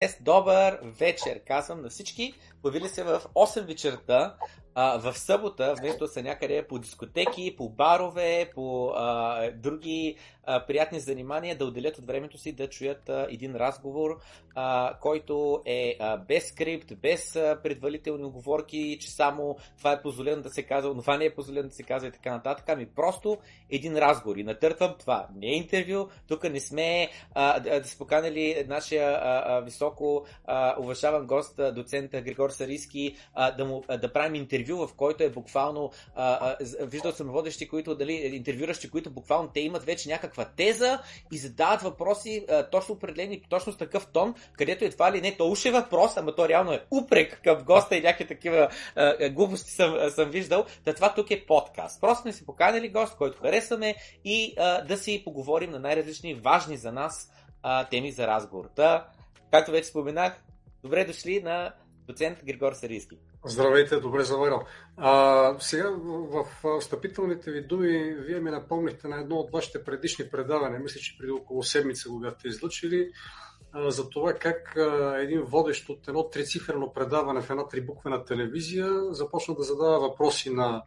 Днес добър вечер, казвам на всички. Появили се в 8 вечерта в събота, вместо са някъде по дискотеки, по барове, по а, други а, приятни занимания, да отделят от времето си да чуят а, един разговор, а, който е а, без скрипт, без а, предварителни оговорки, че само това е позволено да се казва, това не е позволено да се казва и така нататък. Ами просто един разговор. И натъртвам това. Не е интервю, тук не сме а, да, да поканали нашия а, а, високо а, уважаван гост, доцент Григор Сариски, а, да, му, а, да правим интервю, в който е буквално, а, а, виждал съм водещи, които, дали, интервюращи, които буквално те имат вече някаква теза и задават въпроси а, точно определени, точно с такъв тон, където едва ли не, то уж е въпрос, ама то реално е упрек към госта и някакви такива а, глупости съм, а, съм виждал. Та това тук е подкаст. Просто сме си поканили гост, който харесваме и а, да си поговорим на най-различни важни за нас а, теми за разговор. Та, както вече споменах, добре дошли на доцент Григор Сарийски. Здравейте, добре завърнал. А, сега в встъпителните ви думи вие ми напомнихте на едно от вашите предишни предавания, мисля, че преди около седмица го бяхте излучили, а, за това как а, един водещ от едно трицифрено предаване в една трибуквена телевизия започна да задава въпроси на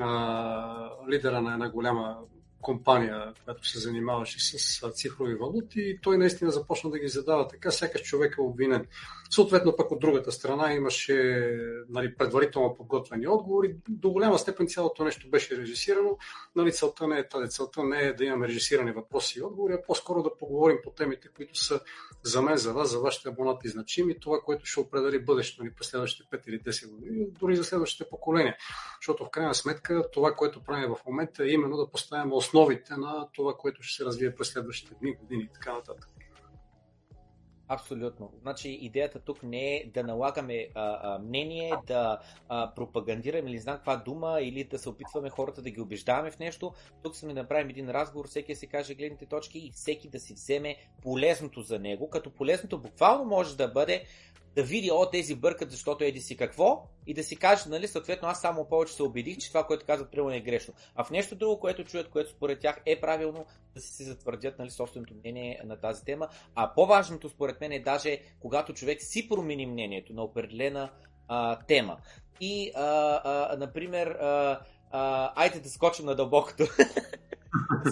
а, лидера на една голяма компания, която се занимаваше с цифрови валути и той наистина започна да ги задава така, сякаш човек е обвинен. Съответно пък от другата страна имаше нали, предварително подготвени отговори. До голяма степен цялото нещо беше режисирано. Нали, целта не е тази. Целта не е да имаме режисирани въпроси и отговори, а по-скоро да поговорим по темите, които са за мен, за вас, за вашите абонати значими. Това, което ще определи бъдещето ни през следващите 5 или 10 години, дори за следващите поколения. Защото в крайна сметка това, което правим в момента е именно да поставим основите на това, което ще се развие през следващите дни, години и така нататък. Абсолютно. Значи идеята тук не е да налагаме а, а, мнение, да а, пропагандираме или знам каква дума, или да се опитваме хората да ги убеждаваме в нещо. Тук сме да направим един разговор, всеки да си каже гледните точки и всеки да си вземе полезното за него, като полезното буквално може да бъде да види, о, тези бъркат, защото еди си какво, и да си каже, нали, съответно, аз само повече се убедих, че това, което казват, примерно е грешно. А в нещо друго, което чуят, което според тях е правилно, да си затвърдят, нали, собственото мнение на тази тема. А по-важното, според мен, е даже, когато човек си промени мнението на определена а, тема. И, а, а, например, а, а, айде да скочим на дълбокото.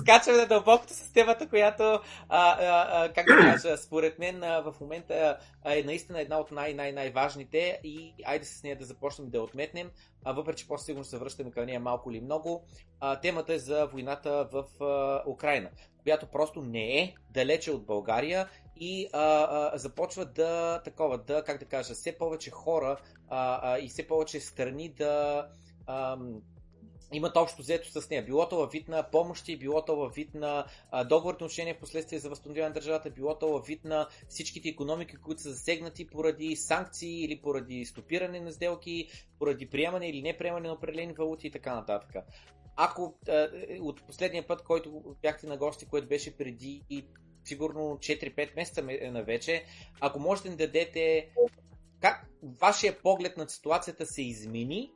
скачаме на дълбокото с темата, която, а, а, а, как да кажа, според мен а, в момента а, е наистина една от най-най-най-важните и айде с нея да започнем да отметнем, а, въпреки че по-сигурно се връщаме към нея малко или много. А, темата е за войната в а, Украина, която просто не е далече от България и а, а, започва да, такова, да, как да кажа, все повече хора а, а, и все повече страни да а, имат общо взето с нея. Било то във вид на помощи, било то във вид на договорни отношения в последствие за възстановяване на държавата, било то във вид на всичките економики, които са засегнати поради санкции или поради стопиране на сделки, поради приемане или неприемане на определени валути и така нататък. Ако от последния път, който бяхте на гости, което беше преди сигурно 4-5 месеца на вече, ако можете да дадете как вашия поглед на ситуацията се измени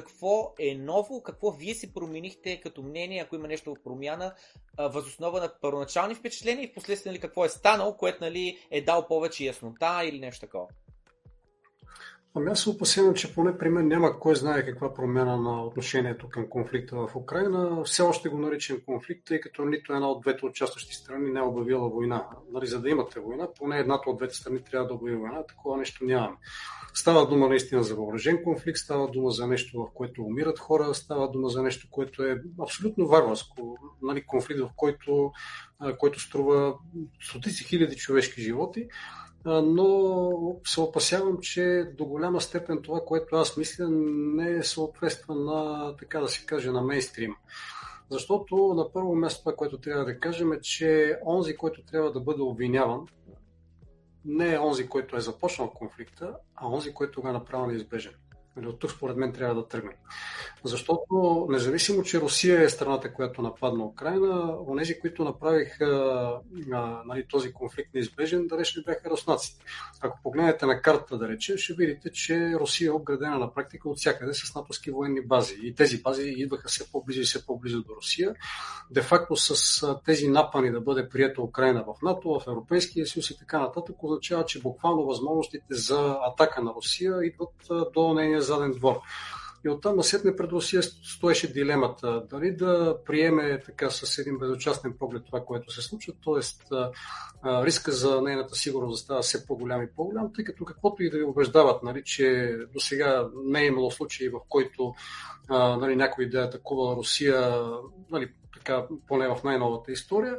какво е ново, какво вие си променихте като мнение, ако има нещо промяна, възоснова на първоначални впечатления и в последствие нали, какво е станало, което нали, е дал повече яснота или нещо такова. Ами аз се опасявам, че поне при мен няма кой знае каква промяна на отношението към конфликта в Украина. Все още го наричам конфликт, тъй като нито една от двете участващи страни не е обявила война. Нали, за да имате война, поне едната от двете страни трябва да обяви война. Такова нещо нямаме. Става дума наистина за въоръжен конфликт, става дума за нещо, в което умират хора, става дума за нещо, което е абсолютно варварско. Нали, конфликт, в който, който струва стотици хиляди човешки животи но се опасявам, че до голяма степен това, което аз мисля, не съответства на, така да се каже, на мейнстрим. Защото на първо място това, което трябва да кажем е, че онзи, който трябва да бъде обвиняван, не е онзи, който е започнал конфликта, а онзи, който го е направил неизбежен. Нали, от тук според мен трябва да тръгне. Защото, независимо, че Русия е страната, която нападна Украина, онези, които направиха нали, този конфликт неизбежен, далеч не бяха руснаците. Ако погледнете на картата, да речем, ще видите, че Русия е обградена на практика от всякъде с натовски военни бази. И тези бази идваха все по-близо и все по-близо до Русия. Де факто с тези напани да бъде приета Украина в НАТО, в Европейския съюз и така нататък, означава, че буквално възможностите за атака на Русия идват до нейния заден двор. И оттам насетне пред Русия стоеше дилемата дали да приеме така с един безучастен поглед това, което се случва, т.е. риска за нейната сигурност да става все по-голям и по-голям, тъй като каквото и да ви убеждават, нали, че до сега не е имало случаи, в който нали, някой да е атакува Русия, нали, така, поне в най-новата история,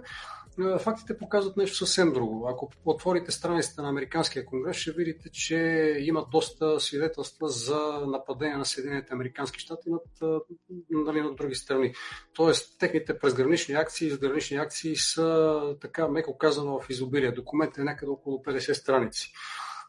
фактите показват нещо съвсем друго. Ако отворите страниците на Американския конгрес, ще видите, че има доста свидетелства за нападения на Съединените Американски щати над, нали, над други страни. Тоест, техните презгранични акции и задгранични акции са така, меко казано, в изобилие. Документът е някъде около 50 страници.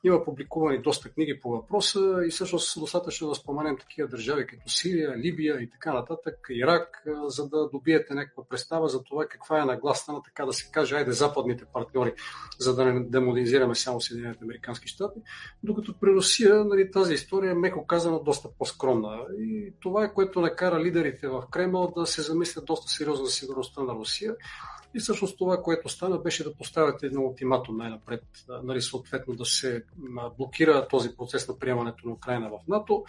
Има публикувани доста книги по въпроса и всъщност достатъчно да споменем такива държави като Сирия, Либия и така нататък, Ирак, за да добиете някаква представа за това каква е нагласта на така да се каже, айде западните партньори, за да не демонизираме само Съединените Американски щати, докато при Русия нали, тази история е меко казано доста по-скромна. И това е което накара лидерите в Кремъл да се замислят доста сериозно за сигурността на Русия и всъщност това, което стана, беше да поставят един ултиматум най-напред, нали, съответно да се блокира този процес на приемането на Украина в НАТО.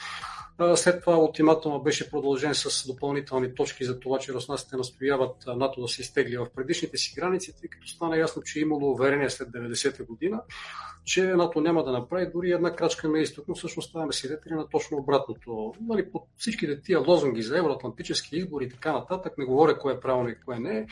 След това ултиматума беше продължен с допълнителни точки за това, че руснаците настояват НАТО да се изтегли в предишните си граници, тъй като стана ясно, че е имало уверение след 90-та година, че НАТО няма да направи дори една крачка на изток, но всъщност ставаме свидетели на точно обратното. Нали, под всичките тия лозунги за евроатлантически избори и така нататък, не говоря кое е правилно и кое не е,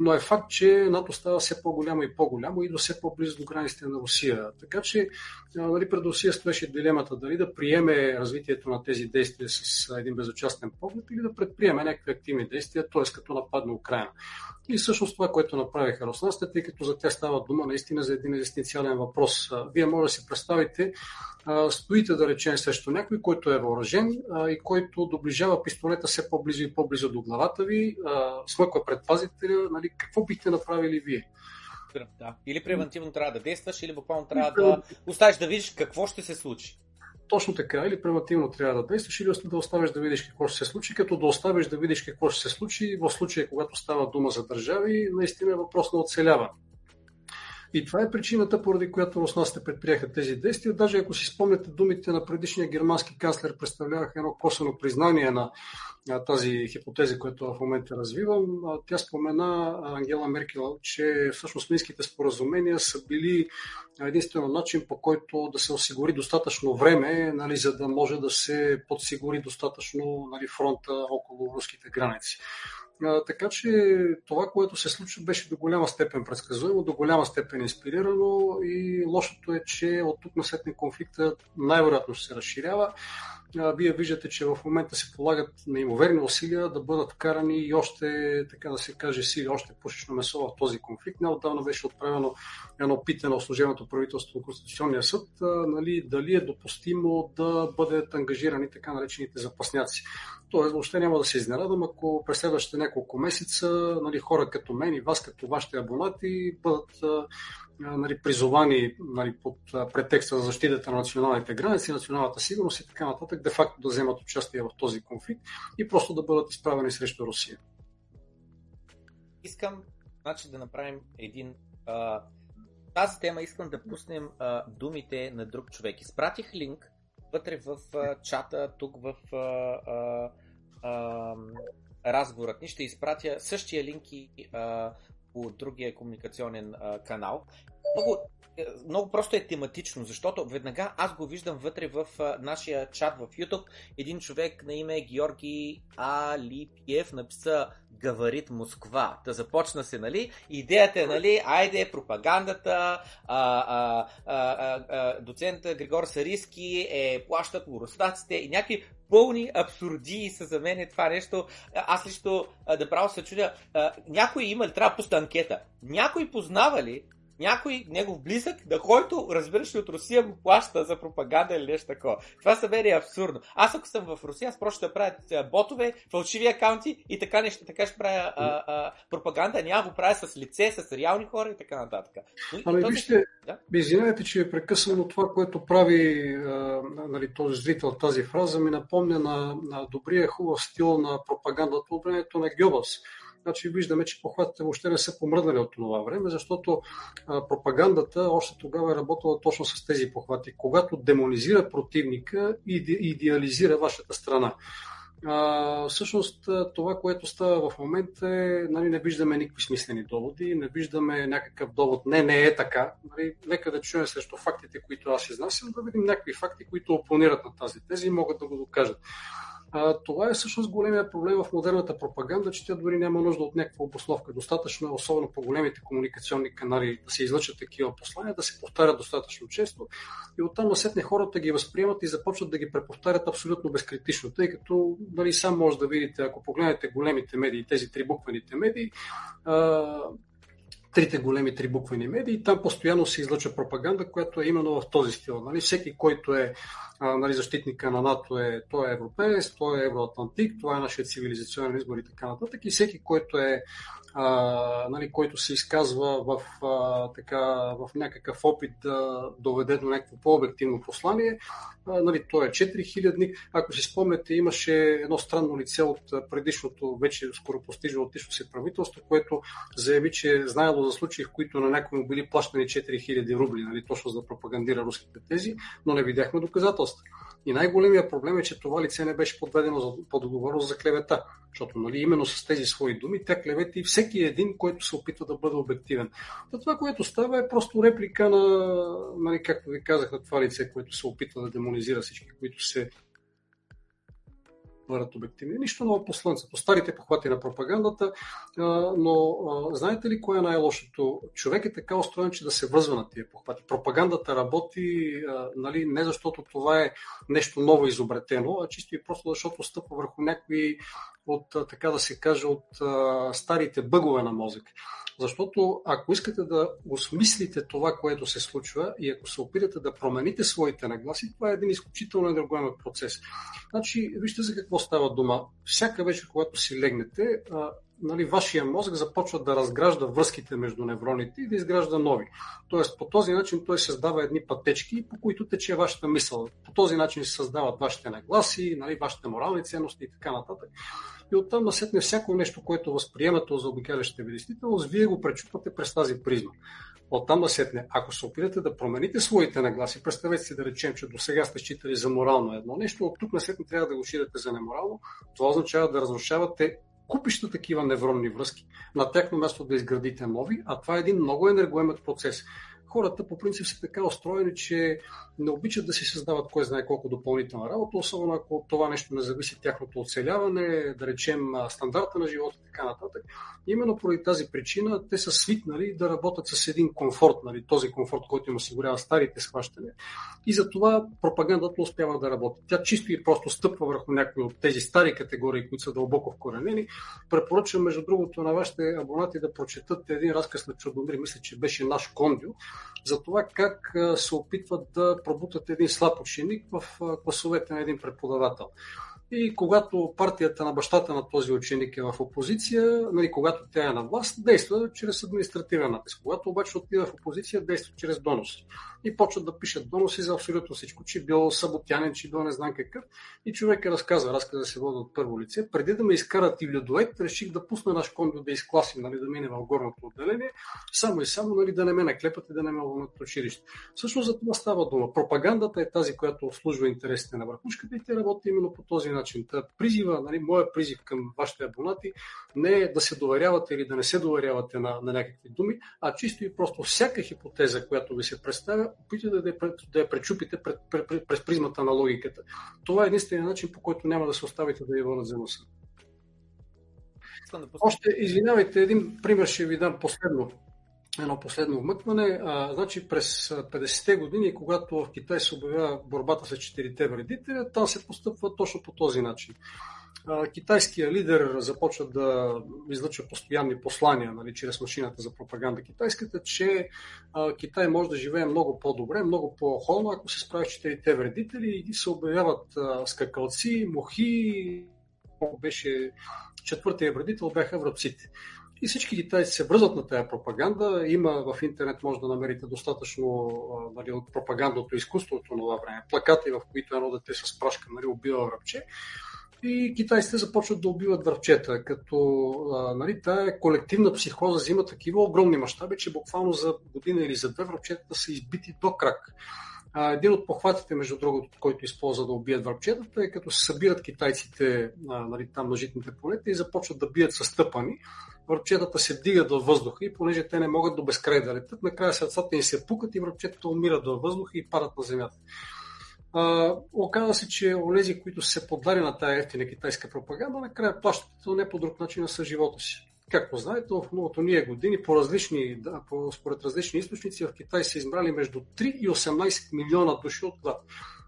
но е факт, че НАТО става все по-голямо и по-голямо и до все по-близо до границите на Русия. Така че нали, пред Русия стоеше дилемата дали да приеме развитието на тези действия с един безучастен поглед или да предприеме някакви активни действия, т.е. като нападне Украина. И всъщност това, което направиха руснаците, тъй като за тях става дума наистина за един екзистенциален въпрос. Вие може да си представите, стоите да речем срещу някой, който е въоръжен и който доближава пистолета все по-близо и по-близо до главата ви, смъква предпазителя, нали, какво бихте направили вие? Да. Или превентивно трябва да действаш, или буквално трябва да оставиш да видиш какво ще се случи. Точно така, или превентивно трябва да действаш, или да оставиш да видиш какво ще се случи, като да оставиш да видиш какво ще се случи в случая, когато става дума за държави, наистина е въпрос на оцеляване. И това е причината, поради която руснаците предприеха тези действия. Даже ако си спомняте думите на предишния германски канцлер, представляваха едно косвено признание на тази хипотеза, която в момента развивам. Тя спомена Ангела Меркел, че всъщност минските споразумения са били единствено начин по който да се осигури достатъчно време, нали, за да може да се подсигури достатъчно нали, фронта около руските граници. Така че това, което се случва, беше до голяма степен предсказуемо, до голяма степен инспирирано и лошото е, че от тук на сетне конфликта най-вероятно се разширява вие виждате, че в момента се полагат неимоверни усилия да бъдат вкарани и още, така да се каже, сили, още пушечно месо в този конфликт. Неотдавна беше отправено едно питане от служебното правителство на Конституционния съд, нали, дали е допустимо да бъдат ангажирани така наречените запасняци. Тоест, въобще няма да се изненадам, ако през следващите няколко месеца нали, хора като мен и вас, като вашите абонати, бъдат нали, призовани нали, под претекста за защитата на националните граници, националната сигурност и така нататък, де-факто да вземат участие в този конфликт и просто да бъдат изправени срещу Русия. Искам значи, да направим един. А, тази тема искам да пуснем а, думите на друг човек. Изпратих линк вътре в а, чата, тук в а, а, а, разговорът ни. Ще изпратя същия линк и а, по другия комуникационен а, канал. Много, е, много просто е тематично, защото веднага аз го виждам вътре в а, нашия чат в YouTube. Един човек на име Георги Алипиев написа Гаварит Москва. Да започна се, нали? Идеята е, нали, айде, пропагандата, а, а, а, а, доцент Григор Сариски е плащат му руснаците и някакви пълни абсурдии са за мен това нещо. Аз лично да право се чудя, някой има ли, трябва да пусна анкета, някой познава ли някой негов близък, на който, разбираш ли, от Русия му плаща за пропаганда или нещо такова. Това са мери абсурдно. Аз ако съм в Русия, аз просто ще правя ботове, фалшиви акаунти и така нещо, така ще правя а, а, пропаганда, няма го правя с лице, с реални хора и така нататък. Ами този... вижте, да? извинявайте, че е прекъсвано това, което прави а, нали, този зрител тази фраза, ми напомня на, на добрия хубав стил на пропагандата от времето на Гьобас Значи виждаме, че похватите въобще не са помръднали от това време, защото а, пропагандата още тогава е работила точно с тези похвати. Когато демонизира противника и идеализира вашата страна. А, всъщност това, което става в момента е, нали, не виждаме никакви смислени доводи, не виждаме някакъв довод, не, не е така. Нали, нека да чуем срещу фактите, които аз изнасям, да видим някакви факти, които опонират на тази тези и могат да го докажат. Това е всъщност големия проблем в модерната пропаганда, че тя дори няма нужда от някаква обосновка. Достатъчно е, особено по големите комуникационни канали, да се излъчат такива послания, да се повтарят достатъчно често и оттам насетне хората ги възприемат и започват да ги преповтарят абсолютно безкритично, тъй като нали, сам може да видите, ако погледнете големите медии, тези трибуквените медии, трите големи трибуквени медии. Там постоянно се излъчва пропаганда, която е именно в този стил. Нали? Всеки, който е нали, защитника на НАТО, е, той е европеец, той е евроатлантик, това е нашия цивилизационен избор и така нататък. И всеки, който е а, нали, който се изказва в, а, така, в някакъв опит да доведе до някакво по-обективно послание. А, нали, той е 4000. Ако си спомняте, имаше едно странно лице от предишното, вече скоро постижно отлично си правителство, което заяви, че е знаело за случаи, в които на някои му били плащани 4000 рубли, нали, точно за да пропагандира руските тези, но не видяхме доказателства. И най-големия проблем е, че това лице не беше подведено под отговорност за клевета. Защото нали, именно с тези свои думи тя клевети и всеки един, който се опитва да бъде обективен. То това, което става е просто реплика на, нали, както ви казах, на това лице, което се опитва да демонизира всички, които се бъдат обективни. Нищо ново по слънцето. Старите похвати на пропагандата, но знаете ли кое е най-лошото? Човек е така устроен, че да се връзва на тия похвати. Пропагандата работи нали, не защото това е нещо ново изобретено, а чисто и просто защото стъпва върху някои от, така да се каже, от старите бъгове на мозък. Защото ако искате да осмислите това, което се случва и ако се опитате да промените своите нагласи, това е един изключително енергоемен процес. Значи, вижте за какво става дума. Всяка вечер, когато си легнете, нали, вашия мозък започва да разгражда връзките между невроните и да изгражда нови. Тоест, по този начин той създава едни пътечки, по които тече вашата мисъл. По този начин се създават вашите нагласи, нали, вашите морални ценности и така нататък и оттам насетне всяко нещо, което възприемате за обикалящите ви действителност, вие го пречупвате през тази призма. Оттам насетне, ако се опитате да промените своите нагласи, представете си да речем, че до сега сте считали за морално едно нещо, от тук насетне трябва да го считате за неморално, това означава да разрушавате купища такива невронни връзки, на тяхно място да изградите нови, а това е един много енергоемът процес хората по принцип са така устроени, че не обичат да си създават кой знае колко допълнителна работа, особено ако това нещо не зависи тяхното оцеляване, да речем стандарта на живота и така нататък. Именно поради тази причина те са свикнали да работят с един комфорт, нали, този комфорт, който им осигурява старите схващания. И затова пропагандата успява да работи. Тя чисто и просто стъпва върху някои от тези стари категории, които са дълбоко вкоренени. Препоръчвам, между другото, на вашите абонати да прочетат един разказ на Чудомир, мисля, че беше наш кондио, за това как се опитват да пробутат един слаб ученик в класовете на един преподавател. И когато партията на бащата на този ученик е в опозиция, нали, когато тя е на власт, действа чрез административен натиск. Когато обаче отива в опозиция, действа чрез доноси. И почват да пишат доноси за абсолютно всичко, че бил саботянен, че бил не знам какъв. И човек е разказва, разказа се вода от първо лице. Преди да ме изкарат и ледоед, реших да пусна наш кондо да изкласим, нали, да мине в горното отделение, само и само нали, да не ме наклепат и да не ме вълнат училище. Всъщност за това става дума. Пропагандата е тази, която обслужва интересите на върхушката и те работят именно по този начин. Та призива, нали, моя призив към вашите абонати не е да се доверявате или да не се доверявате на, на някакви думи, а чисто и просто всяка хипотеза, която ви се представя, опитате да, да я пречупите пред, пред, пред, през призмата на логиката. Това е единствения начин, по който няма да се оставите да я върнат за носа. Още, извинявайте, един пример ще ви дам последно едно последно вмъкване. А, значи през 50-те години, когато в Китай се обявява борбата с четирите вредителя, там се постъпва точно по този начин. Китайският лидер започва да излъчва постоянни послания нали, чрез машината за пропаганда китайската, че Китай може да живее много по-добре, много по-холно, ако се справи с четирите вредители и се обявяват а, скакалци, мухи, беше четвъртия вредител бяха врабците. И всички китайци се връзват на тази пропаганда. Има в интернет, може да намерите достатъчно нали, от пропагандното изкуство от това време. Плакати, в които едно дете с прашка нали, убива връбче и китайците започват да убиват връвчета, като нали, тая колективна психоза взима такива огромни мащаби, че буквално за година или за две връвчетата са избити до крак. Един от похватите, между другото, който използва да убият връвчетата, е като се събират китайците нали, там на житните полета и започват да бият с стъпани. Връвчетата се дигат във въздуха и понеже те не могат до безкрай да летят, накрая сърцата им се пукат и връвчетата умират във въздуха и падат на земята. А, оказва се, че онези, които се поддари на тази ефтина китайска пропаганда, накрая плащат не по друг начин с живота си. Както знаете, в многото ние години, по различни, да, по, според различни източници, в Китай са избрали между 3 и 18 милиона души от глад.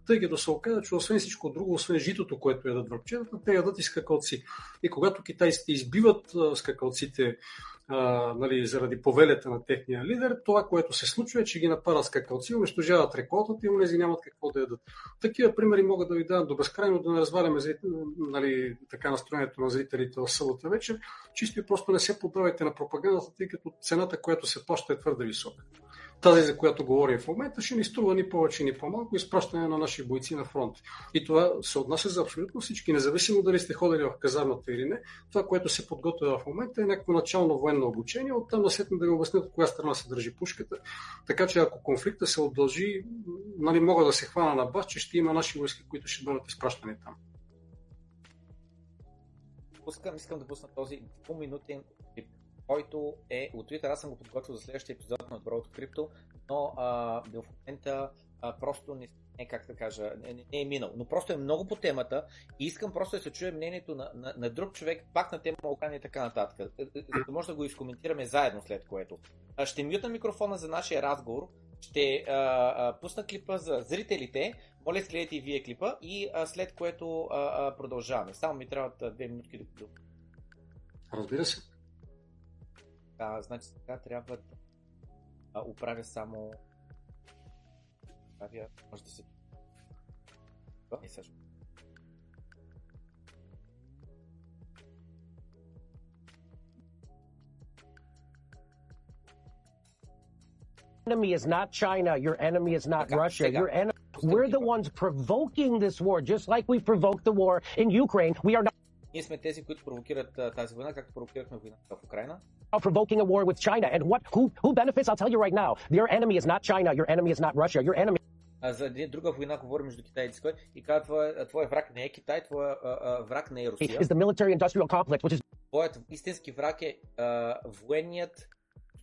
Тъй като се оказа, че освен всичко друго, освен житото, което ядат връбчетата, те ядат и скакалци. И когато китайците избиват скакалците а, нали, заради повелята на техния лидер, това, което се случва е, че ги нападат скакалци, унищожават реколтата и унези нямат какво да ядат. Такива примери могат да ви дадат до безкрайно, да не разваляме нали, така настроението на зрителите в събота вечер. Чисто и просто не се подавайте на пропагандата, тъй като цената, която се плаща е твърде висока тази, за която говорим в момента, ще ни струва ни повече, ни по-малко изпращане на наши бойци на фронт. И това се отнася за абсолютно всички, независимо дали сте ходили в казармата или не. Това, което се подготвя в момента е някакво начално военно обучение, оттам насетне да ви обяснят от коя страна се държи пушката. Така че ако конфликта се удължи, нали, мога да се хвана на бас, че ще има наши войски, които ще бъдат изпращани там. Пускам, искам да пусна този двуминутен клип който е от Twitter. Аз съм го подготвил за следващия епизод на Доброто Крипто, но а, в момента а, просто не, не как да кажа, не, не е минал. Но просто е много по темата и искам просто да се чуе мнението на, на, на друг човек, пак на тема Украина и така нататък. Е, е, за да може да го изкоментираме заедно след което. А, ще мютна микрофона за нашия разговор, ще а, а, пусна клипа за зрителите, моля следете и вие клипа и а, след което а, а, продължаваме. Само ми трябват две минутки да Разбира се. А, значи сега трябва да а, оправя само... Оправя, може да се... И също. enemy is not China. Your enemy is not Russia. Your enemy. We're the ones provoking this war, just like we provoked the war in Ukraine. We are not. Ние сме тези, които провокират тази война, както провокирахме войната в Украина. Provoking a war with China. And what, who, who benefits? I'll tell you right now. Your enemy is not China. Your enemy is not Russia. Your enemy за друга война говорим между Китай и Цикой и казва, твоя, твоя враг не е Китай, твоя враг не е Русия. Is the military industrial complex, which is... Твоят истински враг е военният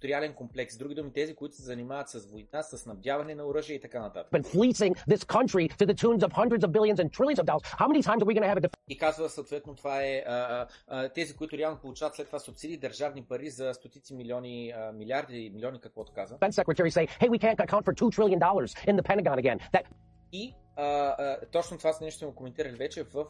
индустриален комплекс. Други думи, тези, които се занимават с война, с снабдяване на оръжие и така нататък. Been fleecing this country to the tunes of hundreds of billions and trillions of dollars. How many times are we going to have a И казва съответно това е а, а, тези, които реално получават след това субсидии, държавни пари за стотици милиони, а, милиарди, милиони, каквото каза. Defense secretary say, hey, we can't account for 2 trillion dollars in the Pentagon again. That и а, а, точно това нещо сме коментирали вече в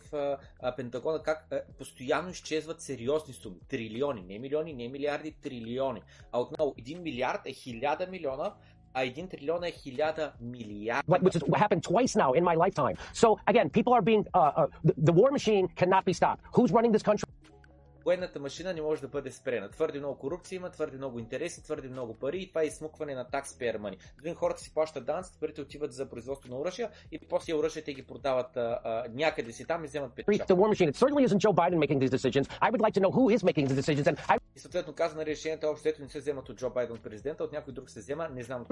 а, Пентагона, как а, постоянно изчезват сериозни суми. Трилиони, не милиони, не милиарди, трилиони. А отново, един милиард е хиляда милиона, а един трилион е хиляда милиарда. Which has happened twice now in my lifetime. So again, people are being, uh, uh, the, the war machine cannot be stopped. Who's running this country? Военната машина не може да бъде спрена. Твърде много корупция има, твърде много интереси, твърде много пари и това е изсмукване на taxpayer money. Един хората си плащат данъци, парите отиват за производство на оръжия и после оръжията ги продават а, а, някъде си там и вземат печат. Like и съответно каза на решенията общо не се вземат от Джо Байден президента, от някой друг се взема, не знам.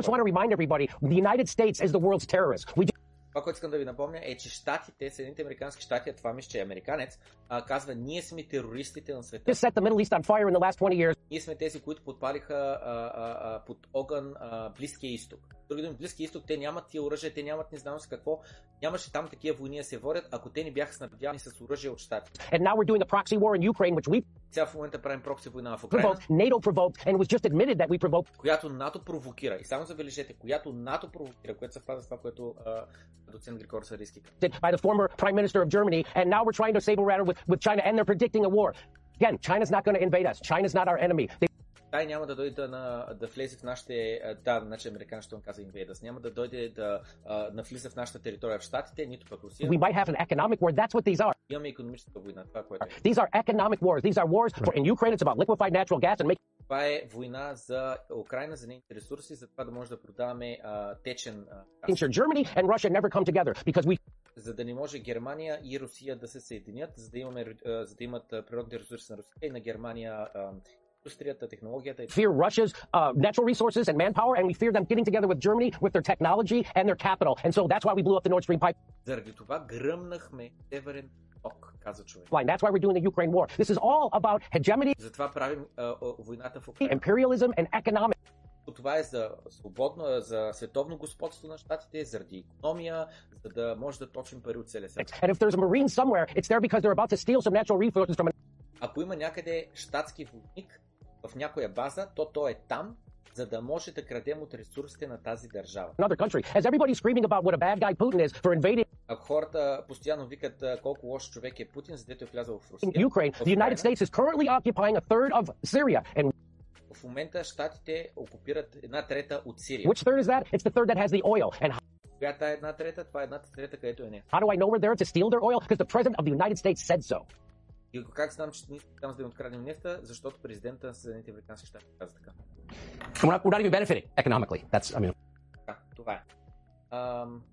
just това, което искам да ви напомня е, че щатите, Съединените американски щати, а това мисля, че е американец, а, казва, ние сме терористите на света. set the Middle East on fire in the last 20 years. Ние сме тези, които подпалиха а, а, под огън а, Близкия изток. Други думи, Близкия изток, те нямат тия оръжия, те нямат не знам с какво. Нямаше там такива войни да се водят, ако те не бяха снабдявани с оръжие от щати. And now we're doing a proxy war in Ukraine, which we Сега в момента правим прокси война в Украина. Provoked която НАТО провокира. И само забележете, която НАТО провокира, което съвпада с това, което а, доцент Григор Сариски каза. it by the former prime minister of Germany, and now we're trying to save a matter with, with China, and they're predicting a war. Again, China's not going to invade us. China's not our enemy. They Тай няма да дойде да, на, да влезе в нашите... а, Да, значи американски ще каза инвейдъс. Няма да дойде да а, навлиза в нашата територия в Штатите, нито пък Русия. we might have an economic war. That's what these are. Имаме економическа война, това което е. These are economic wars. These are wars for, in Ukraine, it's about liquefied natural gas and making Това е война за Украина, за нейните ресурси, за това да може да продаваме а, течен а, газ. sure Germany and Russia never come together because we за да не може Германия и Русия да се съединят, за да, имаме, а, за да имат а, природни ресурси на Русия и на Германия а, индустрията, технологията. и- fear Russia's uh, natural resources and manpower, and we fear them getting together with Germany with their technology and their capital. And so that's why we blew up the Nord Stream Заради това гръмнахме Северен ток, каза човек. pipeline. That's why we're doing the Ukraine war. This is all about hegemony, Затова правим а, войната в Украина. imperialism, and economics. Това е за свободно, за световно господство на щатите, заради економия, за да може да точим пари от целия свят. And if there's a Marine somewhere, it's there because they're about to steal some natural resources from Ако има някъде щатски войник в някоя база, то той е там, за да може да крадем от ресурсите на тази държава. invading Ако хората постоянно викат колко лош човек е Путин, за дето е влязъл в Русия, Ukraine, the United Украина, States is currently occupying a third of Syria. And в момента щатите окупират една трета от Сирия. which third is that? It's the third that has the oil. And Която е една трета? Това е едната трета, където е не. how do I know we're there to steal their oil? Because the president of the United States said so. И как знам, че ние там за да им откраднем нефта? Защото президента на Съединените Американски щати каза така. And we're not, we're not even benefiting economically. That's, I mean, това е. Ам...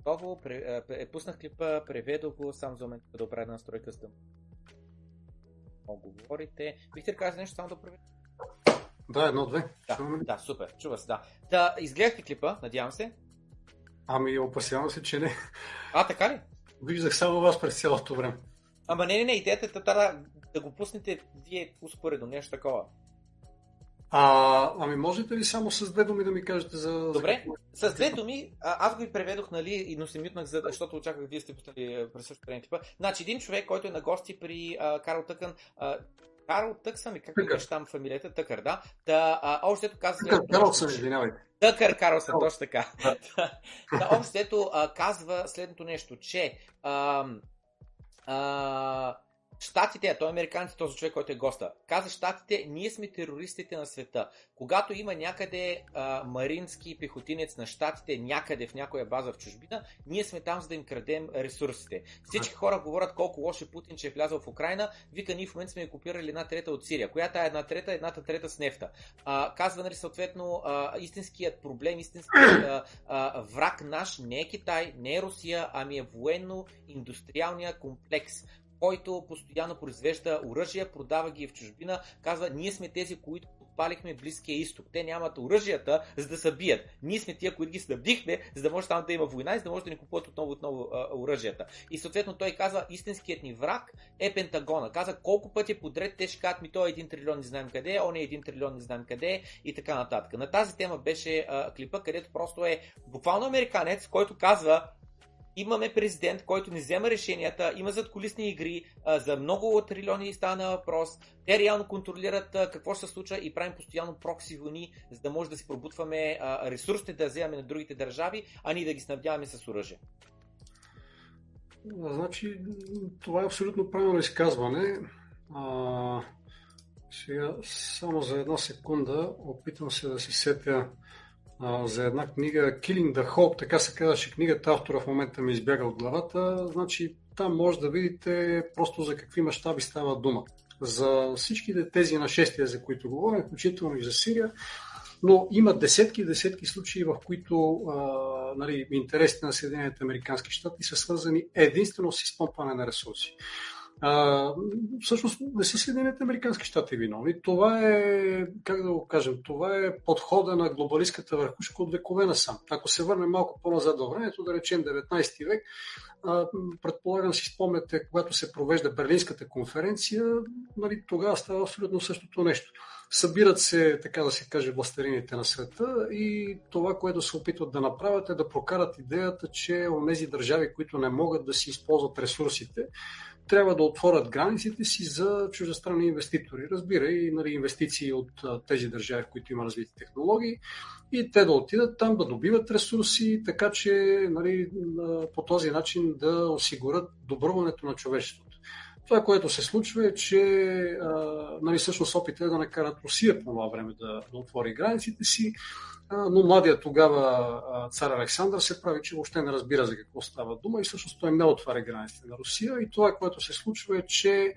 Отново пре, а, е, пуснах клипа, преведох го, сам за момент да оправя настройка с да много говорите. Бихте ли казали нещо само да преведа? Да, едно-две. Да, да, супер, чува се, да. Да, изгледахте клипа, надявам се. Ами, опасявам се, че не. А, така ли? Виждах само вас през цялото време. Ама не, не, не, идеята е да, да го пуснете вие успоредно, нещо такова. А, ами, можете ли само с две думи да ми кажете за... Добре, за с две думи, аз го и преведох, нали, но се мютнах, за, защото очаквах вие сте пуснали а, през същото време. Значи, един човек, който е на гости при а, Карл Тъкън, а, Карл Тъксън ли, как Тъкър. беше там фамилията? Тъкър, да. Та, а, общо ето каза... Тук, Карлсън, извинявайте. Тъкър Карлсън, точно така. да, общо ето казва следното нещо, че а, а, Штатите, а той е американците, този човек, който е госта, каза Штатите, ние сме терористите на света. Когато има някъде а, марински пехотинец на Штатите, някъде в някоя база в чужбина, ние сме там, за да им крадем ресурсите. Всички хора говорят колко лош е Путин, че е влязъл в Украина. Вика, ние в момента сме окупирали една трета от Сирия. Която е една трета? Едната трета с нефта. А, казва, нали, съответно, а, истинският проблем, истинският а, а, враг наш не е Китай, не е Русия, ами е военно-индустриалния комплекс който постоянно произвежда оръжия, продава ги в чужбина, казва, ние сме тези, които подпалихме Близкия изток. Те нямат оръжията, за да се бият. Ние сме тия, които ги снабдихме, за да може там да има война и за да може да ни купуват отново отново оръжията. И съответно той казва, истинският ни враг е Пентагона. Каза колко пъти подред те ще кажат, ми той е един трилион, не знаем къде е, он е един трилион, не знаем къде е и така нататък. На тази тема беше а, клипа, където просто е буквално американец, който казва, имаме президент, който не взема решенията, има задколисни игри, за много трилиони стана въпрос, те реално контролират какво ще се случва и правим постоянно прокси войни, за да може да си пробутваме а, ресурсите да вземаме на другите държави, а ние да ги снабдяваме с оръжие. Значи, това е абсолютно правилно изказване. А, сега, само за една секунда, опитвам се да се сетя за една книга Killing the Hope, така се казваше книгата, автора в момента ми избяга от главата. Значи, там може да видите просто за какви мащаби става дума. За всичките тези нашествия, за които говорим, включително и за Сирия, но има десетки и десетки случаи, в които а, нали, интересите на Съединените Американски щати са свързани единствено с изпомпване на ресурси. А, всъщност не са Съединените Американски щати виновни. Това е, как да го кажем, това е подхода на глобалистката върхушка от векове насам. Ако се върнем малко по-назад във времето, да речем 19 век, а, предполагам си спомняте, когато се провежда Берлинската конференция, нали, тогава става абсолютно същото нещо. Събират се, така да се каже, властелините на света и това, което се опитват да направят е да прокарат идеята, че онези държави, които не могат да си използват ресурсите, трябва да отворят границите си за чуждестранни инвеститори. Разбира и нали, инвестиции от тези държави, в които има развити технологии и те да отидат там, да добиват ресурси, така че нали, по този начин да осигурят добруването на човечеството. Това, което се случва е, че нали, всъщност опит е да накарат Русия по това време да, да отвори границите си, но младия тогава цар Александър се прави, че въобще не разбира за какво става дума и всъщност той не отваря границите на Русия. И това, което се случва е, че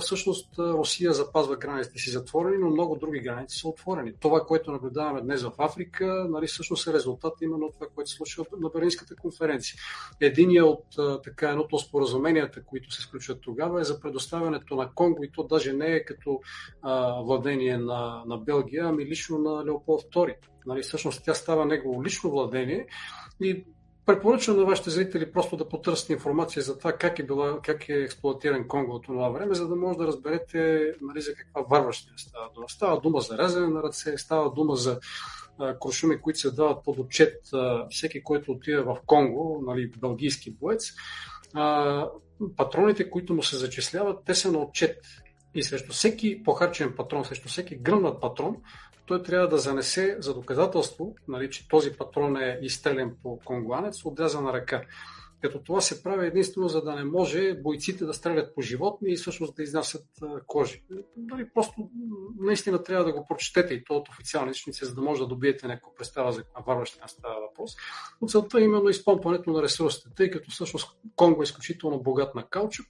всъщност Русия запазва границите си затворени, но много други граници са отворени. Това, което наблюдаваме днес в Африка, нали, всъщност е резултат именно от това, което се случва на Берлинската конференция. Единият от така, едното от споразуменията, които се сключват тогава, е за предоставянето на Конго и то даже не е като а, владение на, на Белгия, ами лично на Леополд II. Нали, всъщност тя става негово лично владение и Препоръчвам на вашите зрители просто да потърсите информация за това как е, била, как е експлуатиран Конго от това време, за да може да разберете нали, за каква варващина става дума. Става дума за резане на ръце, става дума за а, куршуми, които се дават под отчет всеки, който отиде в Конго, нали, бългийски боец. А, патроните, които му се зачисляват, те са на отчет. И срещу всеки похарчен патрон, срещу всеки гръмнат патрон, той трябва да занесе за доказателство, нали, че този патрон е изстрелен по конгуанец, отрязана ръка. Като това се прави единствено, за да не може бойците да стрелят по животни и всъщност да изнасят кожи. Нали, просто наистина трябва да го прочетете и то от официални източници, за да може да добиете някаква представа за каква варващина става въпрос. Но целта е именно изпомпването на ресурсите, тъй като всъщност Конго е изключително богат на каучук,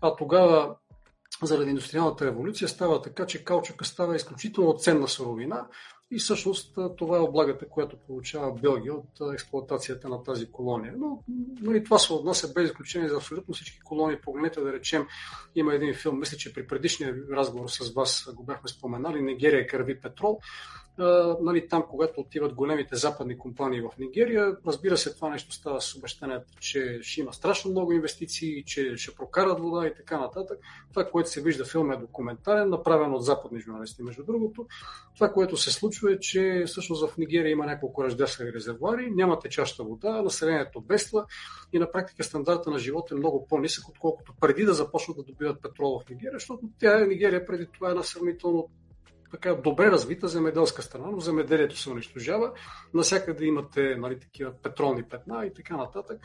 а тогава заради индустриалната революция става така, че каучука става изключително ценна суровина и всъщност това е облагата, която получава Белгия от експлуатацията на тази колония. Но нали, това се отнася без изключение за абсолютно всички колонии. Погледнете да речем, има един филм, мисля, че при предишния разговор с вас го бяхме споменали, Нигерия кърви петрол нали, там, когато отиват големите западни компании в Нигерия, разбира се, това нещо става с обещанието, че ще има страшно много инвестиции, че ще прокарат вода и така нататък. Това, което се вижда в филма е документален, направен от западни журналисти, между другото. Това, което се случва е, че всъщност в Нигерия има няколко ръждясали резервуари, няма течаща вода, населението бества и на практика стандарта на живота е много по-нисък, отколкото преди да започнат да добиват петрол в Нигерия, защото тя Нигерия преди това е една сравнително така добре развита земеделска страна, но земеделието се унищожава. Насякъде имате нали, такива петролни петна и така нататък.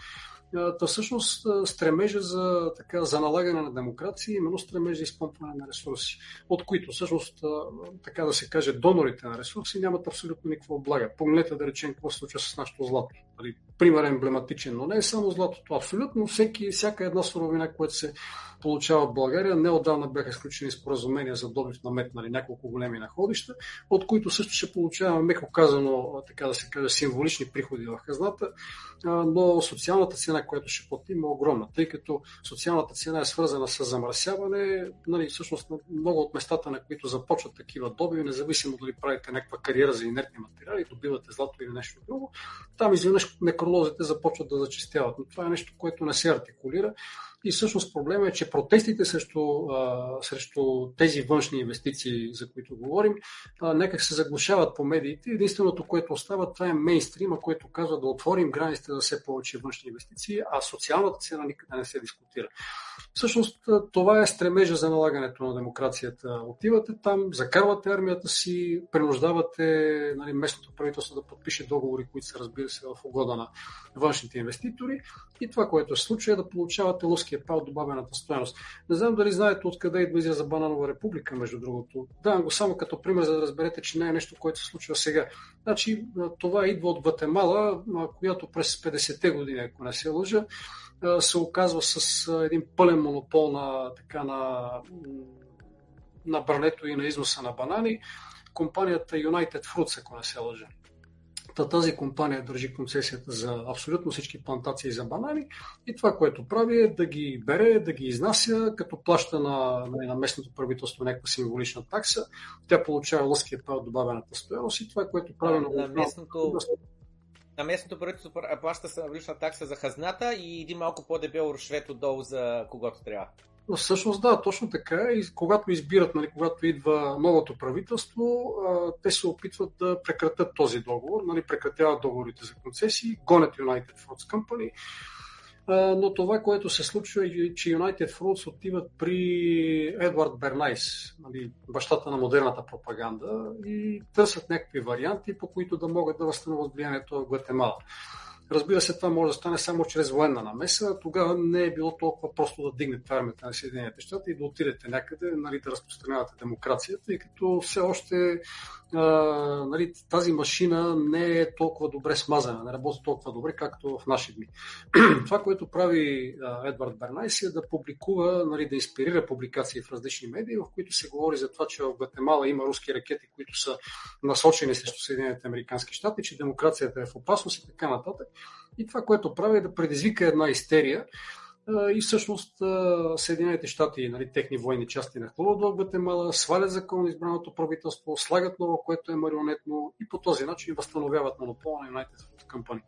Та всъщност стремежа за, така, за налагане на демокрация е именно стремежа за изпомпване на ресурси, от които всъщност, така да се каже, донорите на ресурси нямат абсолютно никаква облага. Погледнете да речем какво се случва с нашото злато. Нали, пример емблематичен, но не е само златото. Абсолютно всеки, всяка една суровина, която се получава в България. Неодавна бяха изключени споразумения за добив на мед, нали, няколко големи находища, от които също ще получаваме, меко казано, така да се каже, символични приходи в хазната, но социалната цена, която ще платим е огромна, тъй като социалната цена е свързана с замърсяване. Нали, всъщност много от местата, на които започват такива добиви, независимо дали правите някаква кариера за инертни материали, добивате злато или нещо друго, там изведнъж некролозите започват да зачистяват. Но това е нещо, което не се артикулира и всъщност проблема е, че протестите срещу, а, срещу тези външни инвестиции, за които говорим, а, някак се заглушават по медиите. Единственото, което остава, това е мейнстрима, което казва да отворим границите за все повече външни инвестиции, а социалната цена никъде не се дискутира. Всъщност това е стремежа за налагането на демокрацията. Отивате там, закарвате армията си, принуждавате нали, местното правителство да подпише договори, които са, разбира се, в угода на външните инвеститори. И това, което се случва е да получавате луския пал добавената стоеност. Не знам дали знаете откъде идва израза Бананова република, между другото. Давам го само като пример, за да разберете, че не е нещо, което се случва сега. Значи, това идва от Гватемала, която през 50-те години, ако не се лъжа, се оказва с един пълен монопол на, така, на, на брането и на износа на банани. Компанията United Fruits, ако не се лъжа. Та тази компания държи концесията за абсолютно всички плантации за банани и това, което прави е да ги бере, да ги изнася, като плаща на, на местното правителство някаква символична такса. Тя получава лъския пал от добавената стоеност и това, което прави на, на местното на местното правителство плаща лична такса за хазната и един малко по-дебел рушвет отдолу за когото трябва. Но всъщност да, точно така. И когато избират, нали, когато идва новото правителство, те се опитват да прекратят този договор, нали, прекратяват договорите за концесии, гонят United Fruits Company, но това, което се случва е, че United Fruits отиват при Едвард Бернайс, нали, бащата на модерната пропаганда, и търсят някакви варианти, по които да могат да възстановят влиянието в Гватемала. Разбира се, това може да стане само чрез военна намеса. Тогава не е било толкова просто да дигнете армията на Съединените щати и да отидете някъде, нали, да разпространявате демокрацията, тъй като все още а, нали, тази машина не е толкова добре смазана, не работи толкова добре, както в наши дни. Това, което прави а, Едвард Бернайс е да публикува, нали, да инспирира публикации в различни медии, в които се говори за това, че в Гватемала има руски ракети, които са насочени срещу Съединените Американски щати, че демокрацията е в опасност и така нататък. И това, което прави е да предизвика една истерия, и всъщност Съединените щати, нали, техни военни части нахлуват в Гватемала, свалят закон избраното правителство, слагат ново, което е марионетно и по този начин възстановяват монопола на United Company.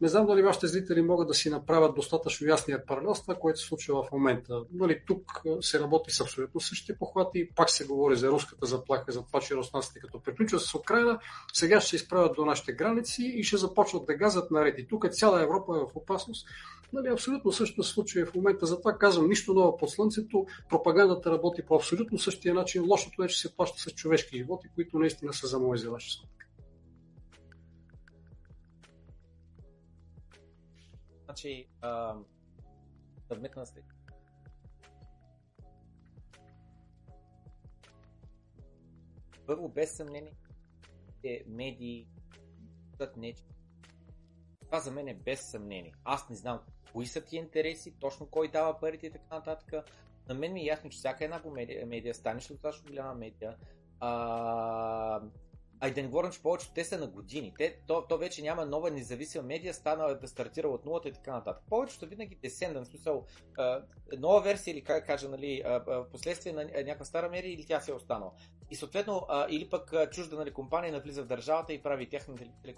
Не знам дали вашите зрители могат да си направят достатъчно ясния паралел с това, което се случва в момента. Нали, тук се работи с абсолютно същите похвати. Пак се говори за руската заплаха, за това, че руснаците като приключват с Украина, сега ще се изправят до нашите граници и ще започват да газят наред. И тук цяла Европа е в опасност. Нали, абсолютно същото се в момента. Затова казвам, нищо ново под слънцето. Пропагандата работи по абсолютно същия начин. Лошото е, че се плаща с човешки животи, които наистина са за за ваши сметка. Значи, съвместна след. Първо, без съмнение, е медии не това за мен е без съмнение. Аз не знам кои са ти интереси, точно кой дава парите и така нататък. На мен ми е ясно, че всяка една медия, медия станеш достатъчно голяма медия, а, Ай да не говорим, че повечето те са на години. Те, то, то вече няма нова независима медия, стана да стартира от нулата и така нататък. Повечето винаги десендън, смисъл, а, нова версия или как кажа, нали, а, а, последствие на някаква стара медия или тя се е останала. И съответно, а, или пък а, чужда нали, компания навлиза в държавата и прави тяхна телевизия,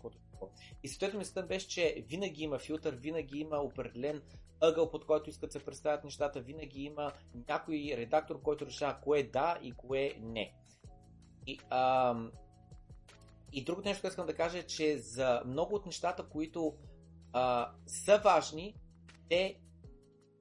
И съответно мисълта беше, че винаги има филтър, винаги има определен ъгъл, под който искат да се представят нещата, винаги има някой редактор, който решава кое да и кое не. И, а, и другото нещо, което искам да кажа е, че за много от нещата, които а, са важни, те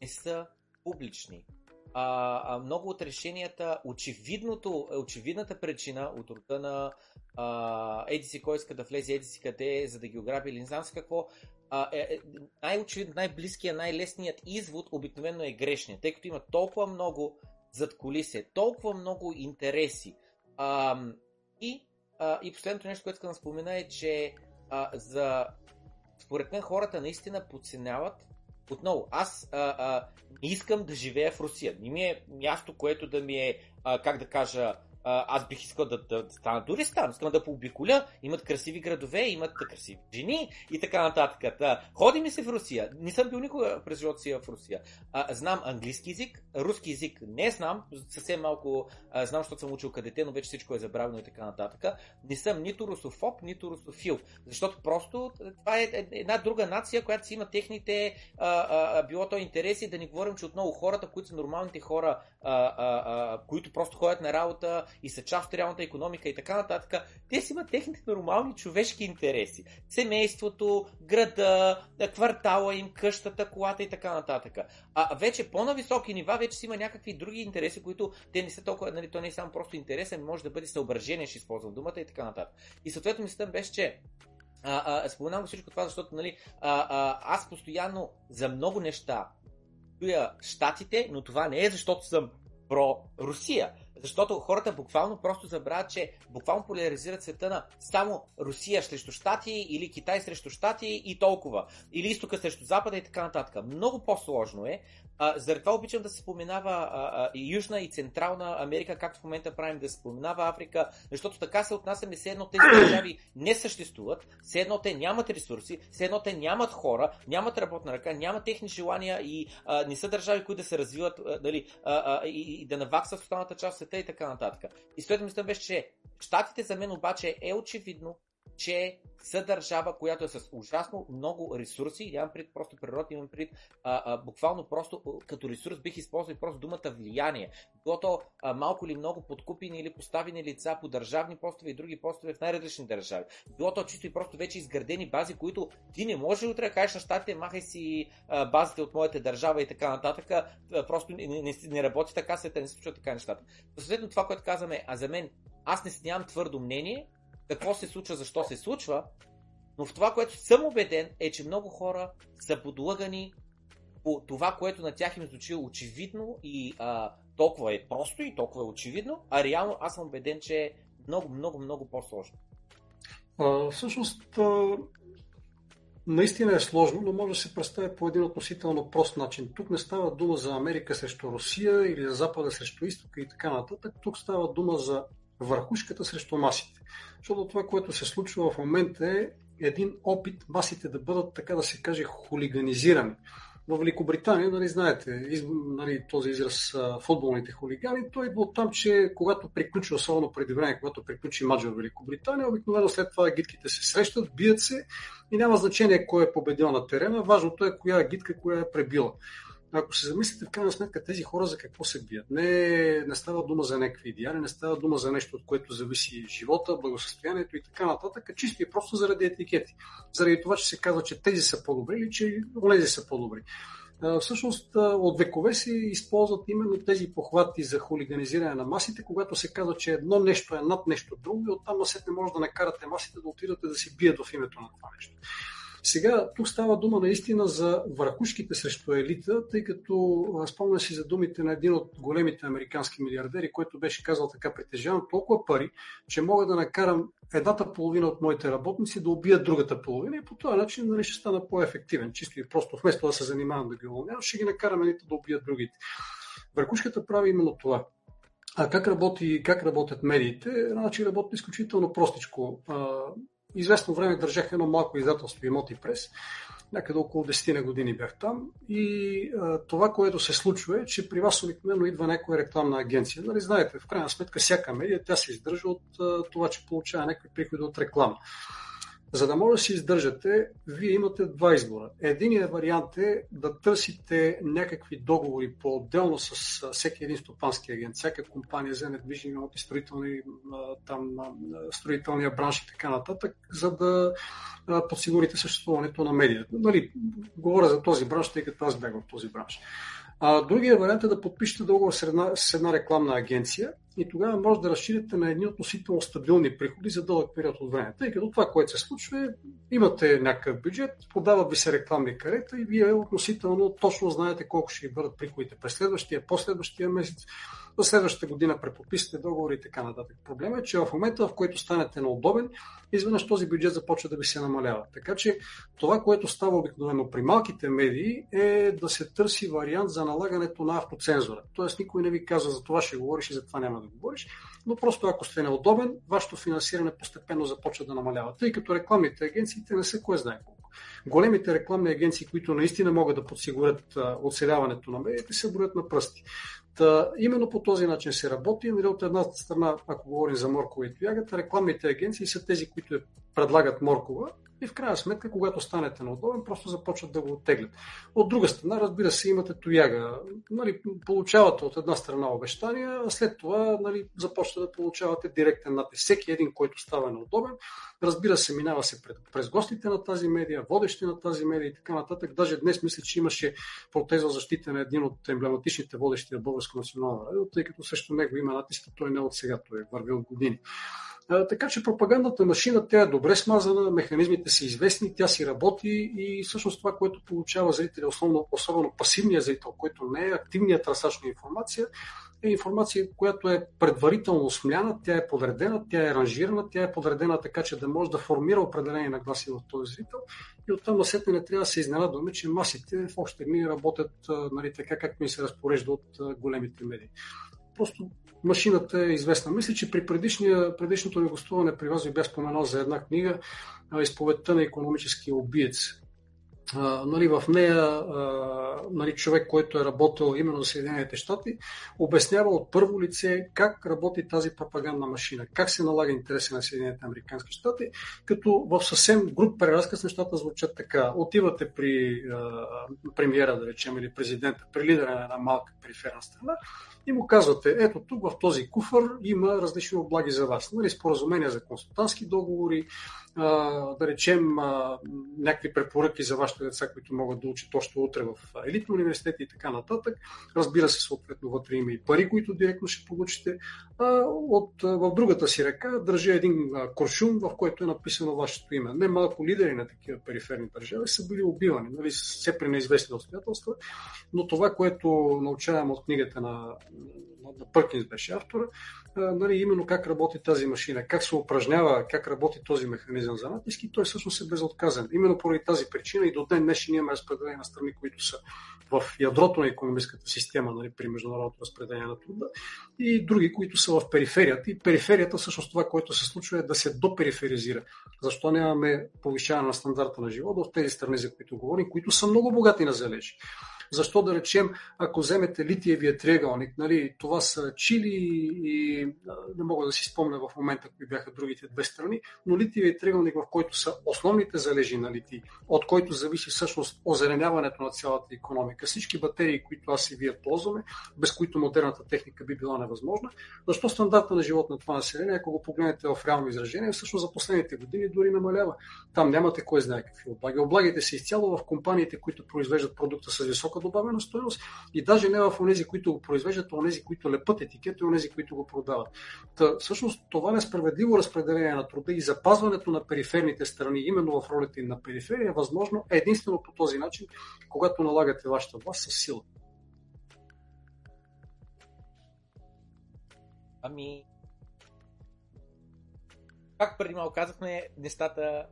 не са публични. А, а, много от решенията, очевидното, очевидната причина от рода на а, еди си кой иска да влезе, еди си къде, за да ги ограби или не знам си какво, а, е, е, най-очевидно, най-близкият, най-лесният извод обикновено е грешният, тъй като има толкова много зад колисе, толкова много интереси. А, и и последното нещо, което искам да спомена е, че а, за според мен хората наистина подценяват отново, аз а, а, не искам да живея в Русия. Не ми е място, което да ми е, а, как да кажа, аз бих искал да, да, да стана туристан, искам да пообиколя, имат красиви градове, имат красиви жени и така нататък. Та, ходи ми се в Русия. Не съм бил никога през живота си в Русия. А, знам английски язик, руски язик не знам, съвсем малко а, знам, защото съм учил къдете, но вече всичко е забравено и така нататък. Не съм нито русофоб, нито русофил, защото просто това е една друга нация, която си има техните, а, а, било то интереси, да не говорим, че отново хората, които са нормалните хора, а, а, а, които просто ходят на работа, и са част от реалната економика и така нататък, те си имат техните нормални човешки интереси. Семейството, града, квартала им, къщата, колата и така нататък. А вече по-нависоки нива вече си има някакви други интереси, които те не са толкова, нали, то не е само просто интересен, може да бъде съображение, ще използвам думата и така нататък. И съответно мисълта беше, че а, а, споменавам всичко това, защото нали, а, а, аз постоянно за много неща чуя щатите, но това не е защото съм про Русия. Защото хората буквално просто забравят, че буквално поляризират света на само Русия срещу Штати или Китай срещу Штати и толкова. Или изтока срещу Запада и така нататък. Много по-сложно е. А, заради това обичам да се споменава Южна и Централна Америка, както в момента правим да се споменава Африка, защото така се отнасяме все едно тези държави не съществуват, все едно те нямат ресурси, все едно те нямат хора, нямат работна ръка, нямат техни желания и а, не са държави, които да се развиват а, дали, а, а, и, и да наваксат в останалата част и така нататък. И следното мисля беше, че Штатите за мен обаче е очевидно че са държава, която е с ужасно много ресурси, нямам пред просто природа, имам пред а, а, буквално просто като ресурс бих използвал просто думата влияние. Било то а, малко или много подкупени или поставени лица по държавни постове и други постове в най-различни държави. Било то чисто и просто вече изградени бази, които ти не можеш утре да кажеш на щатите, махай си а, базите от моята държава и така нататък. А, просто не, не, не работи така, света не се случва така нещата. Последно това, което казваме, а за мен, аз не си нямам твърдо мнение, какво се случва, защо се случва, но в това, което съм убеден, е, че много хора са подлъгани по това, което на тях им звучи очевидно и а, толкова е просто и толкова е очевидно, а реално аз съм убеден, че е много, много, много по-сложно. А, всъщност, а, наистина е сложно, но може да се представи по един относително прост начин. Тук не става дума за Америка срещу Русия или за Запада срещу Изтока и така нататък. Тук става дума за върхушката срещу масите. Защото това, което се случва в момента е един опит масите да бъдат, така да се каже, хулиганизирани. В Великобритания, нали, знаете, из, нали, този израз футболните хулигани, той идва от там, че когато приключи, особено преди време, когато приключи матч в Великобритания, обикновено след това гидките се срещат, бият се и няма значение кой е победил на терена, важното е коя гидка, коя е пребила ако се замислите в крайна сметка тези хора за какво се бият, не, не става дума за някакви идеали, не става дума за нещо, от което зависи живота, благосъстоянието и така нататък, а чисто и просто заради етикети. Заради това, че се казва, че тези са по-добри или че онези са по-добри. Всъщност от векове се използват именно тези похвати за хулиганизиране на масите, когато се казва, че едно нещо е над нещо друго и оттам не може да накарате масите да отидат да си бият в името на това нещо. Сега, тук става дума наистина за върхушките срещу елита, тъй като спомня си за думите на един от големите американски милиардери, който беше казал така, притежавам толкова пари, че мога да накарам едната половина от моите работници да убият другата половина и по този начин нали, ще стана по-ефективен. Чисто и просто, вместо да се занимавам да ги уволнявам, ще ги накарам едните да убият другите. Върхушката прави именно това. А как, работи, как работят медиите? Значи работят изключително простичко известно време държах едно малко издателство Имоти Прес. Някъде около 10 на години бях там. И а, това, което се случва е, че при вас обикновено идва някоя рекламна агенция. Нали, знаете, в крайна сметка всяка медия, тя се издържа от а, това, че получава някакви приходи от реклама. За да може да си издържате, вие имате два избора. Единият вариант е да търсите някакви договори по-отделно с всеки един стопански агент, всяка компания за недвижими имоти, строителни, там, строителния бранш и така нататък, за да подсигурите съществуването на медията. Нали, говоря за този бранш, тъй като аз бях в този бранш. А, другия вариант е да подпишете договор с една, с една рекламна агенция и тогава може да разширите на едни относително стабилни приходи за дълъг период от време. Тъй като това, което се случва е, имате някакъв бюджет, подават ви се рекламни карета и вие относително точно знаете колко ще ви бъдат приходите през следващия, последващия месец, за следващата година преподписате договори и така нататък. Проблема е, че в момента, в който станете неудобен, изведнъж този бюджет започва да ви се намалява. Така че това, което става обикновено при малките медии, е да се търси вариант за налагането на автоцензура. Тоест никой не ви казва за това ще говориш и за това няма да говориш, но просто ако сте неудобен, вашето финансиране постепенно започва да намалява, тъй като рекламните агенциите не са кое знае колко. Големите рекламни агенции, които наистина могат да подсигурят оцеляването на медиите, се броят на пръсти. Та, именно по този начин се работи. Нали, от една страна, ако говорим за моркова и тоягата, рекламните агенции са тези, които предлагат моркова и в крайна сметка, когато станете неудобен, просто започват да го оттеглят. От друга страна, разбира се, имате тояга. Нали, получавате от една страна обещания, а след това нали, започвате да получавате директен натиск. Всеки един, който става неудобен, разбира се, минава се пред, през гостите на тази медия, водещи на тази медия и така нататък. Даже днес мисля, че имаше протеза защита на един от емблематичните водещи на Българско национално радио, тъй като също него има натиск, той не е от сега, той е върви от Така че пропагандната машина, тя е добре смазана, механизмите са известни, тя си работи и всъщност това, което получава зрителя, основно, особено пасивният зрител, който не е активният търсач на информация, е информация, която е предварително смляна, тя е подредена, тя е ранжирана, тя е подредена така, че да може да формира определени нагласи в този зрител и оттам насетне не трябва да се изненадваме, че масите в общи дни работят нали, така, както ми се разпорежда от големите медии. Просто машината е известна. Мисля, че при предишното ми гостуване при вас ви бях споменал за една книга, изповедта на економическия убиец. а, нали, в нея а, нали, човек, който е работил именно за Съединените щати, обяснява от първо лице как работи тази пропагандна машина, как се налага интереси на Съединените Американски щати, като в съвсем груп преразказ нещата звучат така. Отивате при а, премиера, да речем, или президента, при лидера на една малка периферна страна и му казвате, ето тук в този куфър има различни облаги за вас. Нали, споразумения за консултантски договори, да речем, някакви препоръки за вашите деца, които могат да учат още утре в елитни университети и така нататък. Разбира се, съответно, вътре има и пари, които директно ще получите. От, в другата си ръка държа един куршум, в който е написано вашето име. Не малко лидери на такива периферни държави са били убивани, нали, все при неизвестни обстоятелства, но това, което научавам от книгата на Пъркинс беше автора, нали, именно как работи тази машина, как се упражнява, как работи този механизъм за натиск и той всъщност е безотказен. Именно поради тази причина и до ден днешен имаме разпределение на страни, които са в ядрото на економическата система нали, при международното разпределение на труда и други, които са в периферията. И периферията всъщност това, което се случва е да се допериферизира. Защо нямаме повишаване на стандарта на живота в тези страни, за които говорим, които са много богати на залежи. Защо да речем, ако вземете литиевия триъгълник, нали, това са Чили и не мога да си спомня в момента кои бяха другите две страни, но литиевия триъгълник, в който са основните залежи на литий, от който зависи всъщност озеленяването на цялата економика, всички батерии, които аз и вие ползваме, без които модерната техника би била невъзможна, защо стандарта на живот на това население, ако го погледнете в реално изражение, всъщност за последните години дори намалява. Там нямате кой знае какви облаги. Облагите се изцяло в компаниите, които произвеждат продукта с висока добавена стоеност и даже не в онези, които го произвеждат, а онези, които лепат етикета и онези, които го продават. Та, всъщност това несправедливо разпределение на труда и запазването на периферните страни, именно в ролята им на периферия, е възможно единствено по този начин, когато налагате вашата власт с сила. Ами, как преди малко казахме, нещата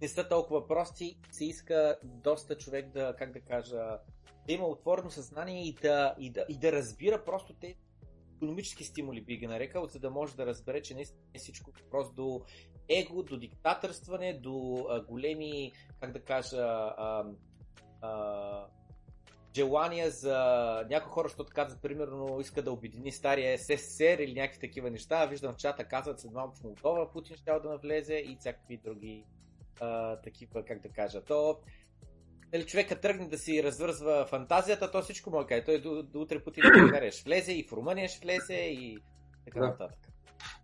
не са толкова прости, се иска доста човек да, как да кажа, да има отворено съзнание и да, и да, и да разбира просто те економически стимули би ги нарекал, за да може да разбере, че наистина е всичко просто до его, до диктаторстване, до а, големи, как да кажа, а, а, желания за някои хора, защото казват, примерно, иска да обедини стария СССР или някакви такива неща. Виждам в чата, казват, след малко в Молдова Путин ще да навлезе и всякакви други а, такива, как да кажа. То, нали, човека тръгне да си развързва фантазията, то всичко му е Той до, до утре Путин да ще влезе и в Румъния ще влезе и така да. нататък.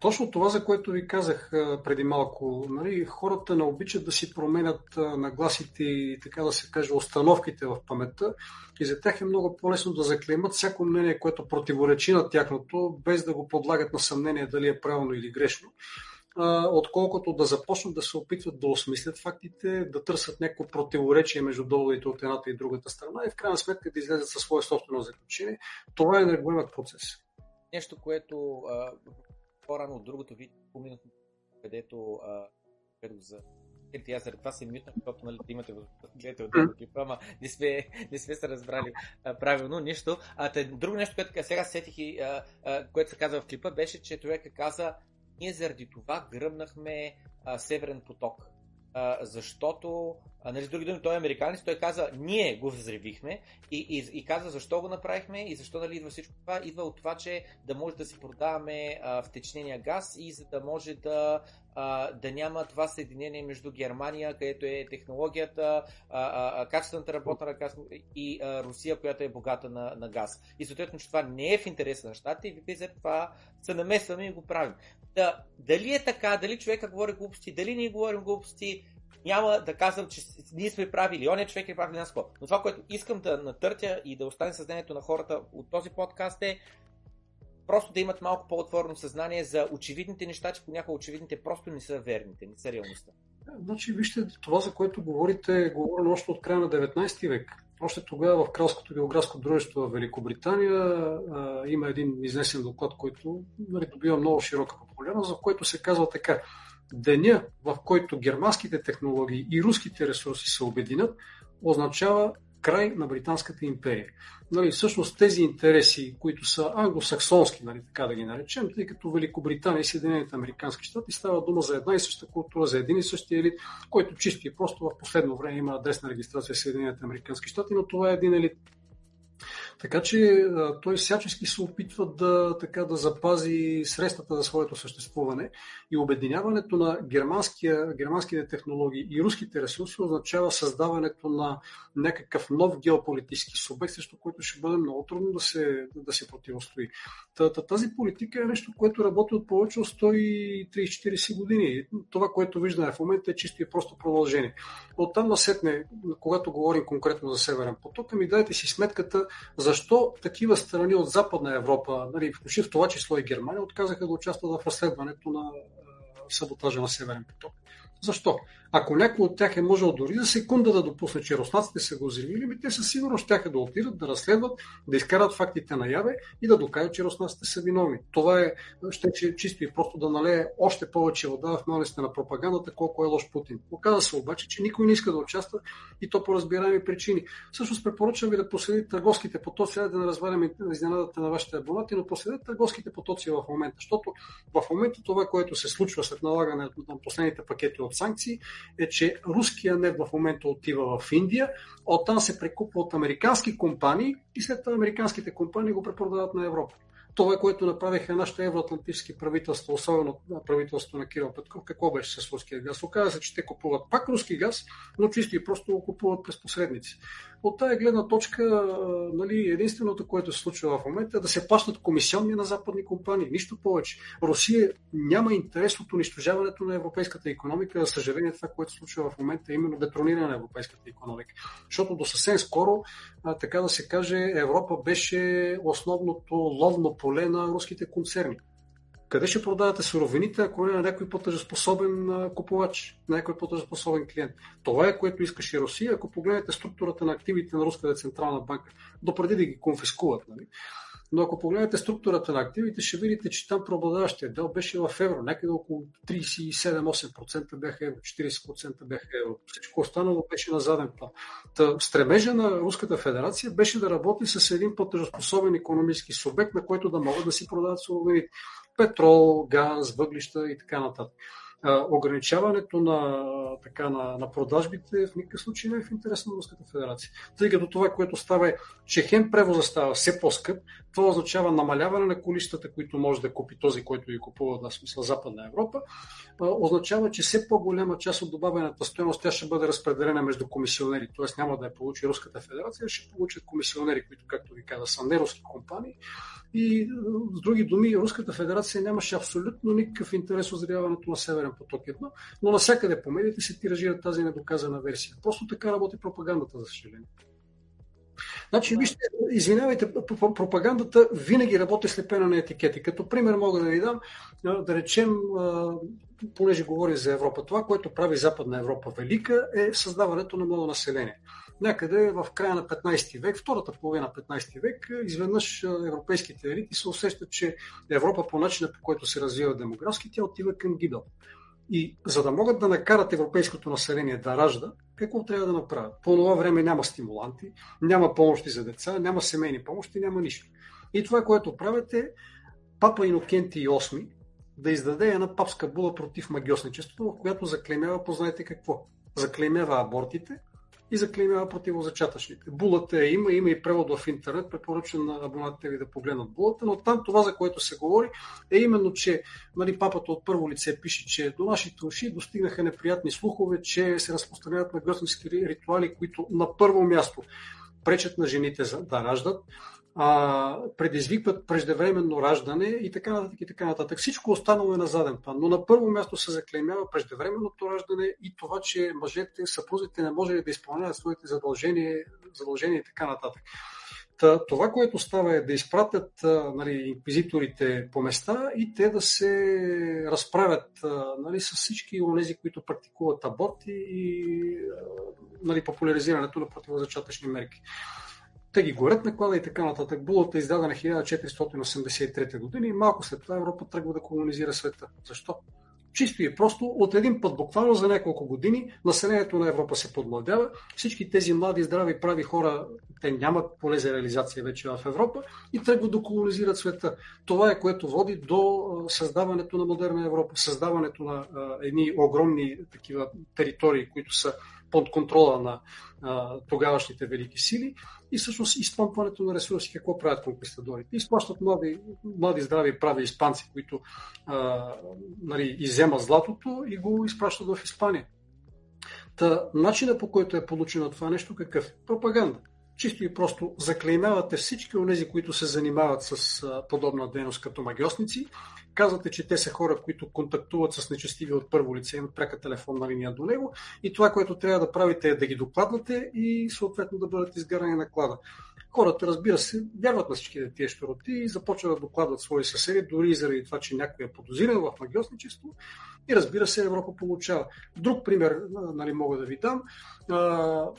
Точно това, за което ви казах преди малко, нали, хората не обичат да си променят нагласите и така да се каже установките в паметта и за тях е много по-лесно да заклеймат всяко мнение, което противоречи на тяхното, без да го подлагат на съмнение дали е правилно или грешно отколкото да започнат да се опитват да осмислят фактите, да търсят някакво противоречие между доводите от едната и другата страна и в крайна сметка да излезат със свое собствено заключение. Това е енергоемък процес. Нещо, което а, по-рано от другото ви поминах, където, а, където за ето аз заради това се мютнах, защото нали, имате гледате от клипа, ама не сме, не сме се разбрали а, правилно нищо. А, тъй, друго нещо, което сега сетих и а, а, което се каза в клипа, беше, че човека каза, ние заради това гръмнахме а, Северен поток. А, защото, а, нали, други думи, той е американец, той каза, ние го взривихме и, и, и каза защо го направихме и защо нали, идва всичко това. Идва от това, че да може да си продаваме а, втечнения газ и за да може да а, да няма това съединение между Германия, където е технологията, а, а, качествената работна ръка и а, Русия, която е богата на, на газ. И съответно, че това не е в интереса на щатите и ви това се намесваме и го правим. Да, дали е така, дали човека говори глупости, дали ние говорим глупости, няма да казвам, че ние сме правили, он е човек е правил нас Но това, което искам да натъртя и да остане съзнанието на хората от този подкаст е просто да имат малко по-отворено съзнание за очевидните неща, че понякога очевидните просто не са верните, не са реалността. Значи, вижте, това, за което говорите, е говорено още от края на 19 век. Още тогава в Кралското географско дружество в Великобритания а, има един изнесен доклад, който нали, добива много широка популярност, за който се казва така. Деня, в който германските технологии и руските ресурси се обединят, означава край на Британската империя. Нали, всъщност тези интереси, които са англосаксонски, нали, така да ги наречем, тъй като Великобритания и Съединените Американски щати става дума за една и съща култура, за един и същи елит, който чисто и просто в последно време има адресна регистрация в Съединените Американски щати, но това е един елит така че той всячески се опитва да, така, да запази средствата за своето съществуване и обединяването на германските технологии и руските ресурси означава създаването на някакъв нов геополитически субект, срещу който ще бъде много трудно да се, да се противостои. Тази политика е нещо, което работи от повече от 130-40 години. Това, което виждаме в момента е чисто и просто продължение. Оттам насетне, когато говорим конкретно за Северен поток, ми дайте си сметката защо такива страни от Западна Европа, нали, включи в това число и Германия, отказаха да участват в разследването на саботажа на Северен поток. Защо? Ако някой от тях е можел дори за секунда да допусне, че руснаците са го взривили, ми те със сигурност ще да отидат, да разследват, да изкарат фактите наяве и да докажат, че руснаците са виновни. Това е, ще че чисто и просто да налее още повече вода в мелницата на пропагандата, колко е лош Путин. Оказва се обаче, че никой не иска да участва и то по разбираеми причини. Всъщност препоръчвам ви да последите търговските потоци, да не разваляме изненадата на вашите абонати, но последете търговските потоци в момента, защото в момента това, което се случва след налагането на последните пакети от санкции, е, че руския нефт в момента отива в Индия, оттам се прекупва от американски компании и след това американските компании го препродават на Европа това, което направиха нашите евроатлантически правителства, особено правителството на Кирил Петков, какво беше с руския газ? Оказва се, че те купуват пак руски газ, но чисто и просто го купуват през посредници. От тая гледна точка, нали, единственото, което се случва в момента е да се плащат комисионни на западни компании. Нищо повече. Русия няма интерес от унищожаването на европейската економика. За съжаление, това, което се случва в момента е именно детрониране на европейската економика. Защото до съвсем скоро, така да се каже, Европа беше основното ловно поле на руските концерни. Къде ще продавате суровините, ако не на някой по-тъжеспособен купувач, на някой по-тъжеспособен клиент? Това е което искаше Русия. Ако погледнете структурата на активите на Руската централна банка, допреди да ги конфискуват, нали? Но ако погледнете структурата на активите, ще видите, че там преобладаващия дел беше в евро. Някъде около 37-8% бяха евро, 40% бяха евро. Всичко останало беше на заден план. Та, стремежа на Руската федерация беше да работи с един по-тъжоспособен економически субект, на който да могат да си продават суровините. Петрол, газ, въглища и така нататък ограничаването на, така, на, на продажбите в никакъв случай не е в интерес на Руската федерация. Тъй като това, което става е, че хем превоза става все по-скъп, това означава намаляване на количествата, които може да купи този, който ги купува в смисъл Западна Европа, означава, че все по-голяма част от добавената стоеност тя ще бъде разпределена между комисионери. Т.е. няма да я получи Руската федерация, ще получат комисионери, които, както ви каза, са неруски компании. И с други думи, Руската федерация нямаше абсолютно никакъв интерес от зряването на Северен поток 1, но навсякъде по медиите се тиражира тази недоказана версия. Просто така работи пропагандата, за съжаление. Значи, вижте, извинявайте, пропагандата винаги работи слепена на етикети. Като пример мога да ви дам, да речем, понеже говори за Европа, това, което прави Западна Европа велика, е създаването на много население. Някъде в края на 15 век, втората половина на 15 век, изведнъж европейските елити се усещат, че Европа по начина, по който се развива демографски, тя отива към гибел. И за да могат да накарат европейското население да ражда, какво трябва да направят? По това време няма стимуланти, няма помощи за деца, няма семейни помощи, няма нищо. И това, което правят е папа Инокенти VIII да издаде една папска була против магиосничеството, в която заклемява, познайте какво. Заклемява абортите, и заклеймява противозачатъчните. Булата е има, има и превод в интернет, препоръчвам на абонатите ви да погледнат булата, но там това, за което се говори, е именно, че нали, папата от първо лице пише, че до нашите уши достигнаха неприятни слухове, че се разпространяват на ритуали, които на първо място пречат на жените да раждат, а, предизвикват преждевременно раждане и така нататък и така нататък. Всичко останало е на заден план. Но на първо място се заклеймява преждевременното раждане и това, че мъжете, съпрузите не може да изпълняват своите задължения, задължения и така нататък. Та, това, което става е да изпратят нали, инквизиторите по места и те да се разправят нали, с всички онези, които практикуват аборти и нали, популяризирането на противозачатъчни мерки. Те ги горят на клада и така нататък. Булата е издадена 1483 година и малко след това Европа тръгва да колонизира света. Защо? Чисто и просто от един път, буквално за няколко години, населението на Европа се подмладява. Всички тези млади, здрави, прави хора, те нямат поле за реализация вече в Европа и тръгват да колонизират света. Това е което води до създаването на модерна Европа, създаването на едни огромни такива територии, които са под контрола на а, тогавашните велики сили и всъщност изпомпването на ресурси. Какво правят конкистадорите? Изплащат млади, млади здрави прави испанци, които а, нали, иземат златото и го изпращат в Испания. Та, начина по който е получено това нещо какъв? Пропаганда. Чисто и просто заклеймявате всички от тези, които се занимават с подобна дейност като магиосници Казвате, че те са хора, които контактуват с нечестиви от първо лице, имат пряка телефонна линия до него и това, което трябва да правите е да ги докладвате и съответно да бъдат изгарани на клада. Хората, разбира се, вярват на всички тия щуроти и започват да докладват свои съседи, дори и заради това, че някой е подозиран в магиосничество. И разбира се, Европа получава. Друг пример нали, мога да ви дам.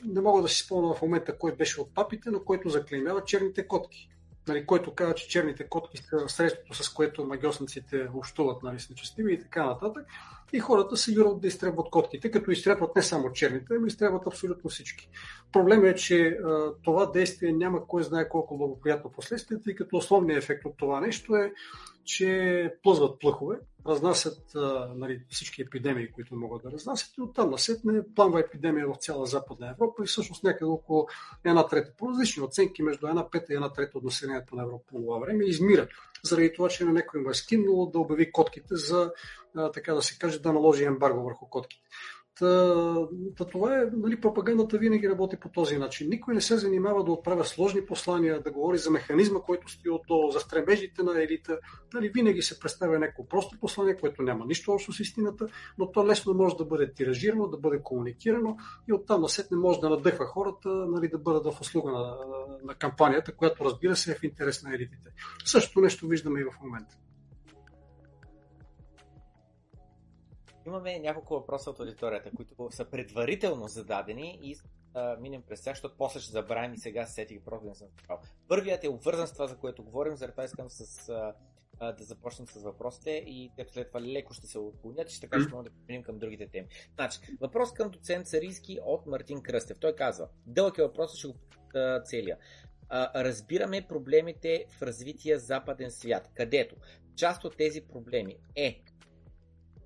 не мога да си спомня в момента кой беше от папите, но който заклеймява черните котки нали, който казва, че черните котки са средството, с което магиосниците общуват нали, с нечестиви и така нататък. И хората се да изтребват котките, като изтребват не само черните, ами изтребват абсолютно всички. Проблемът е, че а, това действие няма кой знае колко благоприятно последствие, тъй като основният ефект от това нещо е че плъзват плъхове, разнасят а, нали, всички епидемии, които могат да разнасят и оттам насетне пламва епидемия в цяла Западна Европа и всъщност някъде около една трета, по различни оценки, между една пета и една трета от населението на Европа по това време измира, заради това, че на някой му е скимнало да обяви котките за, така да се каже, да наложи ембарго върху котките. Та, та това е, нали, пропагандата винаги работи по този начин. Никой не се занимава да отправя сложни послания, да говори за механизма, който стои отдолу, за стремежите на елита. Нали, винаги се представя някакво просто послание, което няма нищо общо с истината, но то лесно може да бъде тиражирано, да бъде комуникирано и оттам не може да надъхва хората нали, да бъдат в услуга на, на кампанията, която разбира се е в интерес на елитите. Същото нещо виждаме и в момента. Имаме няколко въпроса от аудиторията, които са предварително зададени и а, минем през тях, защото после ще забравим и сега се сетих просто не съм спрал. Първият е обвързан с това, за което говорим, заради това искам с, а, а, да започнем с въпросите и те след това леко ще се отклонят и ще така ще можем да преминем към другите теми. Значи, въпрос към доцент Сарийски от Мартин Кръстев. Той казва, дълъг е въпросът, ще го целия. А, разбираме проблемите в развития западен свят, където част от тези проблеми е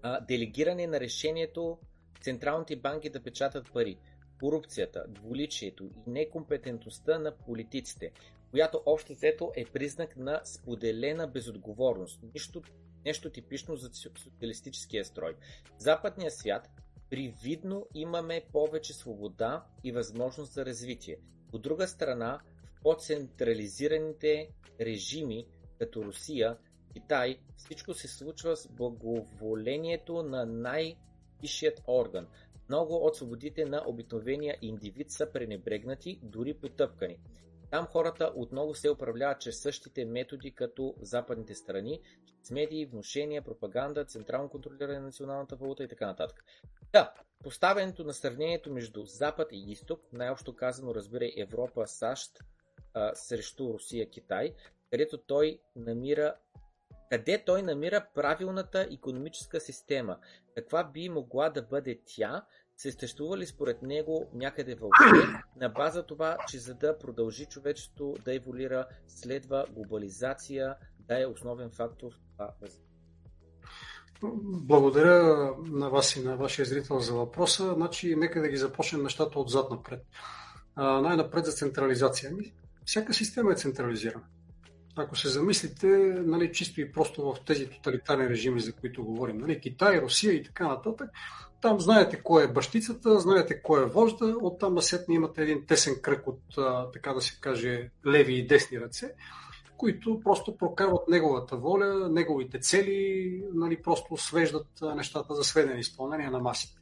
а, делегиране на решението централните банки да печатат пари, корупцията, двуличието и некомпетентността на политиците, която общо взето е признак на споделена безотговорност. Нищо, нещо типично за социалистическия строй. В западния свят привидно имаме повече свобода и възможност за развитие. От друга страна, в по-централизираните режими, като Русия, Китай всичко се случва с благоволението на най-висшият орган. Много от свободите на обикновения индивид са пренебрегнати, дори потъпкани. Там хората отново се управляват чрез същите методи като в западните страни, с медии, вношения, пропаганда, централно контролиране на националната валута и така нататък. Да, поставянето на сравнението между Запад и Изток, най-общо казано разбира Европа, САЩ а, срещу Русия, Китай, където той намира къде той намира правилната економическа система? Каква би могла да бъде тя? Съществува ли според него някъде въобще на база това, че за да продължи човечеството да еволюира, следва глобализация да е основен фактор в това благодаря на вас и на вашия зрител за въпроса. Значи, нека да ги започнем нещата отзад напред. най-напред за централизация. Ами, всяка система е централизирана. Ако се замислите, нали, чисто и просто в тези тоталитарни режими, за които говорим, нали, Китай, Русия и така нататък, там знаете кой е бащицата, знаете кой е вожда, оттам насетне имате един тесен кръг от, така да се каже, леви и десни ръце, които просто прокарват неговата воля, неговите цели, нали, просто свеждат нещата за сведени изпълнение на масите.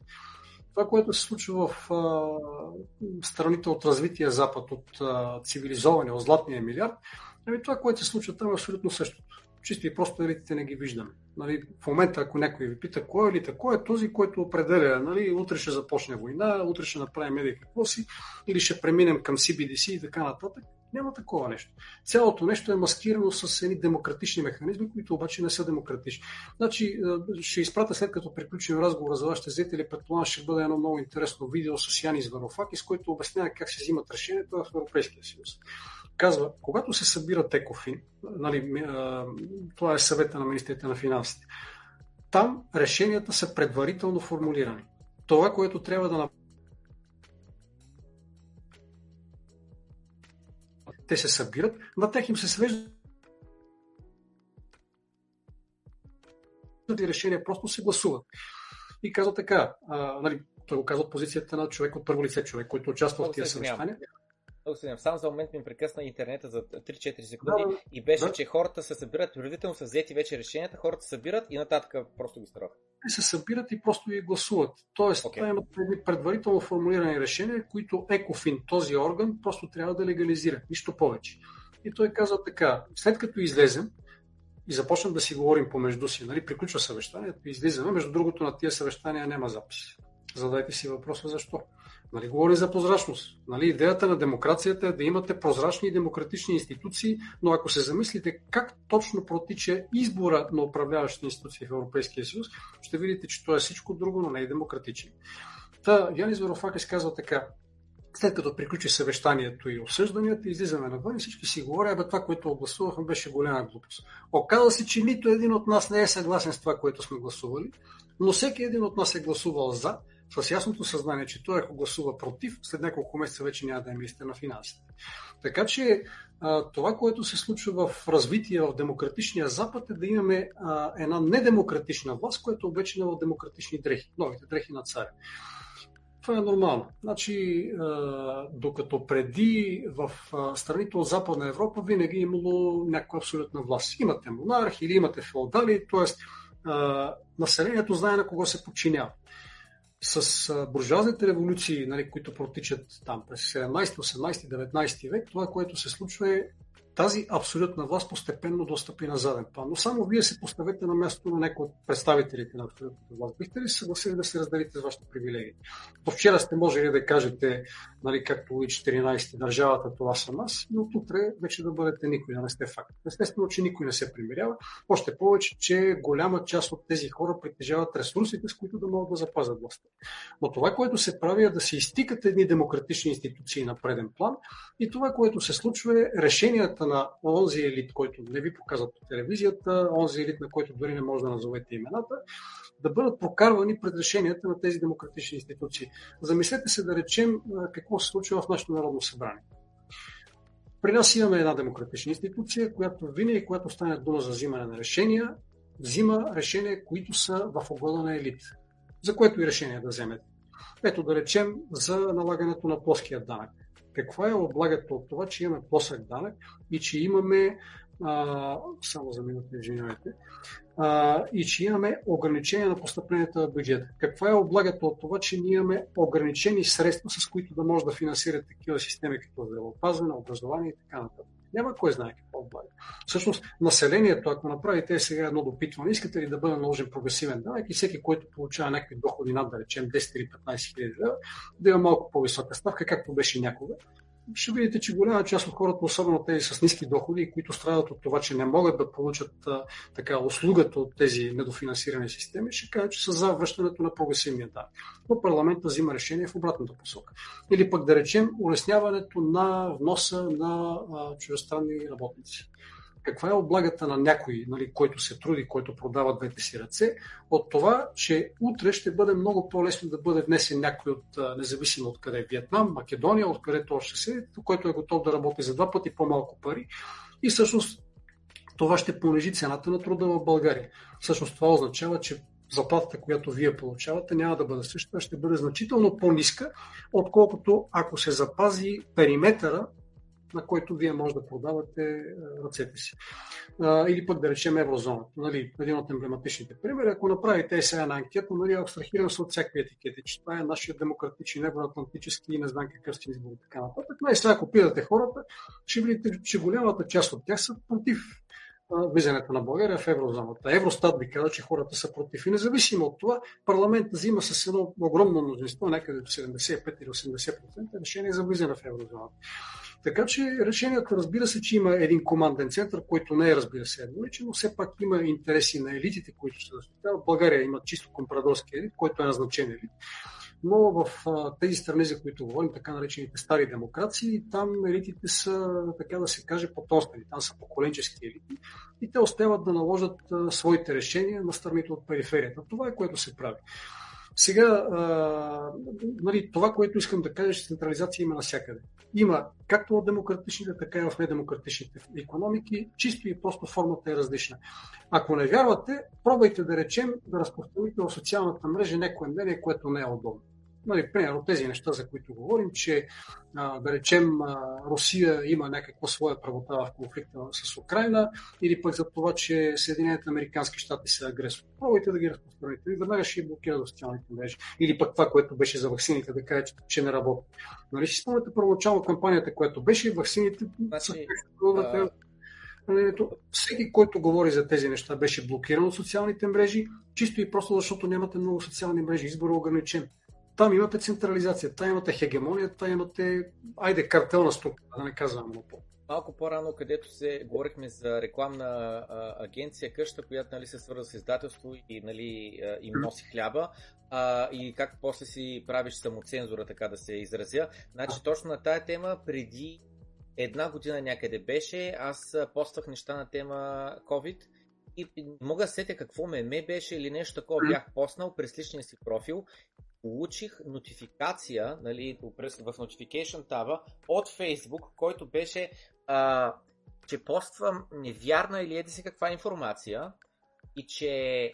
Това, което се случва в а, страните от развития Запад, от цивилизования, от златния милиард, Ами това, което се случва там е абсолютно същото. Чисто и просто елитите не ги виждаме. Нали, в момента, ако някой ви пита кой е елита, кой е този, който определя, нали, утре ще започне война, утре ще направим меди какво си, или ще преминем към CBDC и така нататък, Няма такова нещо. Цялото нещо е маскирано с едни демократични механизми, които обаче не са демократични. Значи, ще изпратя след като приключим разговора за вашите зрители, предполагам ще бъде едно много интересно видео с Янис Варофакис, който обяснява как се взимат решенията в Европейския съюз. Казва, когато се събират ЕКОФИН, нали, това е съвета на министрите на финансите, там решенията са предварително формулирани. Това, което трябва да те се събират, на тях им се свежда и решения просто се гласуват. И казва така, а, нали, той го казва от позицията на човек от първо лице, човек, който участва в тия съвещания. Само за момент ми прекъсна интернета за 3-4 секунди да, и беше, да. че хората се събират, предварително са взети вече решенията, хората се събират и нататък просто ги страх. Те се събират и просто ги гласуват. Тоест, okay. това имат предварително формулирани решения, които Екофин, този орган, просто трябва да легализира. Нищо повече. И той каза така, след като излезем и започнем да си говорим помежду си, нали, приключва съвещанието, излизаме, между другото на тия съвещания няма запис. Задайте си въпроса защо. Нали, говори за прозрачност. Нали, идеята на демокрацията е да имате прозрачни и демократични институции, но ако се замислите как точно протича избора на управляващи институции в Европейския съюз, ще видите, че това е всичко друго, но не е демократично. Та, Янис Варофакис казва така, след като приключи съвещанието и обсъжданията, излизаме навън и всички си говорят, бе това, което гласувахме, беше голяма глупост. Оказва се, че нито един от нас не е съгласен с това, което сме гласували, но всеки един от нас е гласувал за, с ясното съзнание, че той ако гласува против, след няколко месеца вече няма да е министър на финансите. Така че това, което се случва в развитие в демократичния Запад е да имаме една недемократична власт, която е облечена в демократични дрехи, новите дрехи на царя. Това е нормално. Значи, докато преди в страните от Западна Европа винаги е имало някаква абсолютна власт. Имате монархи или имате феодали, т.е. населението знае на кого се подчинява с буржуазните революции, нали, които протичат там през 17, 18, 19 век, това, което се случва е тази абсолютна власт постепенно достъпи на заден план. Но само вие се поставете на място на някои от представителите на абсолютната власт. Бихте ли се съгласили да се разделите с вашите привилегии? До вчера сте можели да кажете, нали, както и 14 държавата, това са нас, и от утре вече да бъдете никой, да не сте факт. Естествено, че никой не се примирява. Още повече, че голяма част от тези хора притежават ресурсите, с които да могат да запазят властта. Но това, което се прави е да се изтикат едни демократични институции на преден план и това, което се случва е решенията на онзи елит, който не ви показват по телевизията, онзи елит, на който дори не може да назовете имената, да бъдат прокарвани пред решенията на тези демократични институции. Замислете се да речем какво се случва в нашето Народно събрание. При нас имаме една демократична институция, която винаги, когато стане дума за взимане на решения, взима решения, които са в угода на елит. За което и решение да вземете. Ето да речем за налагането на плоския данък каква е облагата от това, че имаме плосък данък и че имаме а, само за минута, извинявайте, а, и че имаме ограничение на постъпленията в бюджета. Каква е облагата от това, че ние имаме ограничени средства, с които да може да финансират такива системи, като здравеопазване, образование и така нататък? Няма кой знае какво облага. Всъщност, населението, ако направите сега едно допитване, искате ли да бъде наложен прогресивен данък и всеки, който получава някакви доходи над, да речем, 10 или 15 хиляди лева, да има малко по-висока ставка, както беше някога, ще видите, че голяма част от хората, особено тези с ниски доходи, които страдат от това, че не могат да получат а, така услугата от тези недофинансирани системи, ще кажат, че са за връщането на прогресивния данък. Но парламента взима решение в обратната посока. Или пък да речем улесняването на вноса на чужестранни работници каква е облагата на някой, нали, който се труди, който продава двете си ръце, от това, че утре ще бъде много по-лесно да бъде внесен някой от, независимо от къде е Виетнам, Македония, от където още се, който е готов да работи за два пъти по-малко пари. И всъщност това ще понижи цената на труда в България. Всъщност това означава, че заплатата, която вие получавате, няма да бъде същата, ще бъде значително по-ниска, отколкото ако се запази периметъра на който вие може да продавате е, ръцете си. Или пък да речем еврозоната. Нали, един от емблематичните примери. Ако направите сега една анкета, нали, абстрахирам се от всякакви етикети, че това е нашия демократичен, евроатлантически и не знам какъв си избор и така нататък. Но и сега, ако питате хората, ще видите, че голямата част от тях са против влизането на България в еврозоната. Евростат ви каза, че хората са против. И независимо от това, парламентът взима с едно огромно мнозинство, някъде до 75 или 80% решение за влизане в еврозоната. Така че решението, разбира се, че има един команден център, който не е, разбира се, едноличен, но все пак има интереси на елитите, които се защитават. България има чисто компрадорски елит, който е назначен елит но в тези страни, за които говорим, така наречените стари демокрации, там елитите са, така да се каже, потомствени. Там са поколенчески елити и те успяват да наложат своите решения на страните от периферията. Това е което се прави. Сега, а, нали, това, което искам да кажа, че централизация има навсякъде. Има както в демократичните, така и в недемократичните економики. Чисто и просто формата е различна. Ако не вярвате, пробвайте да речем да разпространите в социалната мрежа някое мнение, което не е удобно нали, примерно тези неща, за които говорим, че а, да речем Русия има някаква своя правота в конфликта с Украина или пък за това, че Съединените Американски щати са агресори. Пробвайте да ги разпространите и веднага ще блокират социалните мрежи. Или пък това, което беше за ваксините, да кажа, че, че не работи. Нали си спомняте първоначално кампанията, която беше, ваксините значи. Нали, всеки, който говори за тези неща, беше блокиран от социалните мрежи, чисто и просто защото нямате много социални мрежи. Избор е ограничен. Там имате централизация, там имате хегемония, там имате, айде, картелна структура, да не казвам монопол. Малко по-рано, където се говорихме за рекламна а, агенция, къща, която нали, се свързва с издателство и нали, им носи хляба, а, и как после си правиш самоцензура, така да се изразя. Значи точно на тая тема преди една година някъде беше, аз поствах неща на тема COVID и мога да сетя какво ме беше или нещо такова бях поснал през личния си профил получих нотификация нали, в Notification таба от Facebook, който беше, а, че поствам невярна или еди си каква информация и че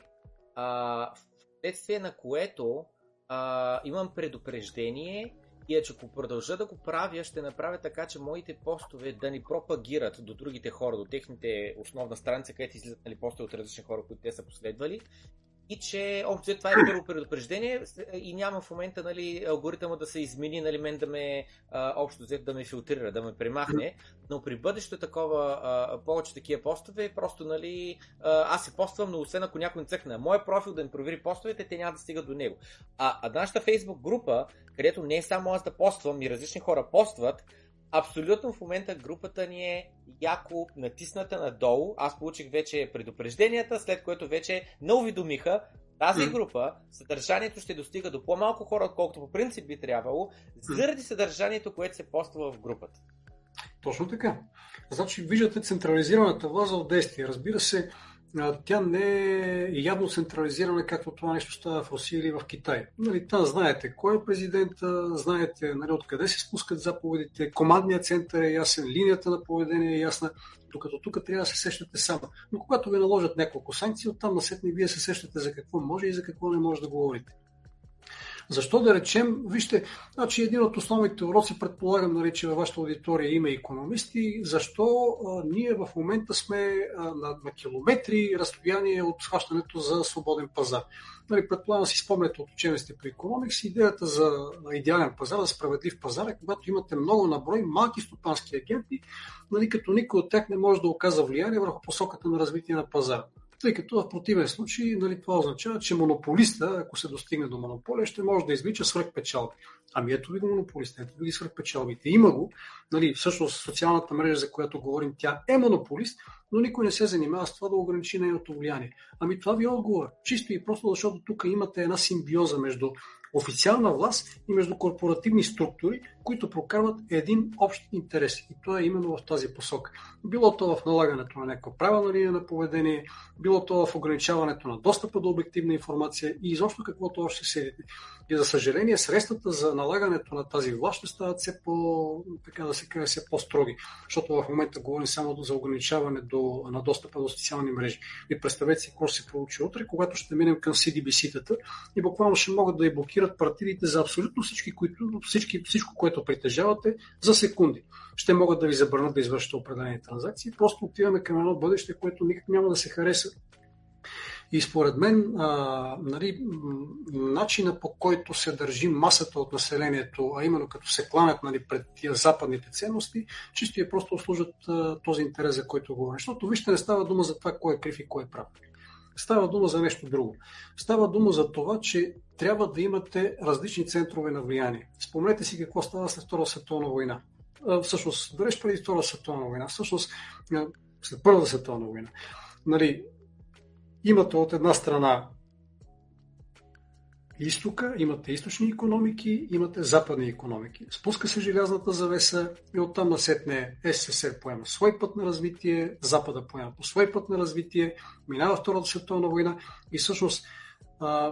а, вследствие на което а, имам предупреждение и е, че ако продължа да го правя, ще направя така, че моите постове да ни пропагират до другите хора, до техните основна страница, където излизат нали, постове от различни хора, които те са последвали и че общо това е първо предупреждение и няма в момента нали, алгоритъма да се измени, нали, мен да ме общо взето да ме филтрира, да ме премахне, но при бъдеще такова, повече такива постове, просто нали, аз се поствам, но освен ако някой цъкне на моя профил да ми провери постовете, те няма да стигат до него. А, а нашата фейсбук група, където не е само аз да поствам и различни хора постват, Абсолютно в момента групата ни е яко натисната надолу. Аз получих вече предупрежденията, след което вече не уведомиха тази група, съдържанието ще достига до по-малко хора, отколкото по принцип би трябвало, заради съдържанието, което се поства в групата. Точно така. Значи, виждате централизираната власт в действие. Разбира се, тя не е явно централизирана, както това нещо става в Русия или в Китай. Нали, там знаете кой е президента, знаете нали, откъде се спускат заповедите, командният център е ясен, линията на поведение е ясна, докато тук трябва да се сещате само. Но когато ви наложат няколко санкции, оттам насетне вие се сещате за какво може и за какво не може да говорите. Защо да речем, вижте, значи един от основните уроци, предполагам, нали, че във вашата аудитория има економисти, защо а, ние в момента сме а, на, на километри разстояние от схващането за свободен пазар. Нали, предполагам си спомняте от учениците по економикс, идеята за идеален пазар, за справедлив пазар е когато имате много наброй малки стопански агенти, нали, като никой от тях не може да оказа влияние върху посоката на развитие на пазара тъй като в противен случай нали, това означава, че монополиста, ако се достигне до монополия, ще може да извлича свръхпечалби. Ами ето ви го монополиста, ето ви свръхпечалбите. Има го, нали, всъщност социалната мрежа, за която говорим, тя е монополист, но никой не се занимава с това да ограничи нейното влияние. Ами това ви е отговор. Чисто и просто защото тук имате една симбиоза между официална власт и между корпоративни структури, които прокарват един общ интерес. И то е именно в тази посока. Било то в налагането на някаква правилна линия на поведение, било то в ограничаването на достъпа до обективна информация и изобщо каквото още седите. И за съжаление, средствата за налагането на тази власт ще стават все по, така да се каже, все по-строги. Защото в момента говорим само за ограничаване до, на достъпа до социални мрежи. И представете си какво ще се получи утре, когато ще минем към CDBC-тата и буквално ще могат да и блокират партидите за абсолютно всички, които, всички, всичко, което притежавате за секунди. Ще могат да ви забранят да извършите определени транзакции. Просто отиваме към едно бъдеще, което никак няма да се хареса И според мен, а, нали, начина по който се държи масата от населението, а именно като се кланят нали, пред тия западните ценности, чисто е просто служат а, този интерес, за който говоря. Защото вижте, не става дума за това кой е крив и кой е прав. Става дума за нещо друго. Става дума за това, че трябва да имате различни центрове на влияние. Спомнете си какво става след Втора световна война. Всъщност, далеч преди Втора световна война, всъщност след Първата световна война. Нали, имате от една страна изтока, имате източни економики, имате западни економики. Спуска се желязната завеса и оттам насетне СССР поема свой път на развитие, Запада поема по свой път на развитие, минава Втората световна война и всъщност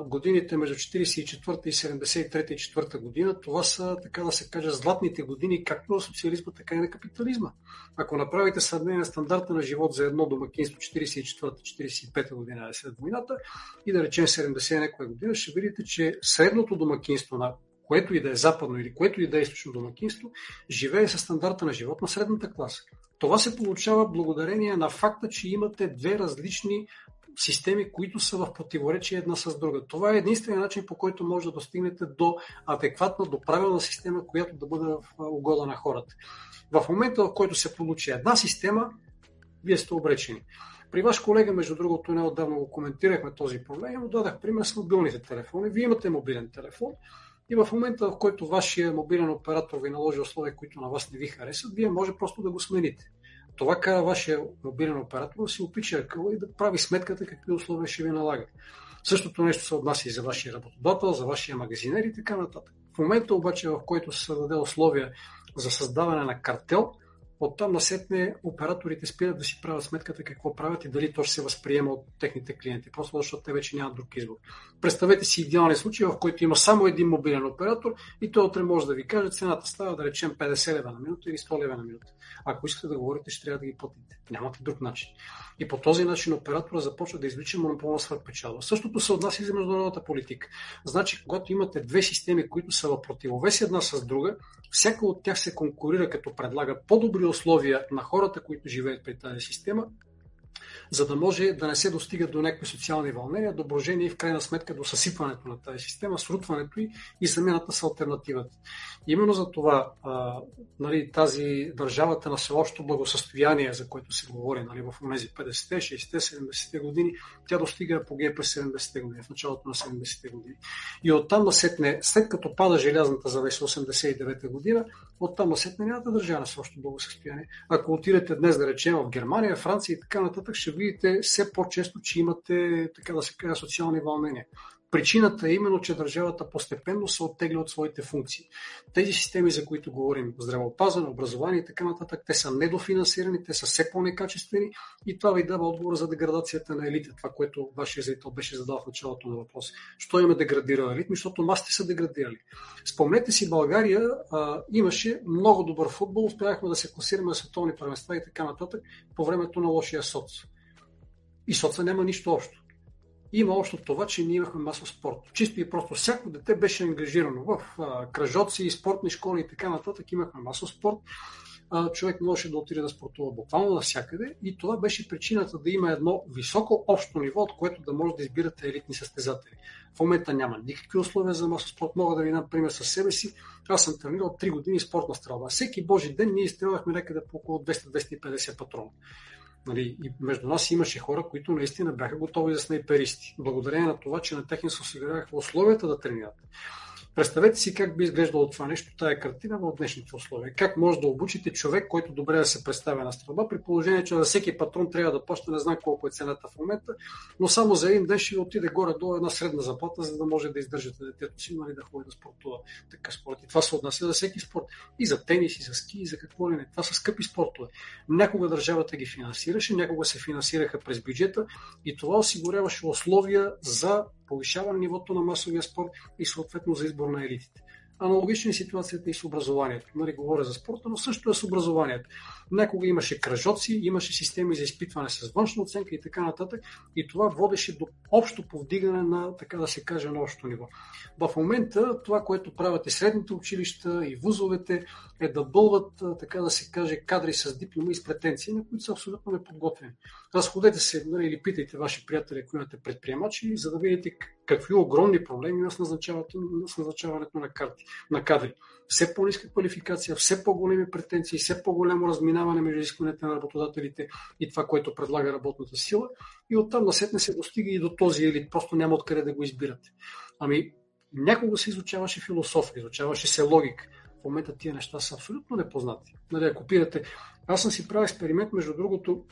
годините между 44 и 73 и 4 година, това са, така да се каже, златните години както на социализма, така и на капитализма. Ако направите сравнение на стандарта на живот за едно домакинство 44-45 година е след войната и да речем 70 някоя година, ще видите, че средното домакинство на което и да е западно или което и да е източно домакинство, живее със стандарта на живот на средната класа. Това се получава благодарение на факта, че имате две различни системи, които са в противоречие една с друга. Това е единствения начин, по който може да достигнете до адекватна, до правилна система, която да бъде в угода на хората. В момента, в който се получи една система, вие сте обречени. При ваш колега, между другото, неотдавна го коментирахме този проблем, му дадах пример с мобилните телефони. Вие имате мобилен телефон и в момента, в който вашия мобилен оператор ви наложи условия, които на вас не ви харесат, вие може просто да го смените. Това кара вашия мобилен оператор да си опича ръкава и да прави сметката какви условия ще ви налага. Същото нещо се отнася и за вашия работодател, за вашия магазинер и така нататък. В момента обаче, в който се създаде условия за създаване на картел, Оттам насетне операторите спират да си правят сметката какво правят и дали то ще се възприема от техните клиенти, просто защото те вече нямат друг избор. Представете си идеален случай, в който има само един мобилен оператор и той утре може да ви каже, цената става да речем 50 лева на минута или 100 лева на минута. Ако искате да говорите, ще трябва да ги платите. Нямате друг начин. И по този начин оператора започва да извлича монополна свърхпечалба. Същото се отнася и за международната политика. Значи, когато имате две системи, които са в противовес една с друга, всяка от тях се конкурира, като предлага по-добри условия на хората, които живеят при тази система, за да може да не се достига до някакви социални вълнения, до брожение и в крайна сметка до съсипването на тази система, срутването и, и замената с альтернативата. Именно за това а, нали, тази държавата на всеобщо благосъстояние, за което се говори нали, в тези 50-те, 60-те, 70-те години, тя достига апогея през 70-те години, в началото на 70-те години. И оттам насетне, след като пада желязната завеса 89-та година, оттам насетне няма да държава на всеобщо благосъстояние. Ако отидете днес, да речем, в Германия, Франция и така нататък, ще видите все по-често, че имате, така да се каже, социални вълнения. Причината е именно, че държавата постепенно се оттегля от своите функции. Тези системи, за които говорим, здравеопазване, образование и така нататък, те са недофинансирани, те са все по-некачествени и това ви дава отговор за деградацията на елита, това, което вашия зрител беше задал в началото на въпроса. Що има деградирал елит? Защото масите са деградирали. Спомнете си, България а, имаше много добър футбол, успяхме да се класираме на световни първенства и така нататък по времето на лошия соц. И соца няма нищо общо има още това, че ние имахме масов спорт. Чисто и просто всяко дете беше ангажирано в а, кръжоци, спортни школи и така нататък. Имахме масов спорт. А, човек можеше да отиде да спортува буквално навсякъде и това беше причината да има едно високо общо ниво, от което да може да избирате елитни състезатели. В момента няма никакви условия за масов спорт. Мога да ви дам пример със себе си. Аз съм тренирал 3 години спортна стрелба. Всеки божи ден ние изстрелвахме някъде по около 200-250 патрона. Нали, и между нас имаше хора, които наистина бяха готови за снайперисти, благодарение на това, че на техни се осигуряваха условията да тренират. Представете си как би изглеждало това нещо, тая картина в днешните условия. Как може да обучите човек, който добре да се представя на стрелба, при положение, че за всеки патрон трябва да плаща, не знам колко е цената в момента, но само за един ден ще отиде горе до една средна заплата, за да може да издържате детето си, нали, да ходи да спортува така спорт. И това се отнася за всеки спорт. И за тенис, и за ски, и за какво ли не. Това са скъпи спортове. Някога държавата ги финансираше, някога се финансираха през бюджета и това осигуряваше условия за повишаване нивото на масовия спорт и съответно за избор на елитите. Аналогична е ситуацията и с образованието. Нали, говоря за спорта, но също е с образованието. Някога имаше кръжоци, имаше системи за изпитване с външна оценка и така нататък. И това водеше до общо повдигане на, така да се каже, на общото ниво. В момента това, което правят и средните училища и вузовете, е да бълват, така да се каже, кадри с дипломи и с претенции, на които са абсолютно неподготвени. Разходете се нали, или питайте ваши приятели, които имате предприемачи, за да видите какви огромни проблеми има с назначаването на, карти, на кадри. Все по-ниска квалификация, все по-големи претенции, все по-голямо разминаване между изискванията на работодателите и това, което предлага работната сила. И оттам насетне се достига и до този елит. Просто няма откъде да го избирате. Ами, някога се изучаваше философия, изучаваше се логика. В момента тия неща са абсолютно непознати. Нали, ако пирате, аз съм си правил експеримент, между другото,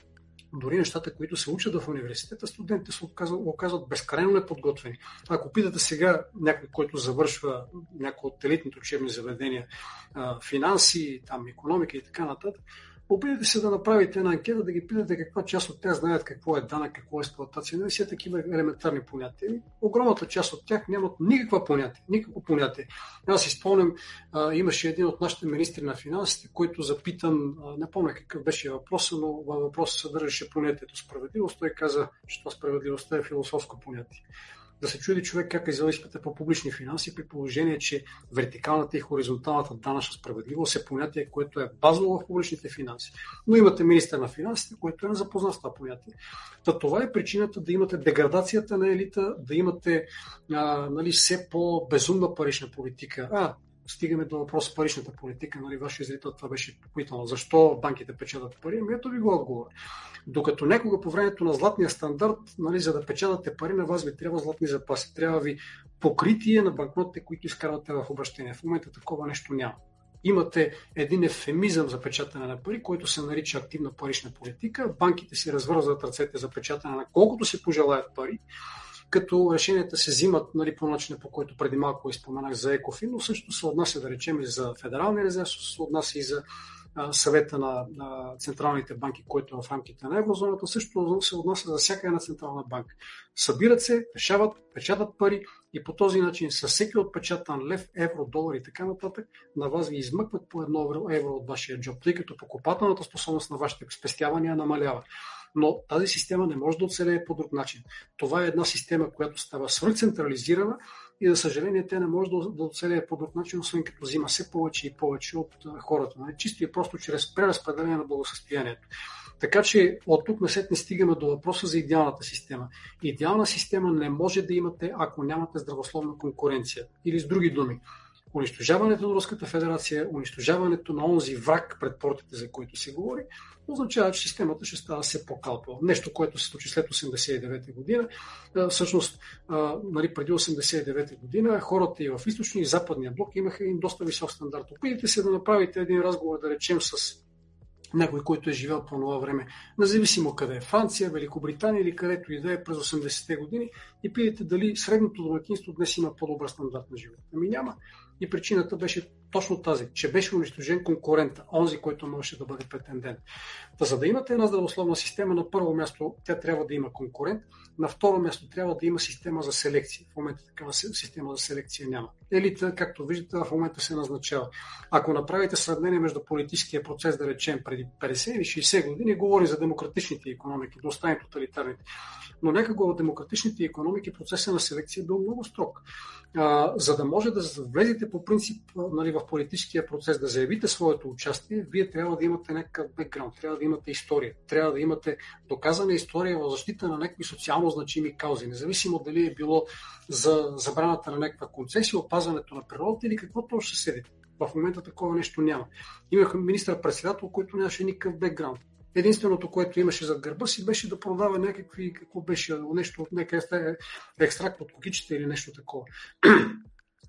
дори нещата, които се учат в университета, студентите се оказват, оказват безкрайно неподготвени. Ако питате сега някой, който завършва някои от елитните учебни заведения, финанси, там, економика и така нататък, Опитайте се да направите една анкета, да ги питате каква част от тях знаят какво е данък, какво е експлуатация. Не са такива елементарни понятия. Огромната част от тях нямат никаква понятие. Никакво понятие. Аз си спомням, имаше един от нашите министри на финансите, който запитан, не помня какъв беше въпросът, но във въпроса съдържаше понятието справедливост. Той каза, че това справедливостта е философско понятие да се чуди човек как е взел изпита по публични финанси, при положение, че вертикалната и хоризонталната данъчна справедливост е понятие, което е базово в публичните финанси. Но имате министър на финансите, който е запознат с това понятие. Та това е причината да имате деградацията на елита, да имате а, нали, все по-безумна парична политика. А, стигаме до въпроса паричната политика. Нали, вашия зрител това беше попитано. Защо банките печатат пари? Ами ето ви го отговор. Докато някога по времето на златния стандарт, нали, за да печатате пари, на вас ви трябва златни запаси. Трябва ви покритие на банкнотите, които изкарвате в обращение. В момента такова нещо няма. Имате един ефемизъм за печатане на пари, който се нарича активна парична политика. Банките си развързват ръцете за печатане на колкото се пожелаят пари като решенията се взимат нали, по начина, по който преди малко изпоменах за Екофин, но също се отнася, да речем, и за Федералния резерв, се отнася и за съвета на, централните банки, който е в рамките на еврозоната, също се отнася за всяка една централна банка. Събират се, решават, печатат пари и по този начин със всеки отпечатан лев, евро, долар и така нататък, на вас ви измъкват по едно евро от вашия джоб, тъй като покупателната способност на вашите спестявания намалява но тази система не може да оцелее по друг начин. Това е една система, която става свръхцентрализирана и, за съжаление, те не може да, да оцелее по друг начин, освен като взима все повече и повече от хората. Нали? Чисто и просто чрез преразпределение на благосъстоянието. Така че от тук на след не стигаме до въпроса за идеалната система. Идеална система не може да имате, ако нямате здравословна конкуренция. Или с други думи, унищожаването на Руската федерация, унищожаването на онзи враг пред портите, за който се говори, означава, че системата ще става все по-калпава. Нещо, което се случи след 89 година. Всъщност, нали, преди 89 година хората и в източния и западния блок имаха един доста висок стандарт. Опитайте се да направите един разговор, да речем, с някой, който е живял по това време, независимо къде е Франция, Великобритания или където и да е през 80-те години и питайте дали средното домакинство днес има по-добър стандарт на живота. Ами няма. И причината беше точно тази, че беше унищожен конкурента, онзи, който можеше да бъде претендент. Та, за да имате една здравословна система, на първо място тя трябва да има конкурент, на второ място трябва да има система за селекция. В момента такава система за селекция няма. Елита, както виждате, в момента се назначава. Ако направите сравнение между политическия процес, да речем, преди 50 или 60 години, говори за демократичните економики, да остане тоталитарните. Но някога в демократичните економики процесът на селекция е бил много строг. А, за да може да влезете по принцип нали, в политическия процес, да заявите своето участие, вие трябва да имате някакъв бекграунд, трябва да имате история, трябва да имате доказана история в защита на някакви социално значими каузи, независимо дали е било за забраната на някаква концесия, опазването на природата или какво ще седите. В момента такова нещо няма. Имах министър-председател, който нямаше никакъв бекграунд. Единственото, което имаше зад гърба си, беше да продава някакви, какво беше, нещо някакъв екстракт от кокичета или нещо такова.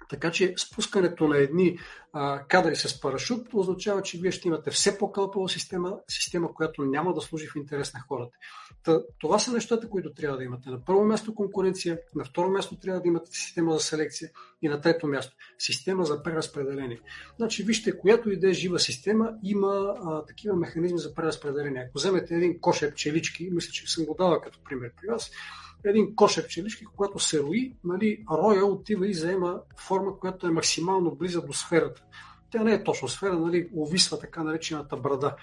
Така че спускането на едни а, кадри с парашут означава, че вие ще имате все по-кълпава система, система, която няма да служи в интерес на хората. Та, това са нещата, които трябва да имате. На първо място конкуренция, на второ място трябва да имате система за селекция и на трето място система за преразпределение. Значи, вижте, която и да е жива система, има а, такива механизми за преразпределение. Ако вземете един кошер пчелички, мисля, че съм го дала като пример при вас, един кошер пчелички, когато се рои, нали, роя отива и заема форма, която е максимално близа до сферата. Тя не е точно сфера, нали, увисва така наречената брада.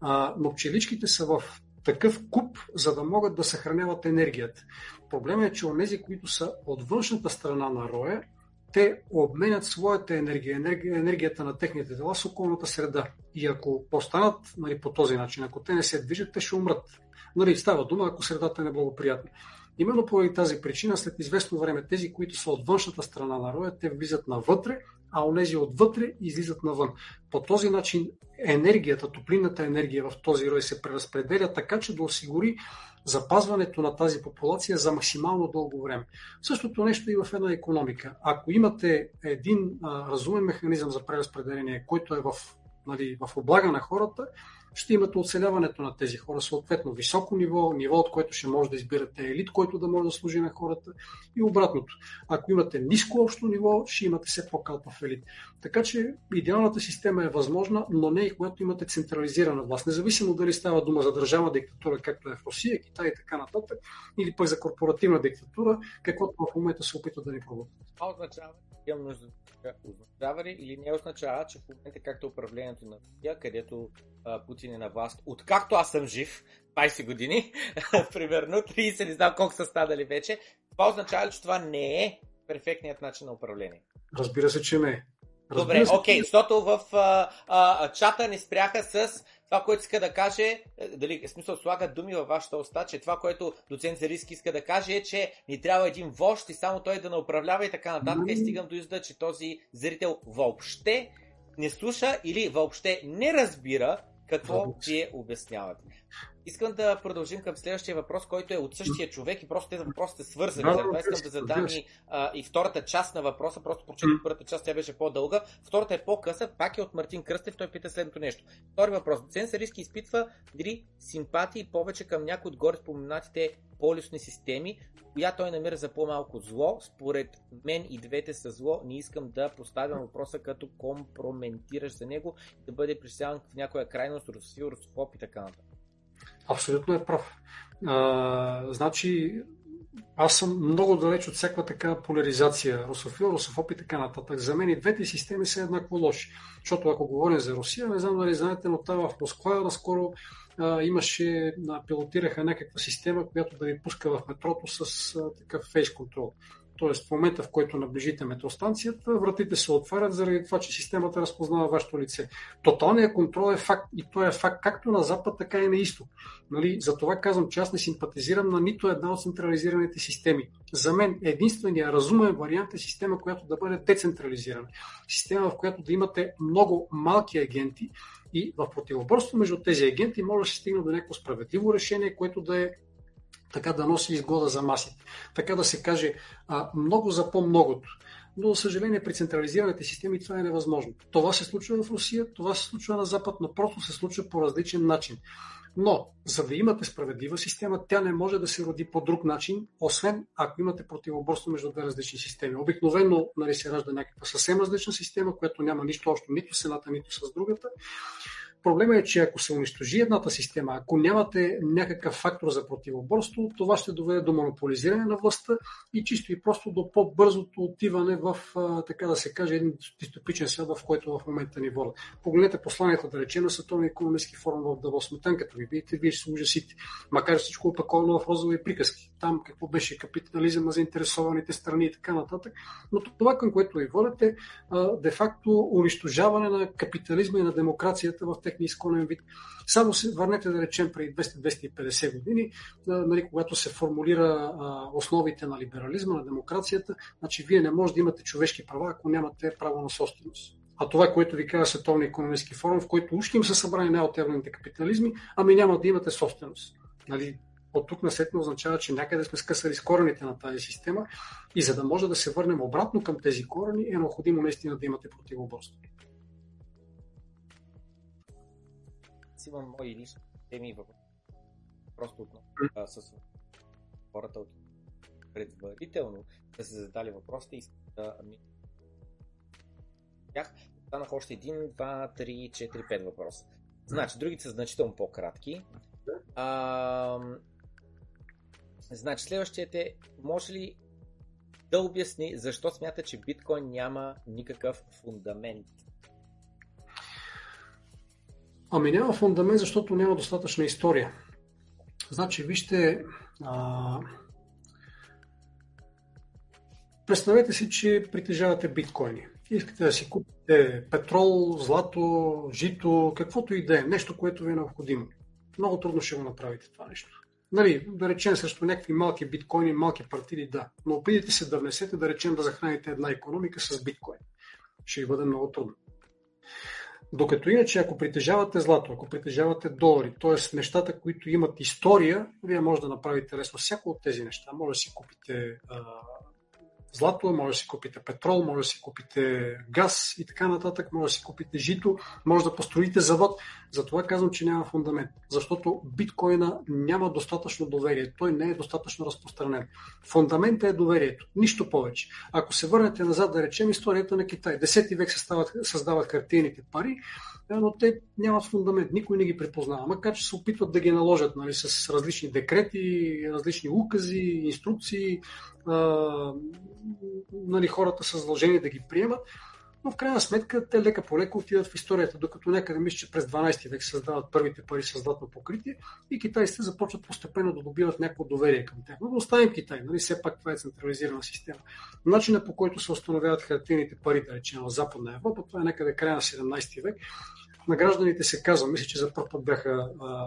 А, но пчеличките са в такъв куп, за да могат да съхраняват енергията. Проблемът е, че онези, които са от външната страна на роя, те обменят своята енергия, енергия енергията на техните тела с околната среда. И ако останат нали, по този начин, ако те не се движат, те ще умрат. Нали, става дума, ако средата е неблагоприятна. Именно поради тази причина, след известно време, тези, които са от външната страна на роя, те влизат навътре, а онези отвътре излизат навън. По този начин енергията, топлинната енергия в този рой се преразпределя така, че да осигури запазването на тази популация за максимално дълго време. Същото нещо и в една економика. Ако имате един а, разумен механизъм за преразпределение, който е в, нали, в облага на хората, ще имате оцеляването на тези хора, съответно високо ниво, ниво, от което ще може да избирате елит, който да може да служи на хората и обратното. Ако имате ниско общо ниво, ще имате все по-калпав елит. Така че идеалната система е възможна, но не и когато имате централизирана власт. Независимо дали става дума за държавна диктатура, както е в Русия, Китай и така нататък, или пък за корпоративна диктатура, каквото в момента се опитва да ни пробват. Това означава, имам нужда означава ли или не означава, че в момента както управлението на Русия, където а, Путин е на власт, откакто аз съм жив, 20 години, примерно 30, не знам колко са станали вече, това означава ли, че това не е перфектният начин на управление? Разбира се, че не. Добре, окей, okay, защото в а, а, чата не спряха с това, което иска да каже, е, дали смисъл слага думи във вашата уста, че това, което доцент Зариски иска да каже е, че ни трябва един вожд и само той да не управлява и така нататък. И стигам до изда, че този зрител въобще не слуша или въобще не разбира какво вие обяснявате. Искам да продължим към следващия въпрос, който е от същия човек и просто тези въпросите свързани. Да, Затова искам да задам и, а, и втората част на въпроса, просто прочетох първата част, тя беше по-дълга. Втората е по-къса, пак е от Мартин Кръстев, той пита следното нещо. Втори въпрос. Доцент Сариски изпитва дали симпатии повече към някои от горе споменатите полюсни системи, коя той намира за по-малко зло. Според мен и двете са зло. Не искам да поставям въпроса като компроментираш за него да бъде присяван в някоя крайност, русофил, русофоб и така нататък. Абсолютно е прав. А, значи, аз съм много далеч от всяка така поляризация, русофил, русофоб и така нататък. За мен и двете системи са еднакво лоши. Защото ако говорим за Русия, не знам дали знаете, но там в Москва наскоро а, имаше, а, пилотираха някаква система, която да ви пуска в метрото с а, такъв фейс контрол. Тоест в момента, в който наближите метростанцията, вратите се отварят заради това, че системата разпознава вашето лице. Тоталният контрол е факт и той е факт както на запад, така и на изток. Нали? Затова казвам, че аз не симпатизирам на нито една от централизираните системи. За мен единственият разумен вариант е система, която да бъде децентрализирана. Система, в която да имате много малки агенти и в противоборство между тези агенти може да се стигне до някакво справедливо решение, което да е така да носи изгода за масите. Така да се каже, а, много за по-многото. Но, за съжаление, при централизираните системи това е невъзможно. Това се случва в Русия, това се случва на Запад, но просто се случва по различен начин. Но, за да имате справедлива система, тя не може да се роди по друг начин, освен ако имате противоборство между две различни системи. Обикновено нали, се ражда някаква съвсем различна система, която няма нищо общо нито с едната, нито с другата. Проблема е, че ако се унищожи едната система, ако нямате някакъв фактор за противоборство, това ще доведе до монополизиране на властта и чисто и просто до по-бързото отиване в, така да се каже, един дистопичен свят, в който в момента ни водят. Погледнете посланието, да речем, на Световния економически форум в Давос. Там, като ви видите, вие ще се ужасите. Макар всичко опаковано в розови приказки. Там какво беше капитализъм на заинтересованите страни и така нататък. Но това, към което ви водите, де-факто унищожаване на капитализма и на демокрацията в техния изконен вид. Само се върнете да речем преди 200-250 години, нали, когато се формулира основите на либерализма, на демокрацията, значи вие не можете да имате човешки права, ако нямате право на собственост. А това, което ви казва Световния економически форум, в който ушки им са събрани най-отевлените капитализми, ами няма да имате собственост. Нали, от тук насетно означава, че някъде сме скъсали с корените на тази система и за да може да се върнем обратно към тези корени, е необходимо наистина да имате противоборство. Аз имам мои лични теми в просто от, а, с хората от предварително да се задали въпросите и да ми тях станах още един, два, три, четири, пет въпроса. Значи, другите са значително по-кратки. А, Значи следващият е, може ли да обясни защо смята, че биткоин няма никакъв фундамент? Ами няма фундамент, защото няма достатъчна история. Значи, вижте, а... представете си, че притежавате биткоини. Искате да си купите петрол, злато, жито, каквото и да е, нещо, което ви е необходимо. Много трудно ще го направите това нещо. Нали, да речем срещу някакви малки биткоини, малки партиди, да. Но опитайте се да внесете, да речем да захраните една економика с биткоин. Ще ви бъде много трудно. Докато иначе, ако притежавате злато, ако притежавате долари, т.е. нещата, които имат история, вие може да направите лесно всяко от тези неща. Може да си купите злато, може да си купите петрол, може да си купите газ и така нататък, може да си купите жито, може да построите завод. Затова казвам, че няма фундамент. Защото биткоина няма достатъчно доверие. Той не е достатъчно разпространен. Фундаментът е доверието. Нищо повече. Ако се върнете назад, да речем историята на Китай. Десети век създават, създават хартийните пари, но те нямат фундамент, никой не ги препознава, макар че се опитват да ги наложат нали, с различни декрети, различни укази, инструкции, а, нали, хората са задължени да ги приемат, но в крайна сметка те лека по лека отиват в историята, докато някъде мисля, че през 12 век създават първите пари с златно покритие и китайците започват постепенно да добиват някакво доверие към тях. Но да оставим Китай, нали? все пак това е централизирана система. Начинът по който се установяват хартийните пари, да речем, в Западна Европа, това е някъде края на 17 век. На гражданите се казва, мисля, че за първ път бяха а,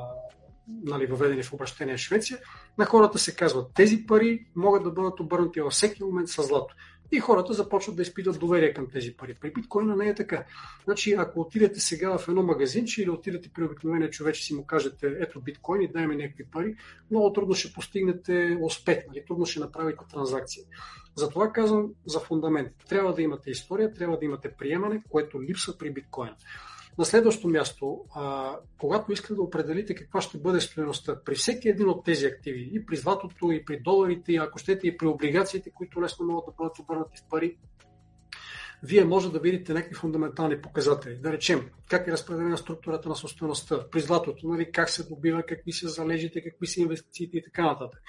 нали, въведени в обращение в Швеция, на хората се казват, тези пари могат да бъдат обърнати във всеки момент с злато. И хората започват да изпитват доверие към тези пари. При биткоина не е така. Значи, ако отидете сега в едно магазинче или отидете при обикновения човек и си му кажете, ето биткоини, дай ми някакви пари, много трудно ще постигнете успех, нали? трудно ще направите транзакция. Затова казвам за фундамент. Трябва да имате история, трябва да имате приемане, което липсва при биткоина. На следващо място, а, когато искате да определите каква ще бъде стоеността при всеки един от тези активи, и при златото, и при доларите, и ако щете и при облигациите, които лесно могат да бъдат обърнати в пари, вие може да видите някакви фундаментални показатели. Да речем, как е разпределена структурата на собствеността, при златото, нали, как се добива, какви са залежите, какви са инвестициите и така нататък.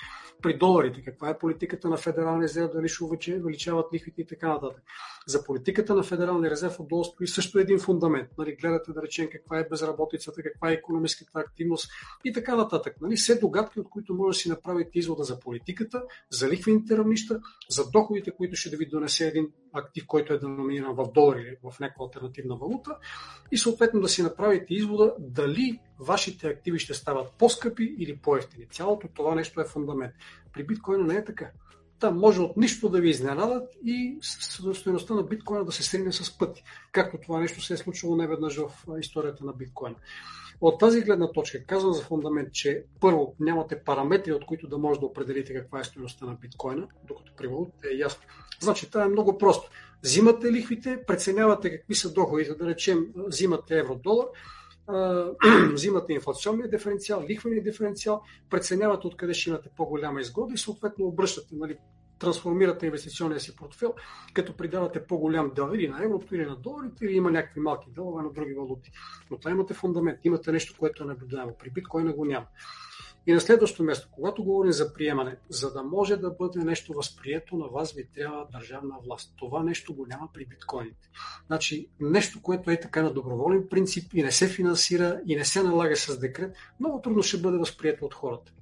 При доларите, каква е политиката на Федералния резерв, дали ще увеличават лихвите и така нататък. За политиката на Федералния резерв отдолу стои също един фундамент. Нали, гледате да речем каква е безработицата, каква е економическата активност и така нататък. Нали, все догадки, от които може да си направите извода за политиката, за лихвените равнища, за доходите, които ще да ви донесе един актив, който е деноминиран в долари или в някаква альтернативна валута и съответно да си направите извода дали вашите активи ще стават по-скъпи или по-ефтини. Цялото това нещо е фундамент. При биткоина не е така. Там може от нищо да ви изненадат и стоеността на биткоина да се срине с пъти, както това нещо се е случило неведнъж в историята на биткоина. От тази гледна точка казвам за фундамент, че първо нямате параметри, от които да може да определите каква е стоеността на биткоина, докато при валутата е ясно. Значи това е много просто. Взимате лихвите, преценявате какви са доходите, да речем, взимате евро-долар, взимате инфлационния диференциал, лихвения диференциал, преценявате откъде ще имате по-голяма изгода и съответно обръщате, нали, трансформирате инвестиционния си портфел, като придавате по-голям дял или на еврото, или на доларите, или има някакви малки дълове на други валути. Но това имате фундамент, имате нещо, което е наблюдаемо. При биткоина го няма. И на следващо място, когато говорим за приемане, за да може да бъде нещо възприето на вас, ви трябва държавна власт. Това нещо го няма при биткоините. Значи, нещо, което е така на доброволен принцип и не се финансира и не се налага с декрет, много трудно ще бъде възприето от хората.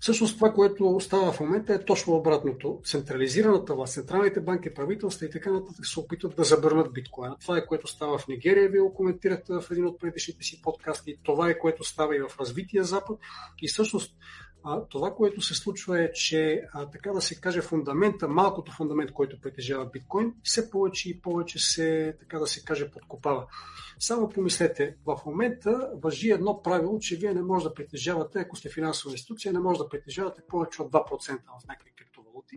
Всъщност това, което става в момента е точно обратното. Централизираната власт, централните банки, правителства и така нататък се опитват да забърнат биткоина. Това е което става в Нигерия, вие го коментирахте в един от предишните си подкасти. Това е което става и в развития Запад. И всъщност това, което се случва е, че а, така да се каже фундамента, малкото фундамент, който притежава биткоин, все повече и повече се, така да се каже, подкопава. Само помислете, в момента въжи едно правило, че вие не може да притежавате, ако сте финансова институция, не може да притежавате повече от 2% в някакви криптовалути.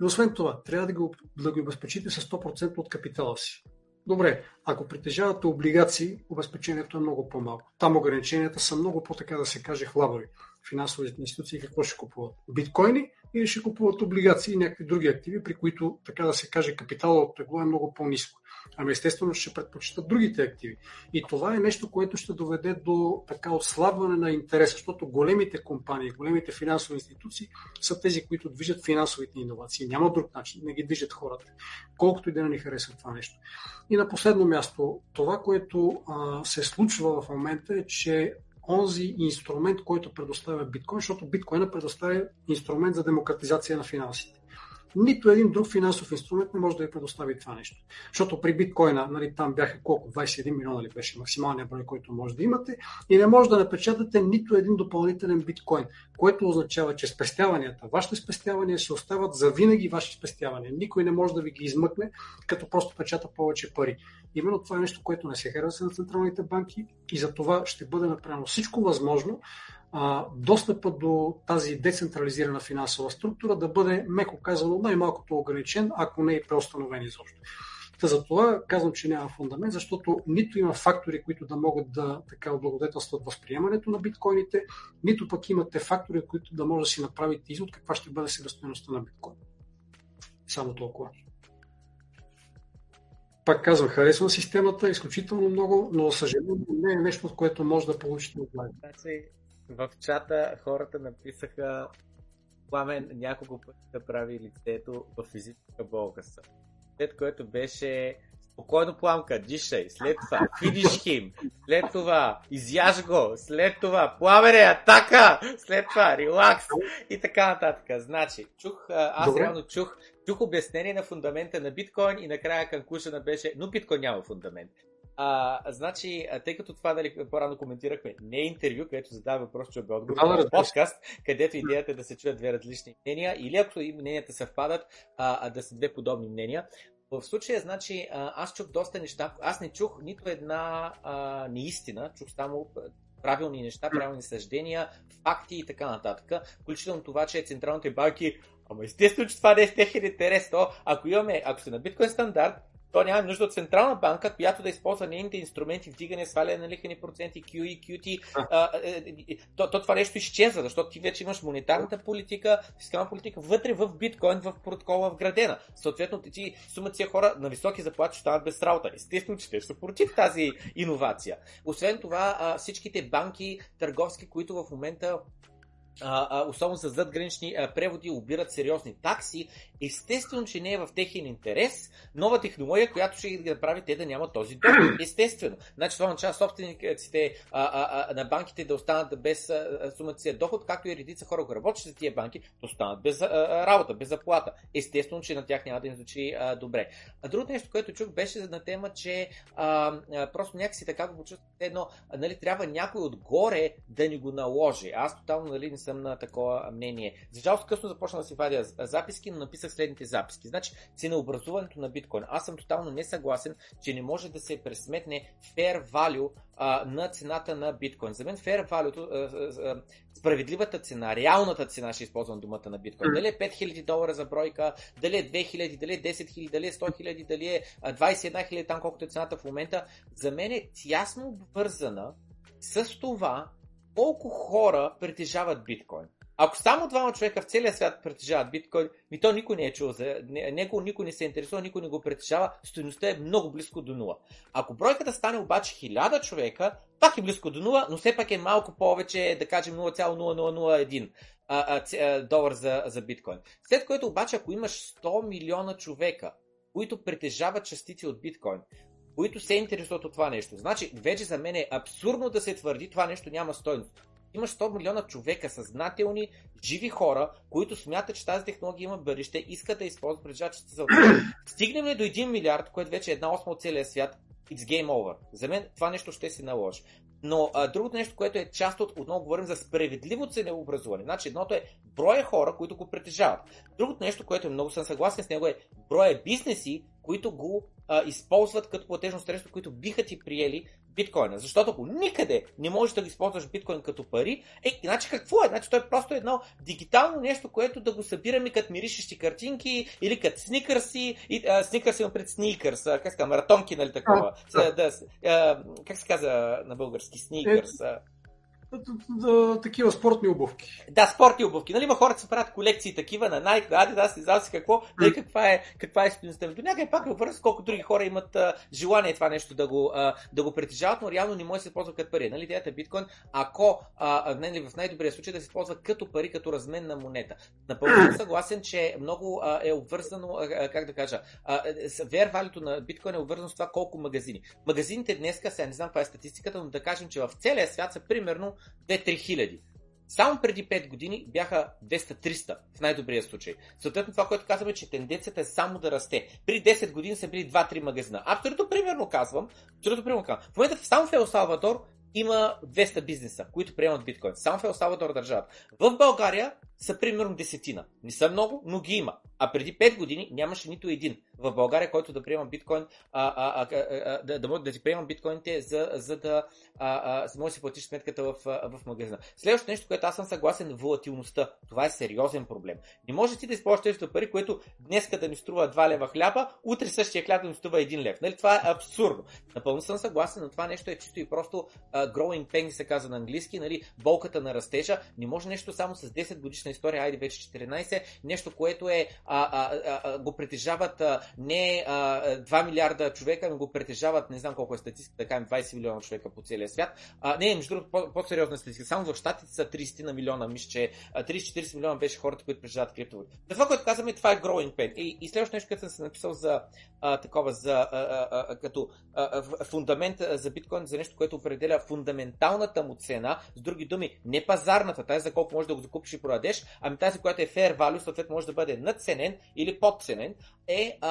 И освен това, трябва да го, да го обезпечите с 100% от капитала си. Добре, ако притежавате облигации, обезпечението е много по-малко. Там ограниченията са много по, така да се каже, хлабави. Финансовите институции какво ще купуват? Биткоини или ще купуват облигации и някакви други активи, при които, така да се каже, капиталът от тегло е много по-низко. Ами естествено ще предпочитат другите активи. И това е нещо, което ще доведе до така отслабване на интерес, защото големите компании, големите финансови институции са тези, които движат финансовите иновации. Няма друг начин, не ги движат хората, колкото и да не ни харесва това нещо. И на последно място, това, което а, се случва в момента е, че онзи инструмент, който предоставя биткоин, защото биткоина предоставя инструмент за демократизация на финансите. Нито един друг финансов инструмент не може да ви предостави това нещо. Защото при биткоина, нали, там бяха колко? 21 милиона ли беше максималният брой, който може да имате и не може да напечатате нито един допълнителен биткоин, което означава, че спестяванията, вашите спестявания се остават за винаги ваши спестявания. Никой не може да ви ги измъкне, като просто печата повече пари. Именно това е нещо, което не се харесва на централните банки и за това ще бъде направено всичко възможно достъпа до тази децентрализирана финансова структура да бъде, меко казано, най-малкото ограничен, ако не и преустановен изобщо. Та за това казвам, че няма фундамент, защото нито има фактори, които да могат да така облагодетелстват възприемането на биткоините, нито пък имате фактори, които да може да си направите извод каква ще бъде себестоеността на биткоин. Само толкова. Пак казвам, харесвам системата изключително много, но съжаление не е нещо, от което може да получите от Значи, в чата хората написаха Пламен няколко пъти да прави лицето в физическа болка са. След което беше спокойно пламка, дишай, след това финиш хим, след това изяж го, след това пламене, атака, след това релакс и така нататък. Значи, чух, аз Добре. реално чух, чух обяснение на фундамента на биткоин и накрая конкурсена беше, но биткоин няма фундамент. А, значи, тъй като това дали по-рано коментирахме, не е интервю, където задава въпрос, че е отговор, а е подкаст, където идеята е да се чуят две различни мнения или ако и мненията съвпадат, а да са две подобни мнения. В случая, значи, аз чух доста неща. Аз не чух нито една а, неистина, чух само правилни неща, правилни съждения, факти и така нататък. Включително това, че централните банки Ама естествено, че това не е в техен интерес. То, ако имаме, ако сте на биткоин стандарт, то няма нужда от централна банка, която да използва нейните инструменти, вдигане, сваляне на лихвени проценти, QE, QT. А, е, е, то, то това нещо изчезва, защото ти вече имаш монетарната политика, фискална политика вътре в биткоин, в протокола вградена. Съответно, ти сумата си хора на високи заплати стават без работа. Естествено, че те са против тази иновация. Освен това, всичките банки, търговски, които в момента а, а, особено с задгранични а, преводи, обират сериозни такси. Естествено, че не е в техен интерес нова технология, която ще ги направи те да нямат този доход. Естествено. Значи това означава собствениците а, а, а, на банките да останат без сумата си доход, както и редица хора, които работят за тия банки, да останат без а, работа, без заплата. Естествено, че на тях няма да им звучи а, добре. А другото нещо, което чух, беше на тема, че а, а, просто някакси така го почувствах едно, нали, трябва някой отгоре да ни го наложи. Аз тотално нали, не съм на такова мнение. За жалост късно започна да си вадя записки, но написах следните записки. Значи, ценообразуването на биткоин. Аз съм тотално несъгласен, че не може да се пресметне fair value а, на цената на биткоин. За мен fair value, справедливата цена, реалната цена, ще използвам думата на биткоин. Дали е 5000 долара за бройка, дали е 2000, дали е 10 000, дали е 100 000, дали е 21 000, там колкото е цената в момента, за мен е тясно обвързана с това колко хора притежават биткоин. Ако само двама човека в целия свят притежават биткоин, ми то никой не е чул за него, никой не се интересува, никой не го притежава, стоеността е много близко до нула. Ако бройката стане обаче 1000 човека, пак е близко до нула, но все пак е малко повече, да кажем 0,0001 долар за, за биткоин. След което обаче, ако имаш 100 милиона човека, които притежават частици от биткоин, които се интересуват от това нещо. Значи, вече за мен е абсурдно да се твърди, това нещо няма стойност. Имаш 100 милиона човека, съзнателни, живи хора, които смятат, че тази технология има бъдеще, искат да използват притежателите за Стигнем ли до 1 милиард, което вече е една осма от целия свят, it's game over. За мен това нещо ще се наложи. Но а, другото нещо, което е част от, отново говорим за справедливо ценообразуване. Значи едното е броя хора, които го притежават. Другото нещо, което е много съм съгласен с него е броя бизнеси, които го а, използват като платежно средство, които биха ти приели биткоина. Защото ако никъде не можеш да използваш биткоин като пари, е, иначе какво е? Значи той е просто едно дигитално нещо, което да го събираме като миришещи картинки или като сникърси, и, а, сникърси има пред сникърс, как се казва, маратонки, нали такова. А, да, а, как се казва на български? Сникърс. Такива спортни обувки. Да, спортни обувки. Нали, има хората се правят колекции такива на Nike, на Adidas, не знам си какво, нали, каква е, каква е стоеността. До някъде пак е обвързано колко други хора имат а, желание това нещо да го, а, да го притежават, но реално не може да се ползва като пари. Нали, идеята е биткоин, ако а, нали, в най-добрия случай да се ползва като пари, като размен на монета. Напълно съм съгласен, че много а, е обвързано, а, как да кажа, вер валюто на биткоин е обвързано с това колко магазини. Магазините днес, сега не знам каква е статистиката, но да кажем, че в целия свят са примерно 2-3 хиляди. Само преди 5 години бяха 200-300 в най-добрия случай. Съответно това, което казваме, че тенденцията е само да расте. При 10 години са били 2-3 магазина. Абсолютно примерно казвам, абсолютно примерно казвам. В момента само в Ел Салвадор има 200 бизнеса, които приемат биткоин. Само в Ел Салвадор държавата. В България са примерно десетина. Не са много, но ги има. А преди 5 години нямаше нито един в България, който да приема биткоин, а, а, а, а, да, да, да ти приема биткоините, за, за да а, а, може да си платиш сметката в, в магазина. Следващото нещо, което аз съм съгласен, волатилността. Това е сериозен проблем. Не може ти да използваш тези пари, което днес да ми струва 2 лева хляба, утре същия хляб да ми струва 1 лев. Нали? Това е абсурдно. Напълно съм съгласен, но това нещо е чисто и просто uh, growing pain се казва на английски, нали? болката на растежа. Не може нещо само с 10 годишна история, айде вече 14, нещо, което е, а, а, а, го притежават а, не а, 2 милиарда човека, но го притежават, не знам колко е статистика, да кажем 20 милиона човека по целия свят. А, не, между другото, по-сериозна статистика. Само в щатите са 30 на милиона, мисля, че 30-40 милиона беше хората, които притежават криптовалути. Това, което казваме, това е growing pain. И, и следващото нещо, което съм се написал за а, такова, за, а, а, като а, фундамент за биткоин, за нещо, което определя фундаменталната му цена, с други думи, не пазарната, тази за колко можеш да го закупиш и продадеш, ами тази, която е fair value, съответно може да бъде надценен или подценен, е а,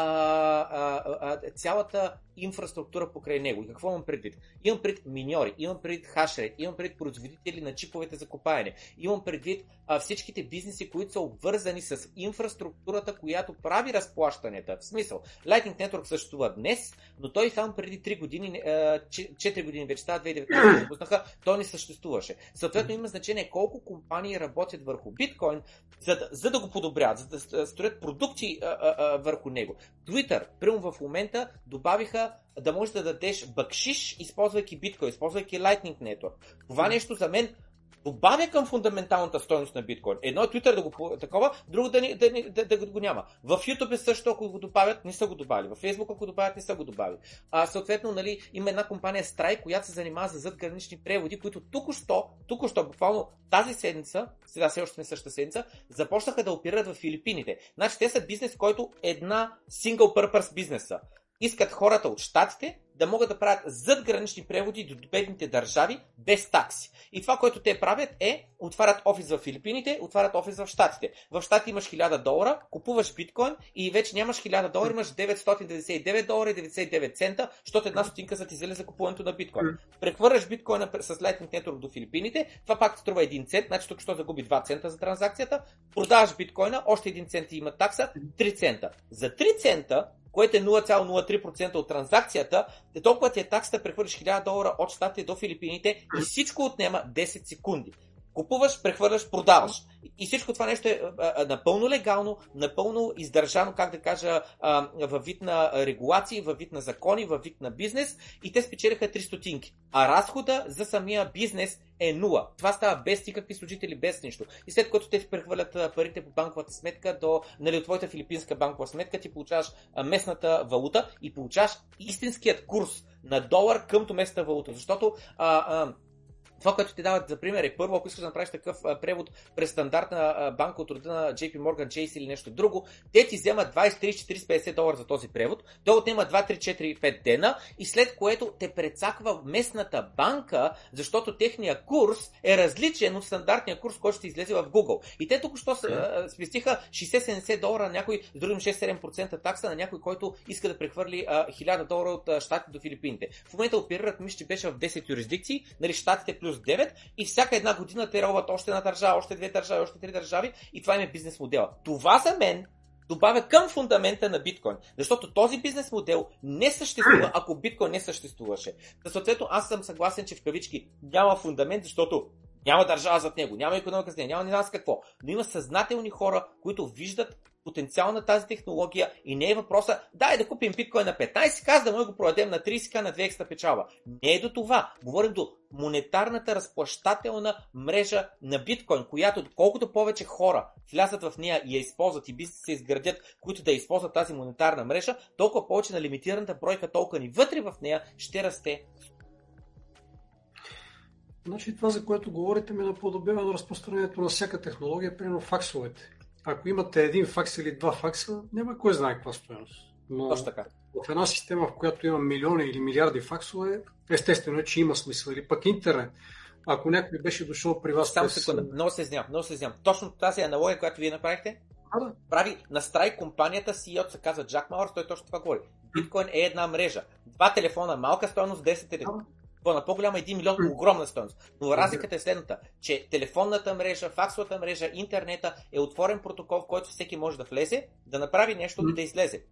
а, а, цялата инфраструктура покрай него. И какво имам предвид? Имам пред миньори, имам пред хашери, имам пред производители на чиповете за копаене, имам предвид а, всичките бизнеси, които са обвързани с инфраструктурата, която прави разплащанията. В смисъл, Lightning Network съществува днес, но той само преди 3 години, 4 години вече става 2019 запуснаха, той не съществуваше. Съответно има значение колко компании работят върху биткоин, за да, за да го подобрят, за да строят продукти а, а, а, върху него. Twitter, прямо в момента, добавиха да можеш да дадеш бакшиш, използвайки биткоин, използвайки Lightning Network. Това нещо за мен добавя към фундаменталната стойност на биткоин. Едно е Twitter да го такова, друго да, да, да, да, да го няма. В YouTube е също, ако го добавят, не са го добавили. В Facebook, ако го добавят, не са го добавили. А, съответно, нали, има една компания Stripe, която се занимава за задгранични преводи, които тук-що, тук-що, буквално тази седмица, сега все още сме същата седмица, започнаха да оперират в Филипините. Значи те са бизнес, който една single purpose бизнеса искат хората от щатите да могат да правят задгранични преводи до бедните държави без такси. И това, което те правят е, отварят офис в Филипините, отварят офис в Штатите. В Штати имаш 1000 долара, купуваш биткоин и вече нямаш 1000 долара, имаш 999 долара и 99 цента, защото една стотинка за ти зеле за купуването на биткоин. Прехвърляш биткоина с Lightning Network до Филипините, това пак струва 1 цент, значи тук що загуби 2 цента за транзакцията, продаваш биткоина, още 1 цент има такса, 3 цента. За 3 цента което е 0,03% от транзакцията, те толкова ти е таксата, прехвърлиш 1000 долара от щатите до Филипините и всичко отнема 10 секунди. Купуваш, прехвърляш, продаваш. И всичко това нещо е напълно легално, напълно издържано, как да кажа, във вид на регулации, във вид на закони, във вид на бизнес и те спечелиха 3 стотинки. А разхода за самия бизнес е нула. Това става без никакви служители, без нищо. И след като те прехвърлят парите по банковата сметка до, нали, от твоята филипинска банкова сметка, ти получаваш местната валута и получаваш истинският курс на долар към местната валута. Защото а, а, това, което ти дават за пример е първо, ако искаш да направиш такъв превод през стандартна банка от рода на JP Morgan Chase или нещо друго, те ти вземат 20, 30, 40, 50 долара за този превод, той отнема 2, 3, 4, 5 дена и след което те прецаква местната банка, защото техния курс е различен от стандартния курс, който ще излезе в Google. И те тук що спестиха 60-70 долара, някой, с другим 6-7% такса на някой, който иска да прехвърли а, 1000 долара от щатите до Филипините. В момента оперират, мисля, че беше в 10 юрисдикции, нали, щатите плюс 9 и всяка една година те робват още една държава, още две държави, още три държави и това им е бизнес модела. Това за мен добавя към фундамента на биткоин. Защото този бизнес модел не съществува, ако биткоин не съществуваше. съответно, аз съм съгласен, че в кавички няма фундамент, защото Няма държава зад него, няма економика с него, няма не знам с какво. Но има съзнателни хора, които виждат потенциал на тази технология и не е въпроса, дай да купим биткоин на 15 каз, да му го продадем на 30 на 2 екстра печалба. Не е до това. Говорим до монетарната разплащателна мрежа на биткоин, която колкото повече хора влязат в нея и я използват и бизнес се изградят, които да използват тази монетарна мрежа, толкова повече на лимитираната бройка токени вътре в нея ще расте Значи това, за което говорите, ми наподобява на разпространението на всяка технология, примерно факсовете. Ако имате един факс или два факса, няма кой знае каква стоеност. Но Точно така. в една система, в която има милиони или милиарди факсове, естествено е, че има смисъл. Или пък интернет. Ако някой беше дошъл при вас... Само секунда, много се знам, много се знам. Точно тази аналогия, която вие направихте, а, да. прави на страй компанията CEO, се казва Джак Мауър, той точно това говори. Биткоин е една мрежа. Два телефона, малка стоеност, 10 телефона на по-голяма 1 милион, огромна стоеност. Но разликата е следната, че телефонната мрежа, факсовата мрежа, интернета е отворен протокол, в който всеки може да влезе, да направи нещо и да излезе.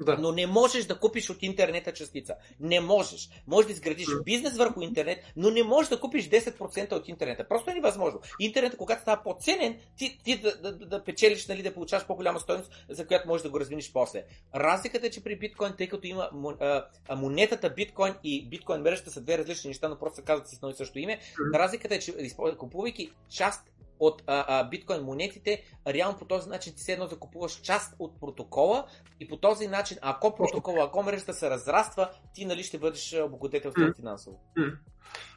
Да. Но не можеш да купиш от интернета частица. Не можеш. Може да изградиш бизнес върху интернет, но не можеш да купиш 10% от интернета. Просто е невъзможно. Интернет, когато става по-ценен, ти, ти да, да, да, печелиш, нали, да получаваш по-голяма стоеност, за която можеш да го развиниш после. Разликата е, че при биткоин, тъй като има а, монетата биткоин и биткоин мрежата са две различни неща, но просто се казват с едно и също име, разликата е, че купувайки част от а, а, биткоин монетите, реално по този начин ти се едно закупуваш част от протокола и по този начин, ако протокола, ако мрежата се разраства, ти нали ще бъдеш облагодетелстван mm. финансово.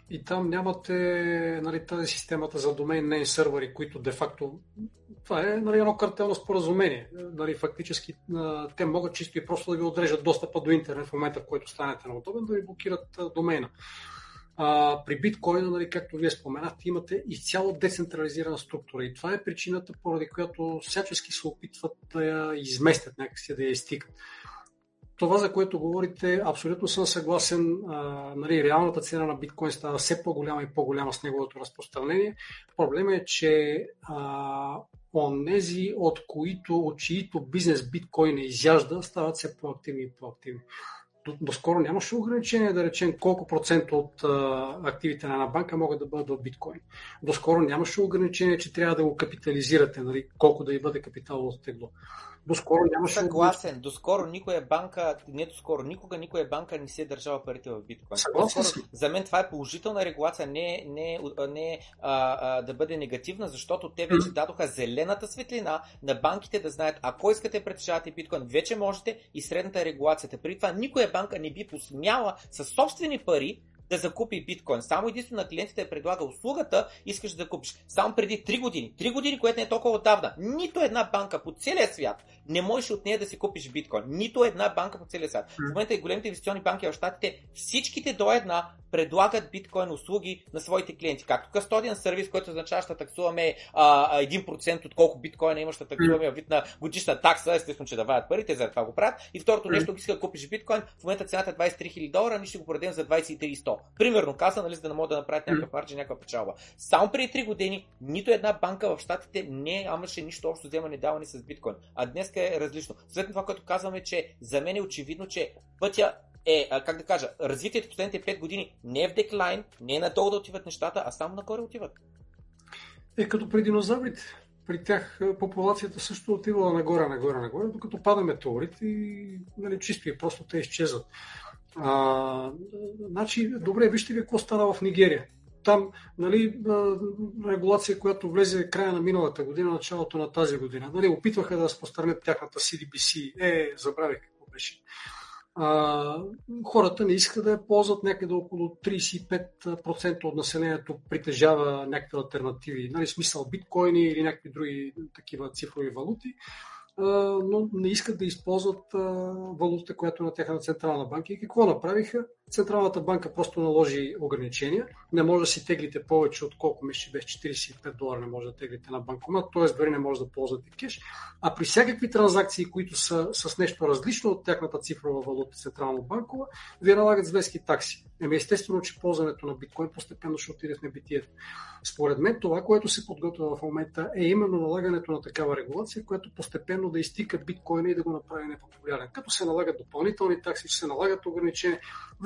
И там нямате нали, тази системата за домен нейн сървъри, които де-факто това е нали, едно картелно споразумение. Нали, фактически те могат чисто и просто да ви отрежат достъпа до интернет в момента, в който станете неудобен, да ви блокират домена. А, при биткоина, нали, както вие споменахте, имате изцяло децентрализирана структура и това е причината, поради която всячески се опитват да я изместят някакси, да я изтикат. Това, за което говорите, абсолютно съм съгласен. А, нали, реалната цена на биткоин става все по-голяма и по-голяма с неговото разпространение. Проблемът е, че а, онези, от, които, от чието бизнес биткоин изяжда, стават все по-активни и по-активни доскоро нямаше ограничение да речем колко процента от а, активите на една банка могат да бъдат в биткоин. Доскоро нямаше ограничение, че трябва да го капитализирате, нали, колко да и бъде капиталовото тегло. Доскоро нямаше. Съгласен. Доскоро никоя банка, не доскоро, никога никоя банка не си е държала парите в биткоин. Съгласен доскоро, за мен това е положителна регулация, не, не, не а, а, да бъде негативна, защото те вече дадоха зелената светлина на банките да знаят, ако искате притежавате биткоин, вече можете и средната е регулацията. При това никоя банка не би посмяла със собствени пари да закупи биткоин. Само единствено на клиентите е предлага услугата, искаш да купиш. Само преди 3 години. 3 години, което не е толкова отдавна. Нито една банка по целия свят не можеш от нея да си купиш биткоин. Нито една банка по целия свят. В момента и големите инвестиционни банки в щатите, всичките до една предлагат биткоин услуги на своите клиенти. Както кастодиан сервис, който означава, ще таксуваме а, 1% от колко биткоина имаш, ще таксуваме вид на годишна такса, естествено, че дават парите, за това го правят. И второто нещо, ако искаш да купиш биткоин, в момента цената е 23 000 долара, ние ще го продадем за 23 100. Примерно каза, нали, за да не могат да направят някакъв марджин, някаква печалба. Само преди 3 години нито една банка в щатите не имаше нищо общо вземане даване с биткоин. А днес е различно. След това, което казваме, че за мен е очевидно, че пътя е, как да кажа, развитието последните 5 години не е в деклайн, не е надолу да отиват нещата, а само нагоре отиват. Е като при динозаврите. При тях популацията също отивала нагоре, нагоре, нагоре, докато пада метеорит и нали, чисто и просто те изчезват. А, значи, добре, вижте ви какво стана в Нигерия. Там, нали, регулация, която влезе края на миналата година, началото на тази година. Нали, опитваха да разпространят тяхната CDBC. Е, забравих какво беше. А, хората не искат да я ползват някъде около 35% от населението притежава някакви альтернативи, нали, смисъл биткоини или някакви други такива цифрови валути но не искат да използват валутата, която е на тяхната централна банка. И какво направиха? Централната банка просто наложи ограничения. Не може да си теглите повече от колко мисля, без 45 долара не може да теглите на банкомат, т.е. дори не може да ползвате кеш. А при всякакви транзакции, които са с нещо различно от тяхната цифрова валута, централно банкова, вие налагат злески такси. Еми естествено, че ползването на биткоин постепенно ще отиде в небитието. Според мен това, което се подготвя в момента е именно налагането на такава регулация, която постепенно да изтика биткоина и да го направи непопулярен. Като се налагат допълнителни такси, че се налагат ограничения.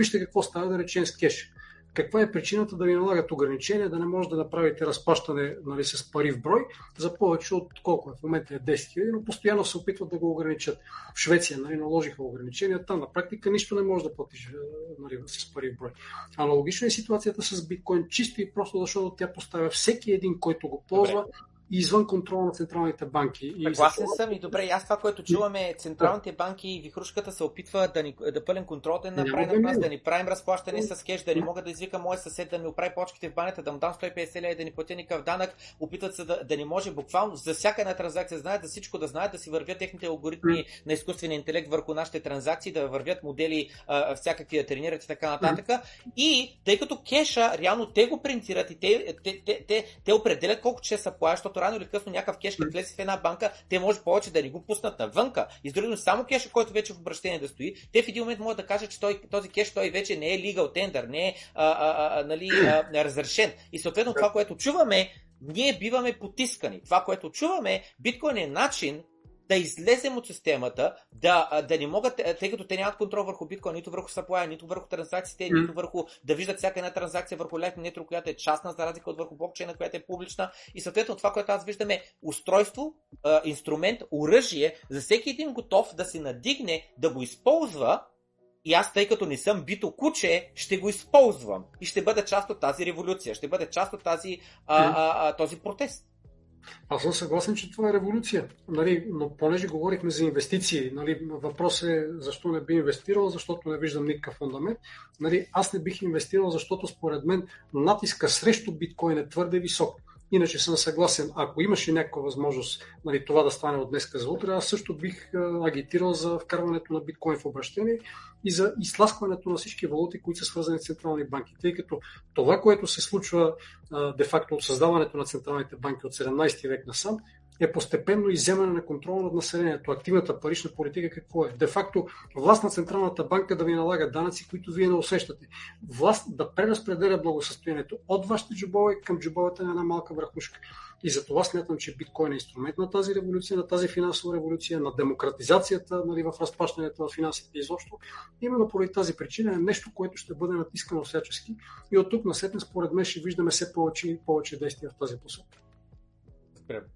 Вижте какво става да речем с кеш. каква е причината да ви налагат ограничения, да не може да направите разплащане нали, с пари в брой за повече от колко е в момента е 10 000, но постоянно се опитват да го ограничат. В Швеция нали, наложиха ограничения, там на практика нищо не може да платиш нали, с пари в брой. Аналогично е ситуацията с биткоин, чисто и просто защото тя поставя всеки един, който го ползва, Добре извън контрола на централните банки. Съгласен и съм и добре, аз това, което чуваме, централните банки и вихрушката се опитва да, ни, да пълен контрол да направи на нас, да ни правим разплащане с кеш, да не мога да извика моя съсед да ми оправи почките в банята, да му дам 150 лева, да ни платя никакъв данък, опитват се да, да не може буквално за всяка една транзакция, знаят за всичко да знаят, да си вървят техните алгоритми на изкуствения интелект върху нашите транзакции, да вървят модели а, всякакви да тренират и така нататък. И тъй като кеша, реално те го принтират и те, те, те, те, те определят колко че са плащат, защото рано или късно някакъв кеш, като влезе в една банка, те може повече да не го пуснат навънка. И с други само кеша, който вече в обращение да стои, те в един момент могат да кажат, че той, този кеш той вече не е legal tender, не е а, а, а, нали, а, разрешен. И съответно това, което чуваме, ние биваме потискани. Това, което чуваме, биткоин е начин да излезем от системата, да, да не могат, тъй като те нямат контрол върху биткоин, нито върху supply, нито върху транзакциите, нито върху да виждат всяка една транзакция върху Lightning Network, която е частна, за разлика от върху блокчейна, която е публична. И съответно това, което аз виждам е устройство, инструмент, оръжие за всеки един готов да се надигне, да го използва и аз, тъй като не съм бито куче, ще го използвам и ще бъда част от тази революция, ще бъда част от тази, а, а, а, този протест. Аз съм съгласен, че това е революция. Нали, но понеже говорихме за инвестиции, нали, въпрос е защо не би инвестирал, защото не виждам никакъв фундамент. Нали, аз не бих инвестирал, защото според мен натиска срещу биткоин е твърде висок. Иначе съм съгласен, ако имаше някаква възможност нали, това да стане от днеска за утре, аз също бих агитирал за вкарването на биткоин в обращение и за изтласкването на всички валути, които са свързани с централни банки. Тъй като това, което се случва де-факто от създаването на централните банки от 17 век насам, е постепенно изземане на контрол над населението. Активната парична политика какво е? Де-факто власт на Централната банка да ви налага данъци, които вие не усещате. Власт да преразпределя благосъстоянието от вашите джобове към джобовете на една малка върхушка. И за това смятам, че биткоин е инструмент на тази революция, на тази финансова революция, на демократизацията нали, в разплащането на финансите изобщо. Именно поради тази причина е нещо, което ще бъде натискано всячески. И от тук на след, според мен, ще виждаме все повече и повече действия в тази посока.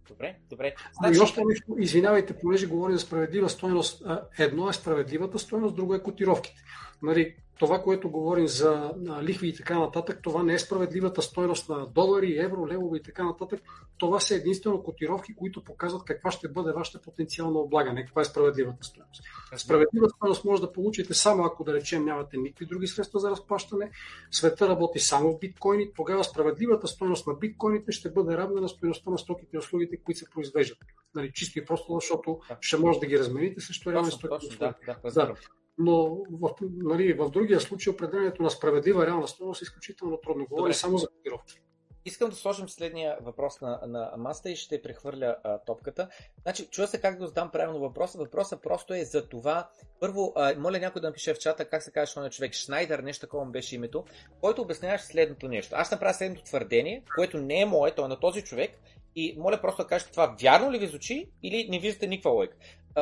Добре, добре. Значи... И още нещо, извинявайте, понеже говорим за справедлива стоеност. Едно е справедливата стоеност, друго е котировките. Нали, това, което говорим за лихви и така нататък, това не е справедливата стойност на долари, евро, левове и така нататък. Това са единствено котировки, които показват каква ще бъде вашата потенциална облагане, каква е справедливата стойност. Справедливата стойност може да получите само ако, да речем, нямате никакви други средства за разплащане. Света работи само в биткоини. Тогава справедливата стойност на биткоините ще бъде равна на стоеността на стоките и услугите, които се произвеждат. Нали, чисто и просто, защото ще може да ги размените срещу реални стоки. Да, да, да но в, нали, в другия случай определението на справедлива реална стоеност е изключително трудно. Говори само за котировки. Искам да сложим следния въпрос на, на маста и ще прехвърля а, топката. Значи, чува се как да задам правилно въпроса. Въпросът просто е за това. Първо, а, моля някой да напише в чата как се казва на човек. Шнайдер, нещо такова беше името, който обясняваше следното нещо. Аз направя следното твърдение, което не е мое, то е на този човек. И моля просто да кажете това вярно ли ви звучи или не виждате никаква лойка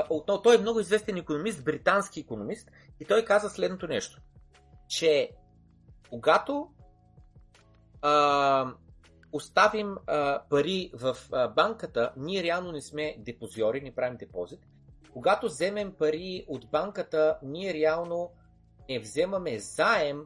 отново, той е много известен економист, британски економист, и той каза следното нещо, че когато а, оставим а, пари в а, банката, ние реално не сме депозиори, не правим депозит. Когато вземем пари от банката, ние реално не вземаме заем,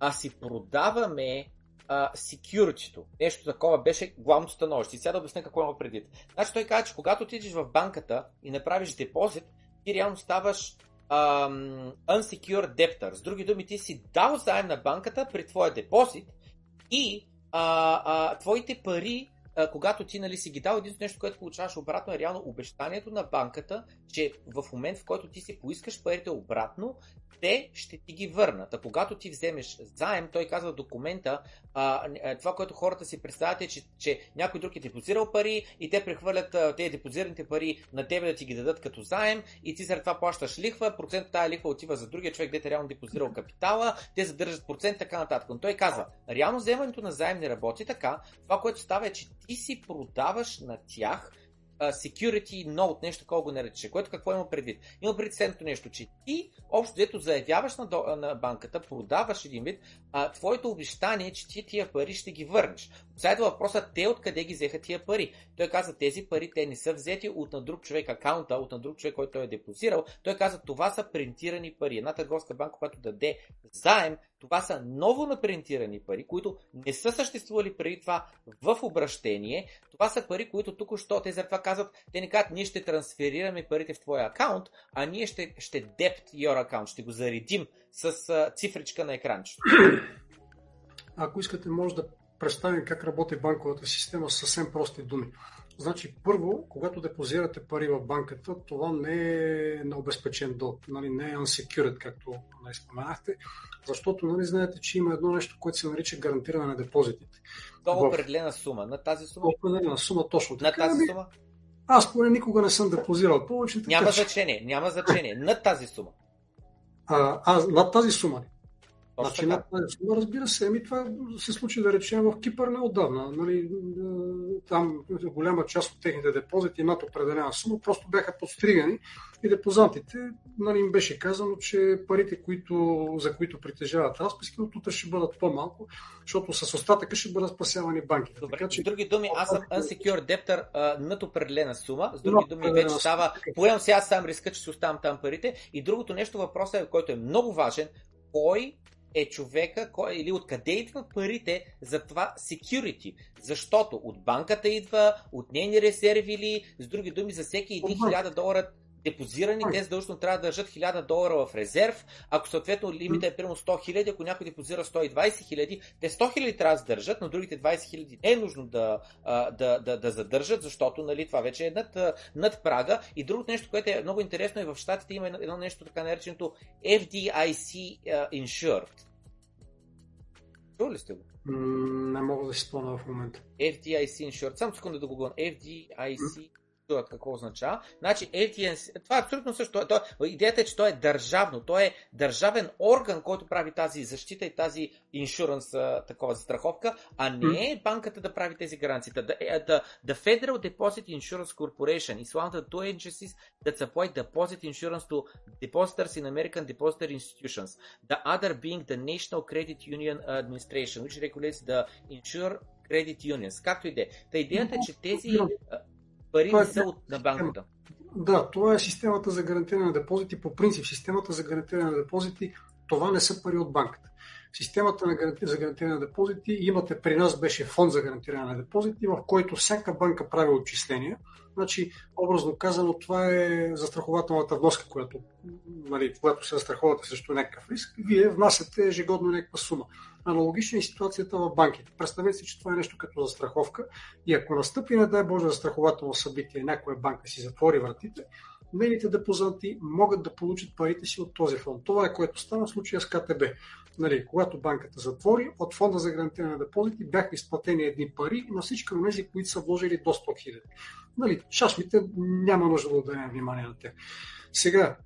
а си продаваме security Нещо такова беше главното становище. И сега да обясня какво има предвид. Значи той каза, че когато отидеш в банката и направиш депозит, ти реално ставаш um, unsecured debtor. С други думи, ти си дал заем на банката при твоя депозит и а, а, твоите пари когато ти нали, си ги дал, единственото нещо, което получаваш обратно е реално обещанието на банката, че в момент, в който ти си поискаш парите обратно, те ще ти ги върнат. А когато ти вземеш заем, той казва документа, а, това, което хората си представят е, че, че някой друг е депозирал пари и те прехвърлят тези депозираните пари на тебе да ти ги дадат като заем и ти след това плащаш лихва, процент тази лихва отива за другия човек, дете реално депозирал капитала, те задържат процент, така нататък. Но той казва, реално вземането на заем не работи така. Това, което става е, че ти си продаваш на тях security note, нещо такова го нарече. Което какво има предвид? Има предвид следното нещо, че ти общо взето заявяваш на, на банката, продаваш един вид а, твоето обещание че ти тия пари ще ги върнеш. Сега въпросът, те откъде ги взеха тия пари. Той каза, тези пари те не са взети от на друг човек акаунта, от на друг човек, който е депозирал. Той каза, това са принтирани пари. Една търговска банка, която даде заем, това са ново напринтирани пари, които не са съществували преди това в обращение. Това са пари, които тук що те затова казват, те не казват, ние ще трансферираме парите в твоя акаунт, а ние ще, ще депт your акаунт, ще го заредим с а, цифричка на екранчето. Ако искате, може да представим как работи банковата система с съвсем прости думи. Значи, първо, когато депозирате пари в банката, това не е на обезпечен дълг, нали, не е unsecured, както нали, споменахте, защото нали, знаете, че има едно нещо, което се нарича гарантиране на депозитите. То е определена сума. На тази сума? Определена сума, точно така. На тази ами, сума? Аз поне никога не съм депозирал повече. Няма така, значение, няма значение. На тази сума. А, а над тази сума над тази сума, разбира се, ами това се случи да речем в Кипър неодавна. Нали, там голяма част от техните депозити над определена сума просто бяха подстригани и депозантите нали, им беше казано, че парите, които, за които притежават разписки, от утре ще бъдат по-малко, защото с остатъка ще бъдат спасявани банките. Добре, така, че... С други думи, аз съм unsecured debtor а, над определена сума, с други думи вече става, поемам сега сам риска, че си оставам там парите и другото нещо въпросът е, който е много важен, кой е човека, кой, или откъде идват парите за това security. Защото от банката идва, от нейни резерви или, с други думи, за всеки един 1000 долара депозирани, те задължително трябва да държат 1000 долара в резерв. Ако съответно лимита е примерно 100 000, ако някой депозира 120 000, те 100 000 трябва да задържат, но другите 20 000 не е нужно да, да, да, да задържат, защото нали, това вече е над, над прага. И другото нещо, което е много интересно, е в Штатите има едно нещо така нареченото FDIC insured. Чули ли сте го? Не мога да си спомня в момента. FDIC insured. Само секунда да го гон. FDIC чуят какво означава. Значи ATN, това е абсолютно също. То, идеята е, че той е държавно, той е държавен орган, който прави тази защита и тази иншуранс, такова застраховка, а не е банката да прави тези гаранции. The, the, the Federal Deposit Insurance Corporation is one of the two agencies that supply deposit insurance to depositors in American depository institutions. The other being the National Credit Union Administration, which regulates the insure credit unions. Както и да е. Та идеята е, че тези пари това не са от, на банката. Да, това е системата за гарантиране на депозити. По принцип, системата за гарантиране на депозити, това не са пари от банката. Системата на гаранти... за гарантиране на депозити, имате при нас беше фонд за гарантиране на депозити, в който всяка банка прави отчисления. Значи, образно казано, това е застрахователната вноска, която, нали, когато се застраховате срещу някакъв риск. Вие внасяте ежегодно някаква сума. Аналогична е ситуацията в банките. Представете си, че това е нещо като застраховка и ако настъпи, не дай Боже, застрахователно събитие, някоя банка си затвори вратите, нейните депозанти могат да получат парите си от този фонд. Това е което стана в случая с КТБ. Нали, когато банката затвори, от фонда за гарантиране на депозити бяха изплатени едни пари на всички от тези, които са вложили до 100 хиляди. Нали, шашмите няма нужда да отделям внимание на тях. Сега,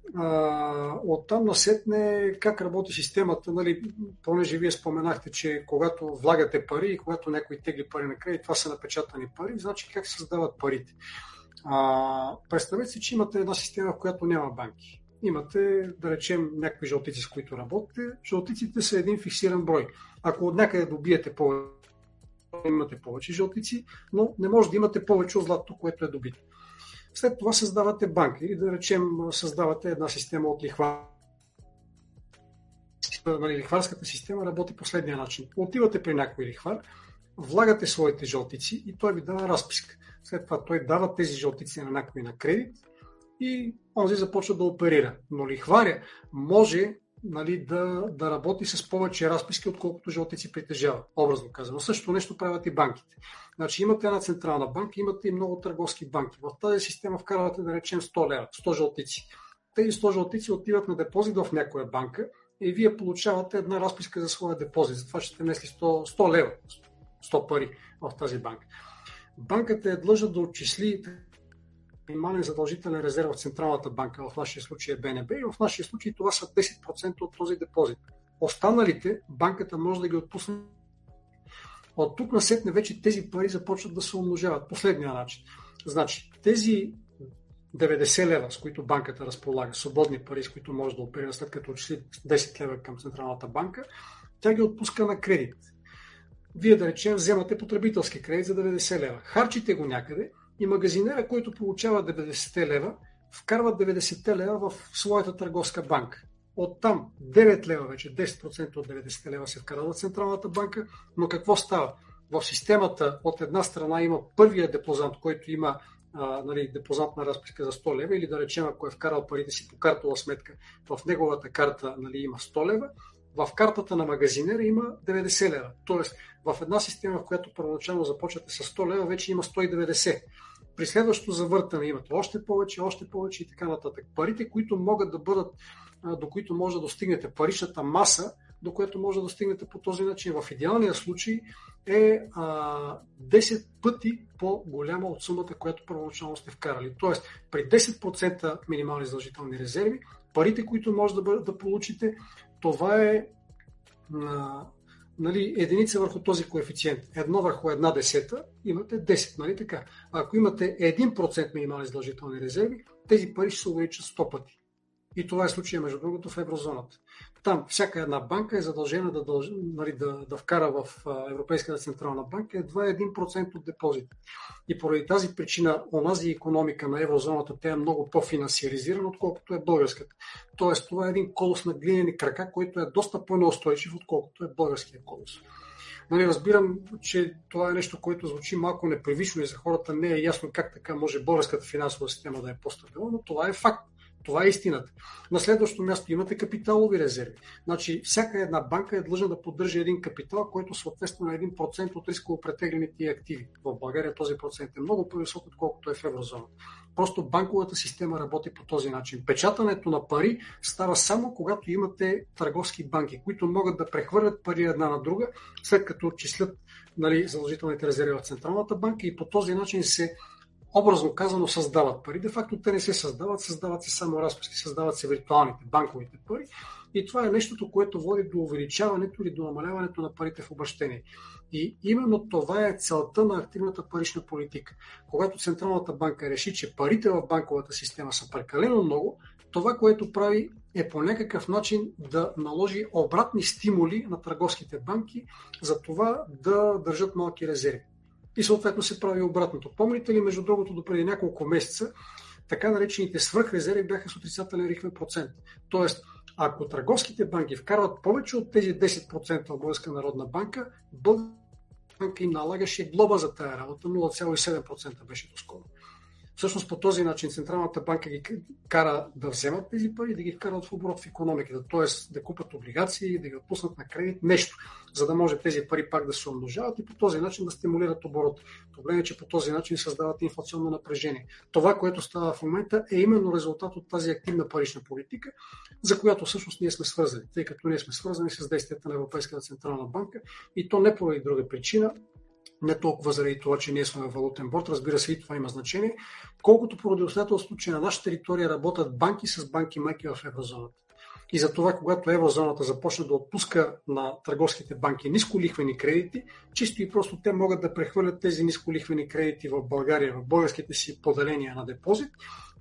от там насетне как работи системата, нали, понеже вие споменахте, че когато влагате пари и когато някой тегли пари на кредит, това са напечатани пари, значи как се създават парите. А, представете си, че имате една система, в която няма банки. Имате, да речем, някакви жълтици, с които работите. Жълтиците са един фиксиран брой. Ако от някъде добиете повече, имате повече жълтици, но не може да имате повече от злато, което е добито. След това създавате банка или да речем създавате една система от лихва. Нали, лихварската система работи последния начин. Отивате при някой лихвар, влагате своите жълтици и той ви дава разписка. След това той дава тези жълтици на някой на кредит и онзи започва да оперира. Но лихваря може нали, да, да работи с повече разписки, отколкото жълтици притежава. Образно казано. Също нещо правят и банките. Значи имате една централна банка, имате и много търговски банки. В тази система вкарвате, да речем, 100 лева, 100 жълтици. Тези 100 жълтици отиват на депозит в някоя банка и вие получавате една разписка за своя депозит. Затова ще внесли 100, 100 лева, 100 пари в тази банка. Банката е длъжна да отчисли минимален задължителен резерв в Централната банка, в нашия случай е БНБ, и в нашия случай това са 10% от този депозит. Останалите банката може да ги отпусне. От тук на сетне вече тези пари започват да се умножават. Последния начин. Значи, тези 90 лева, с които банката разполага, свободни пари, с които може да оперира след като отшли 10 лева към Централната банка, Тя ги отпуска на кредит. Вие, да речем, вземате потребителски кредит за 90 лева. Харчите го някъде и магазинера, който получава 90 лева, вкарва 90 лева в своята търговска банка. Оттам 9 лева вече, 10% от 90 лева се вкарва в Централната банка, но какво става? В системата от една страна има първия депозант, който има а, нали, депозантна разписка за 100 лева или да речем, ако е вкарал парите си по картова сметка, в неговата карта нали, има 100 лева, в картата на магазинера има 90 лева. Тоест, в една система, в която първоначално започвате с 100 лева, вече има 190. При следващото завъртане имате още повече, още повече и така нататък. Парите, които могат да бъдат, до които може да достигнете, паричната маса, до което може да достигнете по този начин. В идеалния случай е а, 10 пъти по-голяма от сумата, която първоначално сте вкарали. Тоест, при 10% минимални задължителни резерви, парите, които може да, бъдат, да получите, това е нали, единица върху този коефициент. Едно върху една десета, имате 10, нали така? А ако имате 1% минимални задължителни резерви, тези пари ще се увеличат 100 пъти. И това е случая, между другото, в еврозоната. Там всяка една банка е задължена да, дълж, нали, да, да вкара в Европейската централна банка едва 1% от депозит. И поради тази причина, онази економика на еврозоната, тя е много по-финансиализирана, отколкото е българската. Тоест, това е един колос на глинени крака, който е доста по-неустойчив, отколкото е българския колос. Нали, разбирам, че това е нещо, което звучи малко непривично и за хората не е ясно как така може българската финансова система да е по-стабилна, но това е факт. Това е истината. На следващото място имате капиталови резерви. Значи, всяка една банка е длъжна да поддържа един капитал, който съответства на 1% от рисково претеглените активи. В България този процент е много по-висок, отколкото е в еврозоната. Просто банковата система работи по този начин. Печатането на пари става само когато имате търговски банки, които могат да прехвърлят пари една на друга, след като отчислят нали, задължителните резерви в Централната банка и по този начин се образно казано, създават пари. Де факто те не се създават, създават се само разписки, създават се виртуалните банковите пари. И това е нещото, което води до увеличаването или до намаляването на парите в обращение. И именно това е целта на активната парична политика. Когато Централната банка реши, че парите в банковата система са прекалено много, това, което прави е по някакъв начин да наложи обратни стимули на търговските банки за това да държат малки резерви и съответно се прави обратното. Помните ли, между другото, до преди няколко месеца, така наречените свръхрезерви бяха с отрицателен лихвен процент. Тоест, ако търговските банки вкарват повече от тези 10% в Българска народна банка, Българска банка им налагаше глоба за тая работа, 0,7% беше доскоро. Всъщност по този начин Централната банка ги кара да вземат тези пари да ги вкарат в оборот в економиката, т.е. да купат облигации, да ги отпуснат на кредит, нещо, за да може тези пари пак да се умножават и по този начин да стимулират оборот. Проблем е, че по този начин създават инфлационно напрежение. Това, което става в момента, е именно резултат от тази активна парична политика, за която всъщност ние сме свързани, тъй като ние сме свързани с действията на Европейската централна банка и то не поради друга причина, не толкова заради това, че ние сме в валутен борт, разбира се и това има значение, колкото поради обстоятелството, че на нашата територия работят банки с банки майки в еврозоната. И за това, когато еврозоната започне да отпуска на търговските банки нисколихвени кредити, чисто и просто те могат да прехвърлят тези нисколихвени кредити в България, в българските си поделения на депозит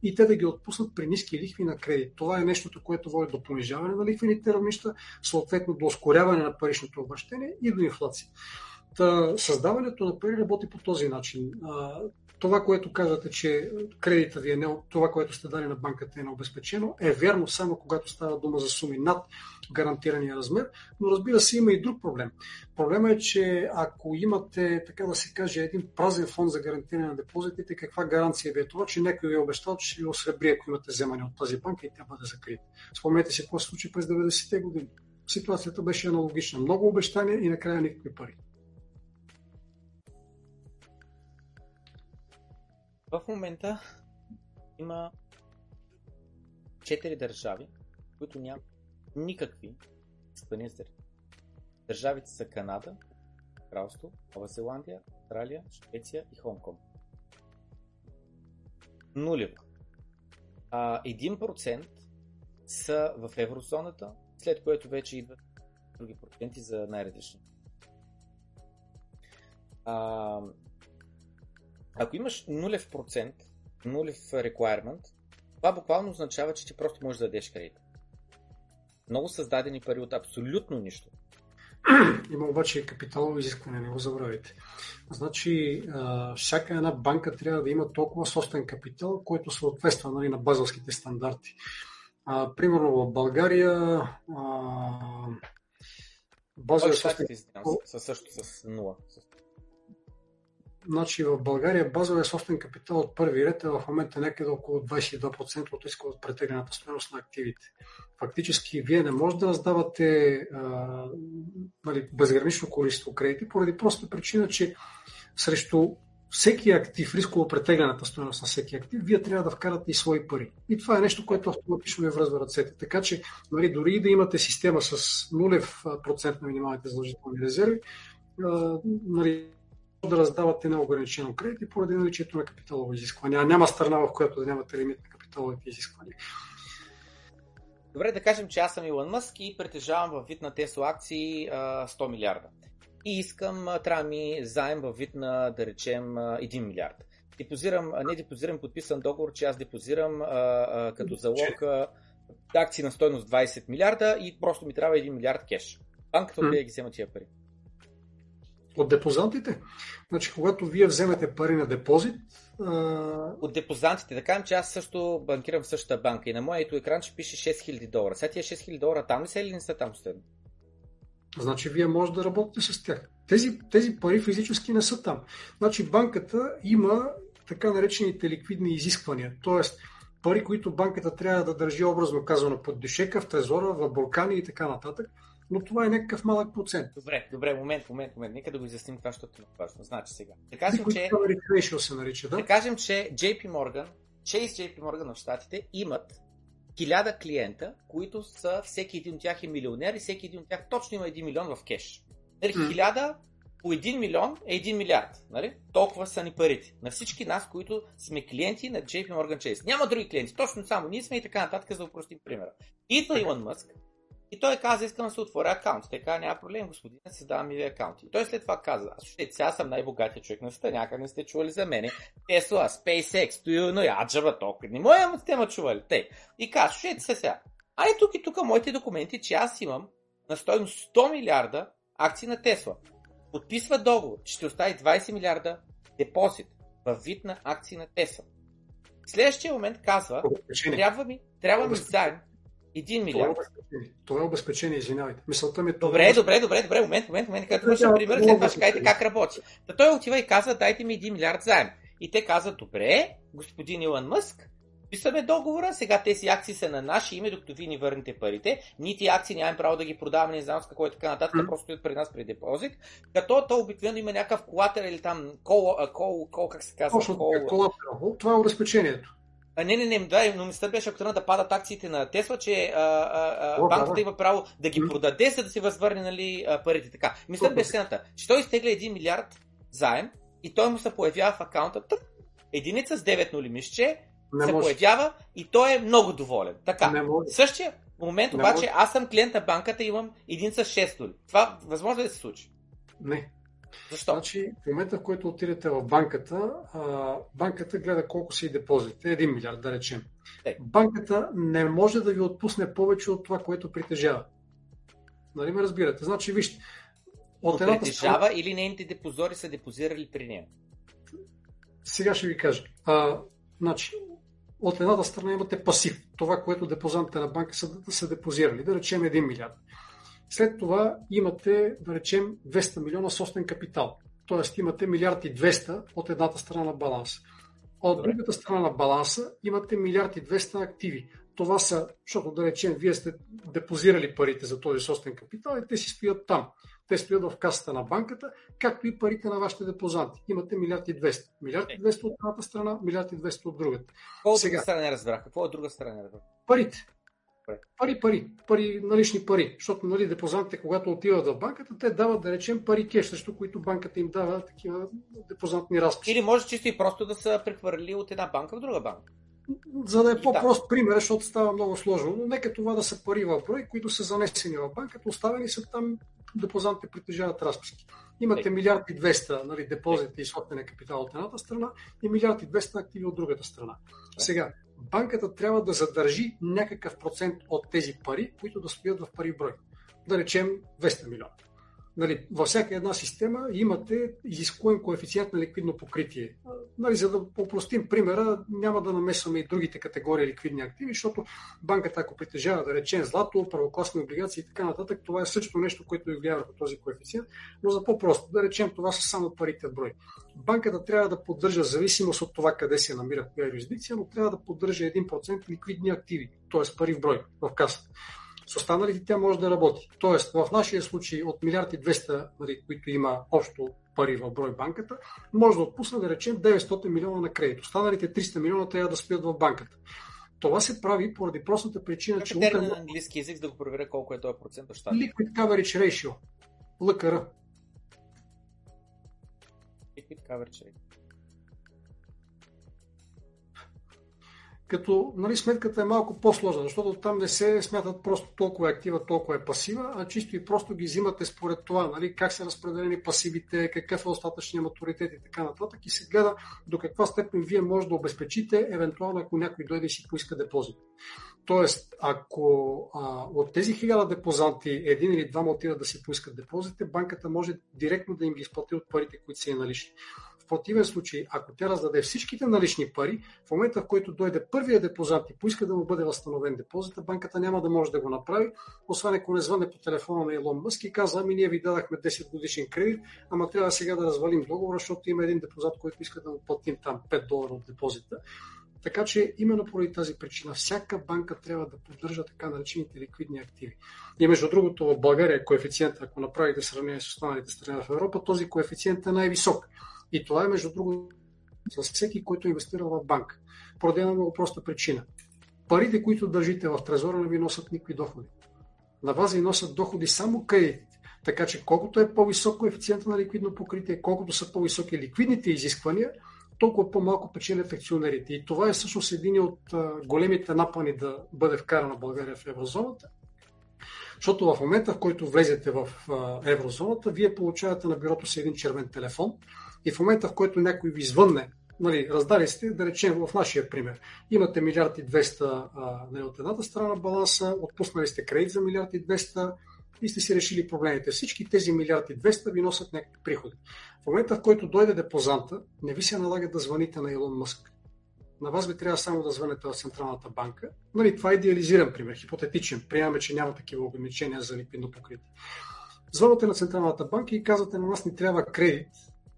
и те да ги отпуснат при ниски лихви на кредит. Това е нещото, което води до понижаване на лихвените равнища, съответно до ускоряване на паричното обращение и до инфлация. Та, създаването на пари работи по този начин. Това, което казвате, че кредита ви е не, това, което сте дали на банката е необезпечено, е вярно само когато става дума за суми над гарантирания размер, но разбира се има и друг проблем. Проблема е, че ако имате, така да се каже, един празен фонд за гарантиране на депозитите, каква гаранция ви е това, че някой ви е обещал, че ще ви осребри, ако имате вземане от тази банка и тя бъде закрита. Спомнете си какво се случи през 90-те години. Ситуацията беше аналогична. Много обещания и накрая никакви пари. В момента има четири държави, които нямат никакви спанистери. Държавите са Канада, Кралство, Нова Зеландия, Австралия, Швеция и Хонконг. Нулево. А 1% са в еврозоната, след което вече идват други проценти за най-различни. Ако имаш нулев процент, нулев requirement, това буквално означава, че ти просто можеш да дадеш кредит. Много създадени пари от абсолютно нищо. има обаче капиталово изискване, не го забравяйте. Значи, всяка една банка трябва да има толкова собствен капитал, който съответства нали, на базовските стандарти. А, примерно в България а, базовия собствен... Със също с 0. Значи в България базовия собствен капитал от първи ред е в момента някъде около 22% от иска от претеглената стоеност на активите. Фактически вие не можете да раздавате нали, безгранично количество кредити, поради проста причина, че срещу всеки актив, рисково претеглената стоеност на всеки актив, вие трябва да вкарате и свои пари. И това е нещо, което автоматично ви връзва ръцете. Така че, нали, дори и да имате система с 0% на минималните задължителни резерви, нали, да раздавате неограничено кредит поради наличието на капиталово изискване. А няма страна, в която да нямате лимит на капиталовите изисквания. Добре, да кажем, че аз съм Илон Мъск и притежавам във вид на Тесла акции 100 милиарда. И искам, трябва ми заем във вид на, да речем, 1 милиард. Депозирам, не депозирам подписан договор, че аз депозирам а, а, като залог а, акции на стойност 20 милиарда и просто ми трябва 1 милиард кеш. Банката откъде ги взема тия пари? От депозантите. Значи, когато вие вземете пари на депозит, от депозантите. Да кажем, че аз също банкирам в същата банка и на моето екран ще пише 6000 долара. Сега тия 6000 долара там ли са или не са там стоят? Значи вие може да работите с тях. Тези, тези пари физически не са там. Значи банката има така наречените ликвидни изисквания. Тоест, пари, които банката трябва да държи образно казано под дишека, в трезора, в буркани и така нататък но това е някакъв малък процент. Добре, добре, момент, момент, момент. Нека да го изясним това, защото е важно. Значи сега. Да кажем, че... се нарича, да? да кажем, че JP Morgan, Chase JP Morgan в Штатите имат хиляда клиента, които са, всеки един от тях е милионер и всеки един от тях точно има 1 милион в кеш. Нали, хиляда по 1 милион е 1 милиард. Нали? Толкова са ни парите. На всички нас, които сме клиенти на JP Morgan Chase. Няма други клиенти, точно само ние сме и така нататък, за да упростим примера. Идва Илон Мъск и той каза, искам да се отворя акаунт. Така няма проблем, господин, създавам ми ви акаунти. И той след това каза, аз ще сега съм най-богатия човек на света, някак не сте чували за мене. Tesla, SpaceX, Тую, но я джаба толкова. Не моя сте ма чували. Те. И каза, слушайте се сега. А и тук и тук моите документи, че аз имам на стойност 100 милиарда акции на Тесла. Подписва договор, че ще остави 20 милиарда депозит във вид на акции на Тесла. В следващия момент казва, трябва ми, трябва ми заем 1 милиард. Това е обезпечение, извинявайте. Мисълта ми е това. Добре, добре, добре, добре, момент, момент, момент, като вършим пример, след това ще кажете как работи. Та той отива и казва, дайте ми 1 милиард заем. И те казват, добре, господин Илон Мъск, писаме договора, сега тези акции са на наше име, докато вие ни върнете парите. Ние тези акции нямаме право да ги продаваме, не знам с какво и така нататък, mm. просто стоят при нас при депозит. Като то обикновено има някакъв колатер или там кол, кол, кол, как се казва? Точно, кол... Това е обезпечението. А, не, не, не, да, но мисълта беше, ако трябва да падат акциите на Тесла, че а, а, а, О, банката да, има право да ги продаде, за да си възвърне нали, парите. Така. Мисълта беше следната, че той изтегля 1 милиард заем и той му се появява в акаунта тъп, единица с 9 нули мишче, не се може. появява и той е много доволен. Така. Не може. Същия момент не обаче може. аз съм клиент на банката и имам един с 6 нули. Това възможно ли да се случи? Не. Защо? Значи, в момента, в който отидете в банката, а, банката гледа колко си депозите, 1 милиард, да речем. Е. Банката не може да ви отпусне повече от това, което притежава. Нали ме разбирате? Значи, вижте. От едната притежава страна... или нейните депозори са депозирали при нея? Сега ще ви кажа. А, значи, от едната страна имате пасив. Това, което депозантите на банка са, са депозирали. Да речем 1 милиард. След това имате, да речем, 200 милиона собствен капитал. Тоест имате милиард и 200 от едната страна на баланса. От Добре. другата страна на баланса имате милиард и 200 активи. Това са, защото да речем, вие сте депозирали парите за този собствен капитал и те си стоят там. Те стоят в касата на банката, както и парите на вашите депозанти. Имате милиард и 200. Милиард и 200 от едната страна, милиард и 200 от другата. Какво от друга страна не разбрах? Какво от друга страна не разбрах? Парите. Пари, пари, пари, налични пари. Защото нали, депозантите, когато отиват в банката, те дават, да речем, пари кеш, срещу които банката им дава такива депозантни разписи. Или може чисто и просто да са прехвърли от една банка в друга банка. За да е по-прост пример, защото става много сложно, но нека това да са пари в брой, които са занесени в банката, оставени са там, депозантите притежават разписки. Имате милиард и 200 нали, депозити и собствения капитал от едната страна и милиард и 200 активи от другата страна. Сега, банката трябва да задържи някакъв процент от тези пари, които да стоят в пари брой. Да речем 200 милиона. Нали, във всяка една система имате изискуем коефициент на ликвидно покритие. Нали, за да попростим примера, няма да намесваме и другите категории ликвидни активи, защото банката, ако притежава, да речем, злато, правокласни облигации и така нататък, това е също нещо, което влияе върху този коефициент. Но за по-просто, да речем, това са само парите в брой. Банката трябва да поддържа, зависимост от това къде се намира коя юрисдикция, но трябва да поддържа 1% ликвидни активи, т.е. пари в брой в касата. С останалите тя може да работи. Тоест, в нашия случай от милиард и 200, нали, които има общо пари в брой банката, може да отпусне, да речем, 900 милиона на кредит. Останалите 300 милиона трябва да стоят в банката. Това се прави поради простата причина, че... Термин на английски язик, да го проверя колко е този процент щата. Liquid Coverage Ratio. ЛКР. Liquid Coverage Ratio. Като нали, сметката е малко по-сложна, защото там не се смятат просто толкова е актива, толкова е пасива, а чисто и просто ги взимате според това, нали, как са разпределени пасивите, какъв е остатъчният матуритет и така нататък и се гледа до каква степен вие може да обезпечите, евентуално ако някой дойде и си поиска депозит. Тоест, ако а, от тези хиляда депозанти един или двама отидат да си поискат депозите, банката може директно да им ги изплати от парите, които са и налични противен случай, ако тя раздаде всичките налични пари, в момента в който дойде първия депозант и поиска да му бъде възстановен депозита, банката няма да може да го направи, освен ако не звъне по телефона на Илон Мъск и казва, ами ние ви дадахме 10 годишен кредит, ама трябва сега да развалим договора, защото има един депозат, който иска да му платим там 5 долара от депозита. Така че именно поради тази причина всяка банка трябва да поддържа така наречените ликвидни активи. И между другото в България коефициент, ако направите сравнение с останалите страни в Европа, този коефициент е най-висок. И това е, между другото, за всеки, който е инвестирал в банка. Поради една много проста причина. Парите, които държите в трезора, не ви носят никакви доходи. На вас ви носят доходи само кредитите. Така че колкото е по-висок коефициента на ликвидно покритие, колкото са по-високи ликвидните изисквания, толкова по-малко печелят акционерите. И това е всъщност един от големите напани да бъде вкарана България в еврозоната. Защото в момента, в който влезете в еврозоната, вие получавате на бюрото си един червен телефон, и в момента, в който някой ви звънне, нали, раздали сте, да речем в нашия пример, имате милиард и 200 нали, от едната страна на баланса, отпуснали сте кредит за милиард и 200 и сте си решили проблемите. Всички тези милиард и 200 ви носят някакви приходи. В момента, в който дойде депозанта, не ви се налага да звъните на Илон Мъск. На вас ви трябва само да звънете в Централната банка. Нали, това е идеализиран пример, хипотетичен. Приемаме, че няма такива ограничения за ликвидно покритие. Звънате на Централната банка и казвате, на нас ни трябва кредит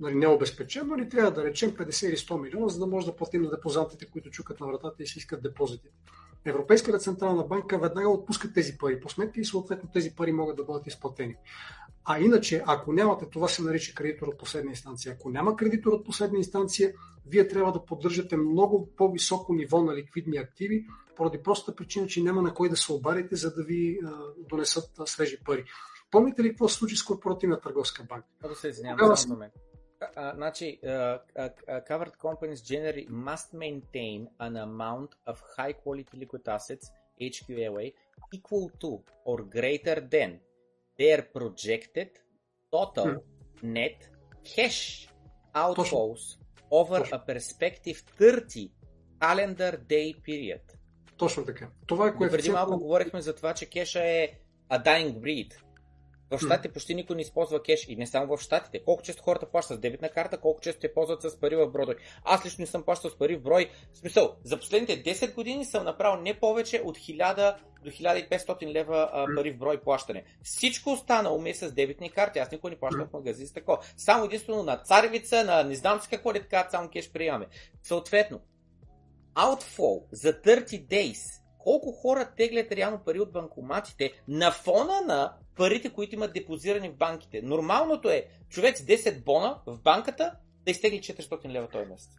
нали, не е обезпечен, но ни трябва да речем 50 или 100 милиона, за да може да платим на депозантите, които чукат на вратата и си искат депозитите. Европейската централна банка веднага отпуска тези пари по сметка и съответно тези пари могат да бъдат изплатени. А иначе, ако нямате, това се нарича кредитор от последна инстанция. Ако няма кредитор от последна инстанция, вие трябва да поддържате много по-високо ниво на ликвидни активи, поради простата причина, че няма на кой да се обадите, за да ви а, донесат а, свежи пари. Помните ли какво се случи с корпоративна търговска банка? Да се извинявам, момент uh, значи, uh, uh, covered companies generally must maintain an amount of high quality liquid assets, HQLA, equal to or greater than their projected total hmm. net cash outflows Точно. over Точно. a perspective 30 calendar day period. Точно така. Това е коефициент... Преди малко говорихме за това, че кеша е a dying breed. В Штатите почти никой не използва кеш и не само в Штатите. Колко често хората плащат с дебитна карта, колко често те ползват с пари в брой. Аз лично не съм плащал с пари в брой. В смисъл, за последните 10 години съм направил не повече от 1000 до 1500 лева а, пари в брой плащане. Всичко останало ми е с дебитни карти. Аз никой не плащам в магазин с такова. Само единствено на царевица, на не знам си какво ли така, само кеш приемаме. Съответно, outflow за 30 days колко хора теглят реално пари от банкоматите на фона на парите, които имат депозирани в банките. Нормалното е човек с 10 бона в банката да изтегли 400 лева този месец.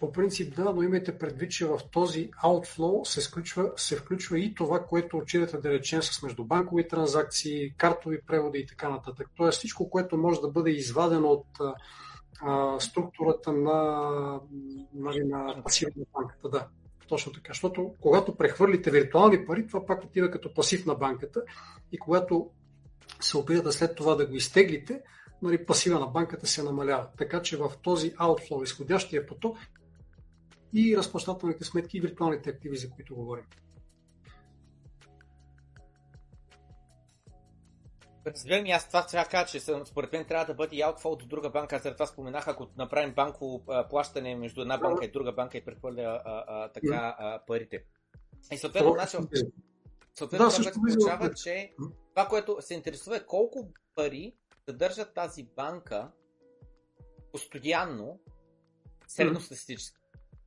По принцип да, но имайте предвид, че в този outflow се, включва, се включва и това, което отчитате да речем с междубанкови транзакции, картови преводи и така нататък. Тоест всичко, което може да бъде извадено от а, структурата на, нали, на пасива на банката. Да. Точно така, защото когато прехвърлите виртуални пари, това пак отива като пасив на банката и когато се опитате след това да го изтеглите, нали, пасива на банката се намалява. Така че в този outflow, изходящия поток и разплащателните сметки и виртуалните активи, за които говорим. Разбирам и аз това трябва да кажа, че според мен трябва да бъде outfall до друга банка. Аз това споменах, ако направим банково плащане между една банка и друга банка и прехвърля така а, парите. И съответно, значи, съответно да, това, което получава, че това, което се интересува е колко пари съдържа тази банка постоянно, средностатистически,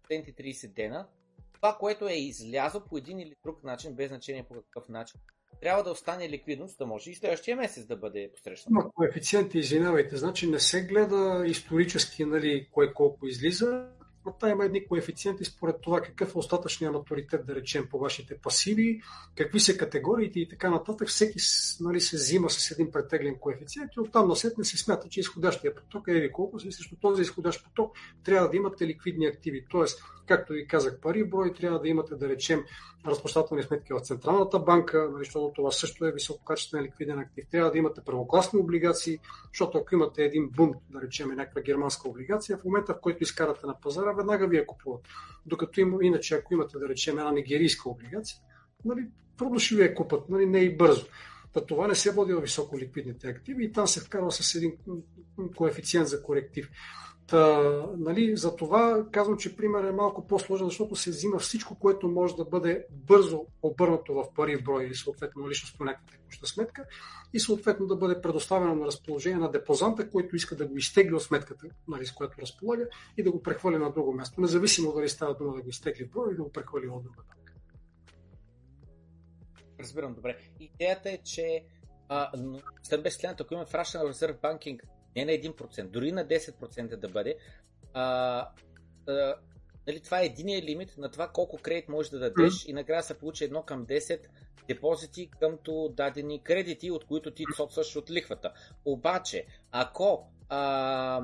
30 дена, това, което е излязло по един или друг начин, без значение по какъв начин, трябва да остане ликвидност, да може и следващия месец да бъде посрещан. Има коефициенти, извинявайте, значи не се гледа исторически нали, кое колко излиза, но има едни коефициенти според това какъв е остатъчният матуритет, да речем, по вашите пасиви, какви са категориите и така нататък. Всеки нали, се взима с един претеглен коефициент и оттам насетне се смята, че изходящия поток е колко си, срещу този изходящ поток трябва да имате ликвидни активи. Тоест, както ви казах, пари брой трябва да имате, да речем, разплащателни сметки в Централната банка, нали, защото това също е висококачествен ликвиден актив. Трябва да имате правокласни облигации, защото ако имате един бум, да речем някаква германска облигация, в момента в който изкарате на пазара, веднага вие купувате. Докато има, иначе, ако имате, да речем, една нигерийска облигация, нали, трудно ще ви я купат, нали, не и бързо. Та това не се води в високо ликвидните активи и там се вкарва с един коефициент за коректив. Та, нали, за това казвам, че пример е малко по-сложен, защото се взима всичко, което може да бъде бързо обърнато в пари в брой или съответно лично по някаква текуща сметка и съответно да бъде предоставено на разположение на депозанта, който иска да го изтегли от сметката, нали, с която разполага и да го прехвърли на друго място, независимо дали става дума да го изтегли в брой или да го прехвърли от друга банка. Разбирам добре. Идеята е, че а, без следното, ако има Fractional Reserve Banking не на 1%, дори на 10% да бъде, а, а, нали, това е единия лимит на това колко кредит можеш да дадеш mm. и накрая се получи едно към 10 депозити къмто дадени кредити, от които ти собстваш от лихвата. Обаче, ако а,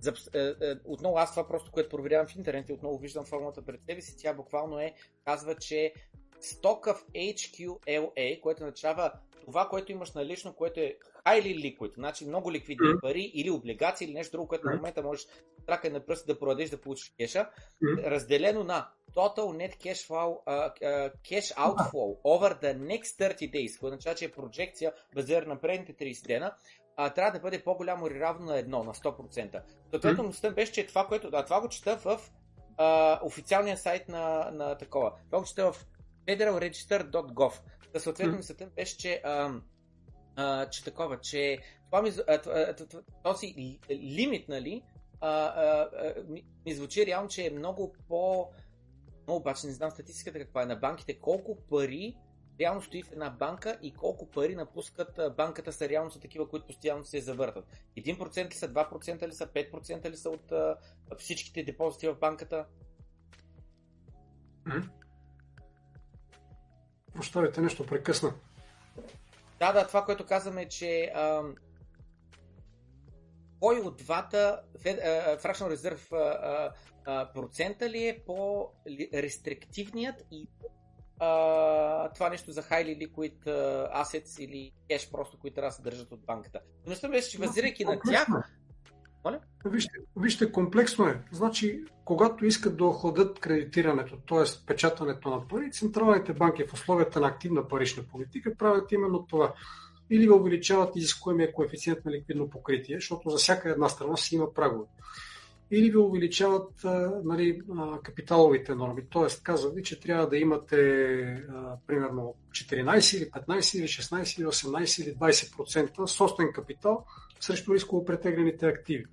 за, а, а, отново аз това просто, което проверявам в интернет и отново виждам формулата пред себе си, тя буквално е, казва, че Stock of HQLA, което означава това, което имаш налично, което е highly liquid, значи много ликвидни mm-hmm. пари или облигации или нещо друго, което mm-hmm. на момента можеш трака на пръст да продадеш да получиш кеша, mm-hmm. разделено на total net cash, flow, uh, uh, cash outflow over the next 30 days, което означава, че е проекция базирана на предните 30 дена, а, трябва да бъде по-голямо или равно на едно, на 100%. Съответно, mm-hmm. беше, че това, което... А това го чета в а, официалния сайт на, на такова. Това го чета в federalregister.gov. Да, съответно, мисълта беше, че, а, а, че такова, че това ми, а, този лимит, нали, а, а, ми, ми звучи реално, че е много по... Но обаче не знам статистиката каква е на банките, колко пари реално стои в една банка и колко пари напускат банката са реално са такива, които постоянно се завъртат. 1% ли са, 2% ли са, 5% ли са от а, всичките депозити в банката? Прощавайте, нещо прекъсна. Да, да, това, което казваме, е, че а, кой от двата Fractional Reserve а, а, процента ли е по-рестриктивният и а, това нещо за highly liquid assets или кеш просто, които трябва да се държат от банката. Но мисля, че базирайки на тях, Вижте, вижте, комплексно е. Значи, когато искат да охладят кредитирането, т.е. печатането на пари, централните банки в условията на активна парична политика правят именно това. Или увеличават изискуемия коефициент на ликвидно покритие, защото за всяка една страна си има прагове. Или ви увеличават нали, капиталовите норми. Тоест, казва ви, че трябва да имате а, примерно 14 или 15 или 16 или 18 или 20% собствен капитал, срещу рисково претеглените активи.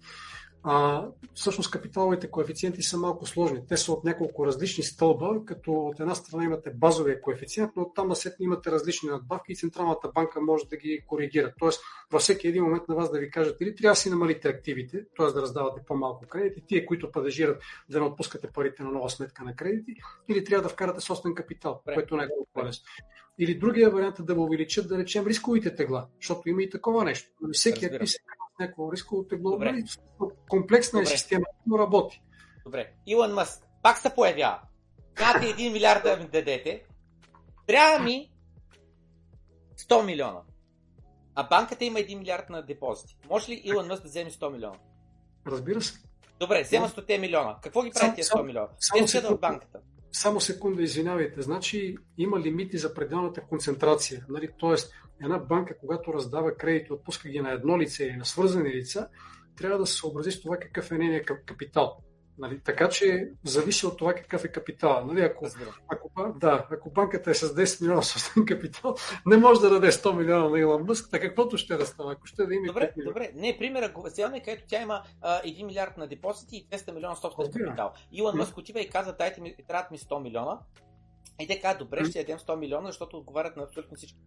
А, всъщност капиталовите коефициенти са малко сложни. Те са от няколко различни стълба, като от една страна имате базовия коефициент, но оттам насетне имате различни надбавки и Централната банка може да ги коригира. Тоест, във всеки един момент на вас да ви кажат или трябва да си намалите активите, т.е. да раздавате по-малко кредити, тие, които падежират, да не отпускате парите на нова сметка на кредити, или трябва да вкарате собствен капитал, което не е по-лесно. Или другия вариант е да увеличат, да речем, рисковите тегла, защото има и такова нещо. Всеки актив се някакво рисково тегло. Добре. Комплексна Добре. е система, но работи. Добре. Илон Мъск пак се появява. Нямате 1 милиард да ми дадете. Трябва ми 100 милиона. А банката има 1 милиард на депозити. Може ли Илон Мъск да вземе 100 милиона? Разбира се. Добре, взема 100 милиона. Какво ги прави тези 100 милиона? Те в банката. Само секунда, извинявайте. Значи има лимити за пределната концентрация. Нали? Тоест, една банка, когато раздава кредити, отпуска ги на едно лице или на свързани лица, трябва да се съобрази с това какъв е нейният капитал. Нали? Така че зависи от това какъв е капитал. Нали? Ако, ако, да, ако банката е с 10 милиона собствен капитал, не може да даде 100 милиона на Илон Мъск, така каквото ще да стане, ако ще да има. Добре, добре. Не, примера го вземаме, където тя има а, 1 милиард на депозити и 200 милиона собствен капитал. Илон Мъск отива и каза, дайте ми, трябват ми 100 милиона. И те казват, добре, ще ядем 100 милиона, защото отговарят на абсолютно всички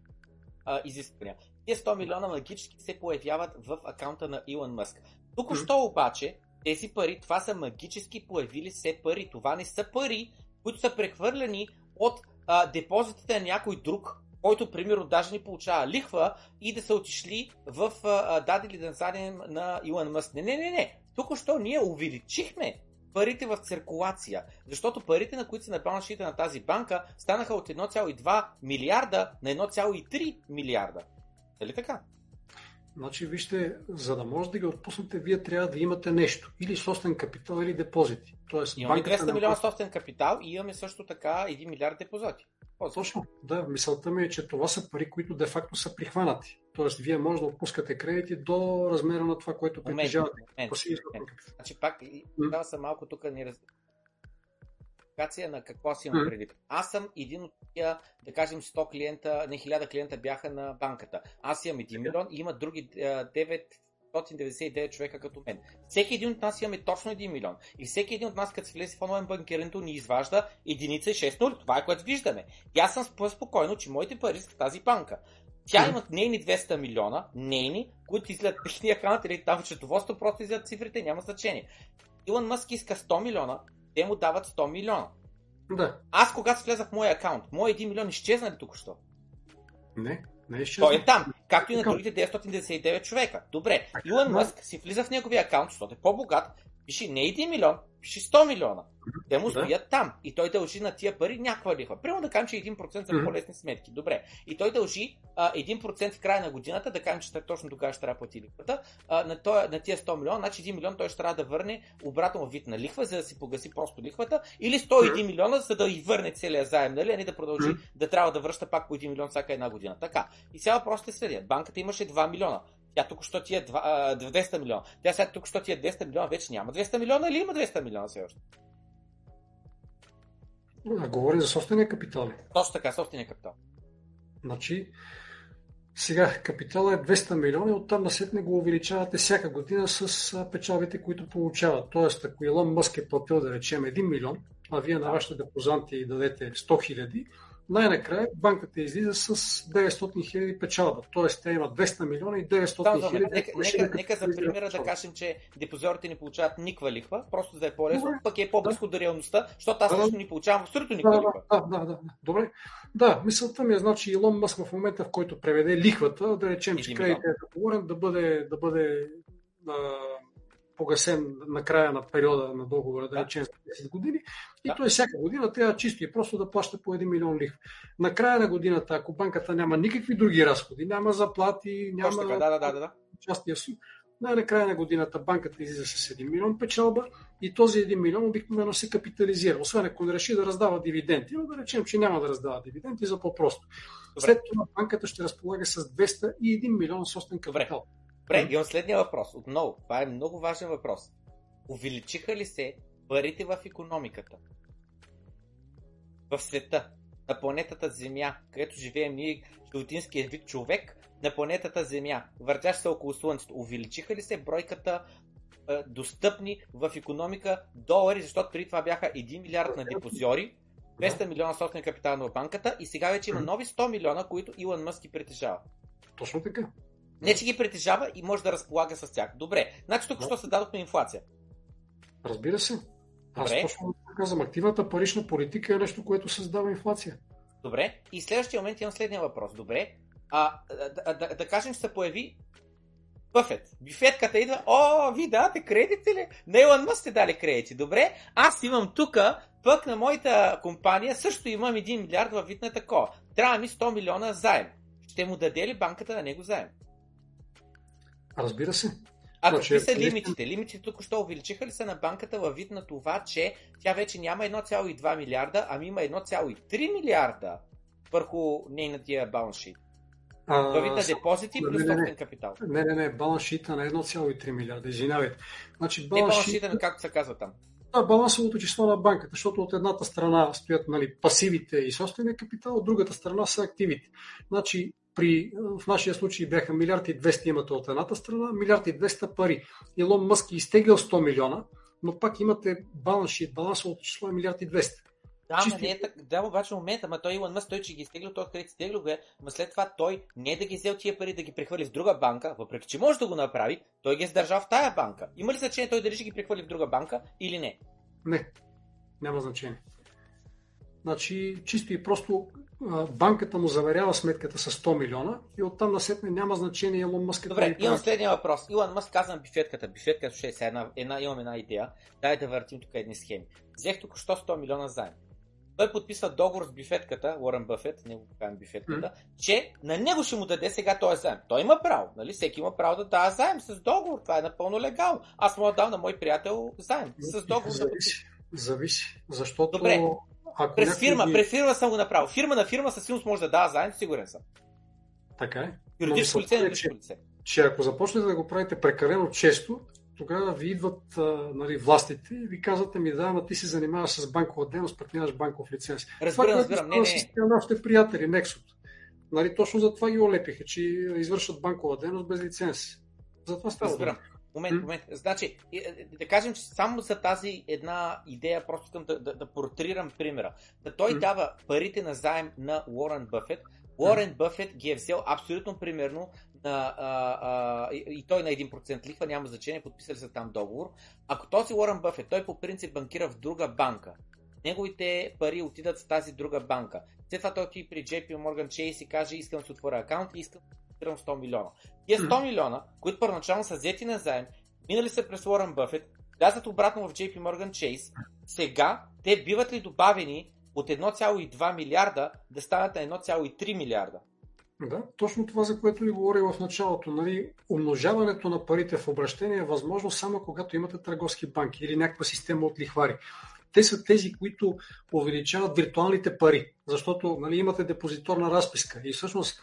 а, изисквания. Тези 100 милиона магически се появяват в акаунта на Илон Мъск. Тук що обаче тези пари, това са магически появили се пари. Това не са пари, които са прехвърляни от а, депозитите на някой друг, който, примерно, даже ни получава лихва и да са отишли в а, дадели да зададем на Илон Мъск. Не, не, не, не. Тук що ние увеличихме парите в циркулация, защото парите, на които са на балансите на тази банка, станаха от 1,2 милиарда на 1,3 милиарда. Дали така? Значи, вижте, за да може да ги отпуснете, вие трябва да имате нещо. Или собствен капитал, или депозити. Тоест, имаме 200 милиона собствен капитал и имаме също така 1 милиард депозити. Точно, да. Мисълта ми е, че това са пари, които де-факто са прихванати. Тоест, вие може да отпускате кредити до размера на това, което притежавате. Значи пак, трябва са малко тук ни раз на какво си имам предвид. Аз съм един от тия, да кажем, 100 клиента, не 1000 клиента бяха на банката. Аз имам 1 милион и има други 9 599 човека като мен. Всеки един от нас имаме точно 1 милион. И всеки един от нас, като се влезе в онлайн банкирането, ни изважда единица и 6 нули. Това е което виждаме. И аз съм спокойно, че моите пари са в тази банка. Тя има нейни 200 милиона, нейни, които излизат техния аккаунт или там счетоводство, просто излизат цифрите, няма значение. Илон Мъск иска 100 милиона, те му дават 100 милиона. Да. Аз когато влезах в моя акаунт, моят 1 милион изчезна ли тук що? Не, не е Той е там, както и на другите 999 човека. Добре, Илон Мъск си влиза в неговия акаунт, защото е по-богат, пише не 1 милион, пише 100 милиона. Те му стоят да. там и той дължи на тия пари някаква лихва. Примерно да кажем, че 1% за по-лесни сметки. Добре. И той дължи а, 1% в края на годината, да кажем, че точно тогава ще трябва да плати лихвата. А, на, тоя, на тия 100 милиона, значи 1 милион той ще трябва да върне обратно вид на лихва, за да си погаси просто лихвата, или 101 милиона, за да и върне целия заем, нали, а не да продължи да трябва да връща пак по 1 милион всяка една година. Така. И сега въпросът е следия. Банката имаше 2 милиона. Тя тук що ти е 200 милиона. Тя сега тук що ти е 200 милиона, вече няма 200 милиона или има 200 милиона все още? Говори за собствения капитал ли? Точно така, собствения капитал. Значи, сега капитала е 200 милиона и оттам насетне го увеличавате всяка година с печалбите, които получават. Тоест, ако Илон Мъск е платил да речем 1 милион, а вие на вашите депозанти дадете 100 хиляди, най-накрая банката излиза с 900 хиляди печалба. Тоест, тя има 200 милиона и 900 хиляди. Да, нека, нека, нека за примера да кажем, че депозорите не получават никаква лихва, просто да е по-лесно, Добре. пък е по-близко да. до реалността, защото аз лично да, не получавам абсолютно никаква да, лихва. Да, да, да, да. Добре. Да, мисълта ми е, значи Илон Мъск в момента, в който преведе лихвата, да речем, че кредитът е договорен, да бъде, да бъде а, погасен на края на периода на договора, да речем 10 години, и да. той всяка година трябва чисто и просто да плаща по 1 милион лихва. На края на годината, ако банката няма никакви други разходи, няма заплати, няма така, да, да, да, да. частия суд, най-накрая на годината банката излиза с 1 милион печалба и този 1 милион обикновено се капитализира, освен ако не реши да раздава дивиденти. Но да речем, че няма да раздава дивиденти за по-просто. След това банката ще разполага с 201 милион собствен капитал. Добре. Добре, имам следния въпрос. Отново, това е много важен въпрос. Увеличиха ли се парите в економиката? В света, на планетата Земя, където живеем ние, животинския вид човек, на планетата Земя, въртящ се около Слънцето, увеличиха ли се бройката е, достъпни в економика долари, защото преди това бяха 1 милиард на депозиори, 200 милиона собствен капитал на банката и сега вече има нови 100 милиона, които Илон Мъск притежава. Точно така. Не, че ги притежава и може да разполага с тях. Добре. Значи тук що се дадохме инфлация. Разбира се. Аз Добре. точно казвам, активната парична политика е нещо, което създава инфлация. Добре. И следващия момент имам следния въпрос. Добре. А, да, да, да кажем, че се появи Бъфет. Бифетката идва, о, ви давате кредити ли? На Илон Мъс сте дали кредити. Добре, аз имам тук, пък на моята компания също имам 1 милиард във вид на такова. Трябва ми 100 милиона заем. Ще му даде ли банката на него заем? Разбира се. А значи, какви са лимитите? Лимитите тук що увеличиха ли са на банката във вид на това, че тя вече няма 1,2 милиарда, ами има 1,3 милиарда върху нейната балансшит? Вид на депозити плюс собствен капитал. Не, не, не, балансшита на 1,3 милиарда, извинявайте. Значи, балансшита, на както се казва там. Да, балансовото число на банката, защото от едната страна стоят нали, пасивите и собствения капитал, от другата страна са активите. Значи, при, в нашия случай бяха милиард и 200 имате от едната страна, милиард и 200 пари. Илон Мъск е изтеглял 100 милиона, но пак имате баланс шит, балансовото число е милиард и 200. Да, Чисти... не е так, да, обаче момента, ма той Илон Мъск, той че ги изтеглил, той къде изтеглил го е, ма след това той не е да ги взел тия пари да ги прехвърли в друга банка, въпреки че може да го направи, той ги е сдържал в тая банка. Има ли значение той дали ще ги прехвърли в друга банка или не? Не, няма значение. Значи, чисто и просто банката му заверява сметката с 100 милиона и оттам насетне няма значение Илон Мъск. Добре, имам следния въпрос. Илон Мъск каза на бифетката. Бифетката ще е една, една, имам една идея. Дай да въртим тук едни схеми. Взех тук 100 милиона заем. Той подписва договор с бифетката, Уорън Бъфет, не го казвам бифетката, mm. че на него ще му даде сега този заем. Той има право, нали? Всеки има право да дава заем с договор. Това е напълно легално. Аз му дал на мой приятел заем с договор. Зависи. Да зависи. Защото Добре. Ако през фирма, ги... през фирма съм го направил. Фирма на фирма със сигурност може да дава заем, сигурен съм. Така е. Юридическо лице, на че, лице. Че ако започнете да го правите прекалено често, тогава ви идват а, нали, властите и ви казвате ми, да, ама ти се занимаваш с банкова дейност, пък нямаш банков лиценз. Разбирам, разбирам. Не, не, не. нашите приятели, Nexot. Нали, точно за това ги олепиха, че извършват банкова дейност без лиценз. Затова става. Разбирам. Момент, момент. Значи, е, да кажем, че само за тази една идея, просто искам да, да, да портрирам примера. Да той дава парите на заем на Уорън Бъфет. Уорен Бъфет ги е взел абсолютно примерно на, а, а, и, и той на 1% лихва, няма значение, подписали са там договор. Ако този Уорън Бъфет, той по принцип банкира в друга банка, неговите пари отидат в тази друга банка. След това той отиде при JP Morgan Chase и каже, искам да се отворя акаунт и искам да 100 милиона. Тия 100 милиона, които първоначално са взети на заем, минали са през Уорън Бъфет, влязат обратно в JP Morgan Chase, сега те биват ли добавени от 1,2 милиарда да станат на 1,3 милиарда? Да, точно това, за което ви говорих в началото. Нали, умножаването на парите в обращение е възможно само когато имате търговски банки или някаква система от лихвари. Те са тези, които увеличават виртуалните пари, защото нали, имате депозиторна разписка и всъщност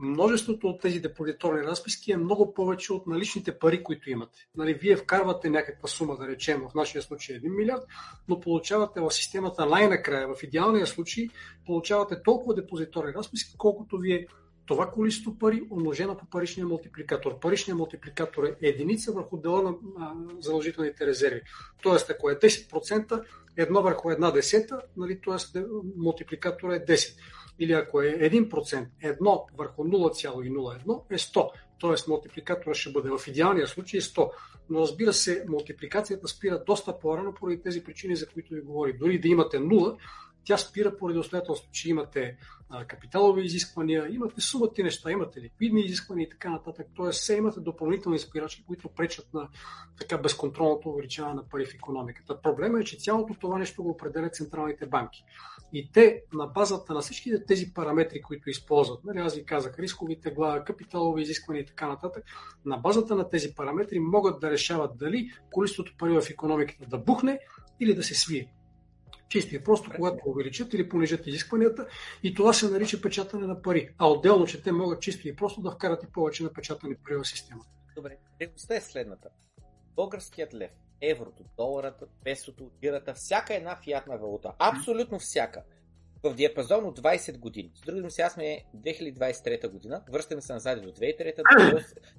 множеството от тези депозиторни разписки е много повече от наличните пари, които имате. Нали, вие вкарвате някаква сума, да речем, в нашия случай 1 милиард, но получавате в системата най-накрая, в идеалния случай, получавате толкова депозиторни разписки, колкото вие това количество пари умножено по паричния мултипликатор. Паричният мултипликатор е единица върху дела на задължителните резерви. Тоест, ако е 10%, едно върху една десета, нали, т.е. мултипликатор е 10 или ако е 1%, 1 върху 0,01 е 100. Тоест мултипликатора ще бъде в идеалния случай 100. Но разбира се, мултипликацията спира доста по-рано поради тези причини, за които ви говори. Дори да имате 0, тя спира поради обстоятелството, че имате а, капиталови изисквания, имате сумати неща, имате ликвидни изисквания и така нататък. Тоест, все имате допълнителни спирачки, които пречат на така безконтролното увеличаване на пари в економиката. Проблема е, че цялото това нещо го определят централните банки. И те на базата на всички тези параметри, които използват, нали, аз ви казах, рисковите глава, капиталови изисквания и така нататък, на базата на тези параметри могат да решават дали количеството пари в економиката да бухне или да се свие. Чисто и просто, когато увеличат или понижат изискванията и това се нарича печатане на пари. А отделно, че те могат чисто и просто да вкарат и повече напечатани пари в системата. Добре, реалността е следната. Българският лев, еврото, доларата, песото, лирата, всяка една фиатна валута, абсолютно всяка, в диапазон от 20 години. С други сега сме 2023 година, връщаме се назад до 2003,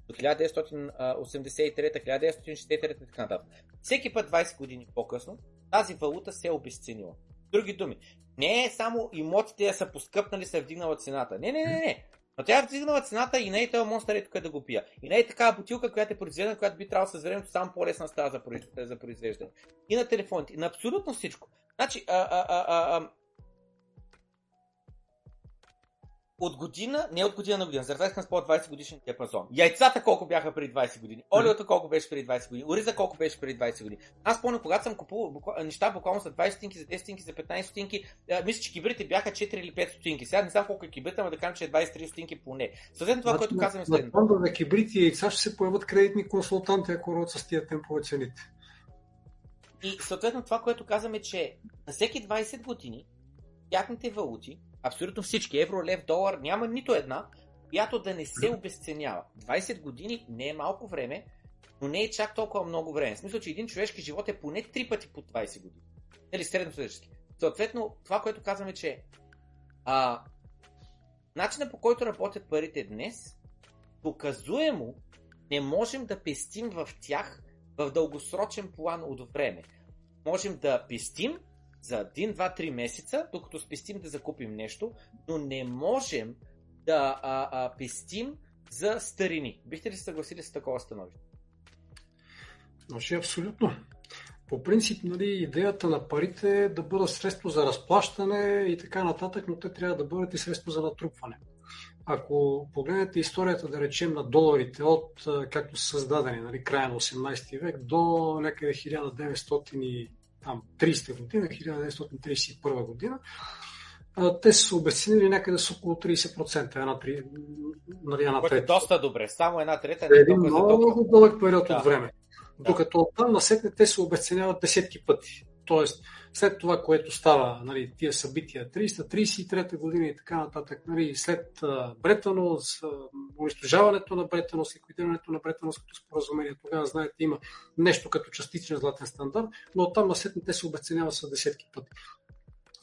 до 1983, 1963 и така нататък. Всеки път 20 години по-късно тази валута се е обесценила. Други думи, не е само имотите да са поскъпнали, е вдигнала цената. Не, не, не, не. Но тя е вдигнала цената и не е този монстър е тук да го пия. И не е такава бутилка, която е произведена, която би трябвало с времето само по-лесна става за, произвеждане. И на телефоните, и на абсолютно всичко. Значи, а, а, а, а, от година, не от година на година, за разлика с по 20 годишен диапазон. Яйцата колко бяха преди 20 години, олиото колко беше преди 20 години, ориза колко беше преди 20 години. Аз помня, когато съм купувал буква, неща буквално за 20 стотинки, за 10 стотинки, за 15 стотинки, мисля, че кибрите бяха 4 или 5 стотинки. Сега не знам колко е кибрита, но да кажем, че е 23 стотинки поне. Съответно това, което казваме следното. На на кибрити и яйца ще се появят кредитни консултанти, ако родят с тия темпове цените. И съответно това, което казваме, че на всеки 20 години тяхните валути, абсолютно всички, евро, лев, долар, няма нито една, която да не се обесценява. 20 години не е малко време, но не е чак толкова много време. В смисъл, че един човешки живот е поне 3 пъти по 20 години. Нали, средностатически. Съответно, това, което казваме, че а, начинът по който работят парите днес, доказуемо не можем да пестим в тях в дългосрочен план от време. Можем да пестим за 1, 2, 3 месеца, докато спестим да закупим нещо, но не можем да а, а, пестим за старини. Бихте ли се съгласили с такова становище? Може абсолютно. По принцип, нали, идеята на парите е да бъдат средство за разплащане и така нататък, но те трябва да бъдат и средство за натрупване. Ако погледнете историята, да речем, на доларите от както са създадени, нали, края на 18 век до някъде 1930 година, 1931 година, те са обесценили някъде с около 30%. Една, три, нали, една трета. Е доста добре. Само една трета. Е един много, много дълъг период да. от време. Докато от там насетне те се обесценяват десетки пъти. Тоест, след това, което става, нали, тия събития, 333 година и така нататък, нали, след Бретанос, унищожаването на Бретанос, ликвидирането на Бретанос като споразумение, тогава, знаете, има нещо като частичен златен стандарт, но оттам насетне те се обесценяват с десетки пъти.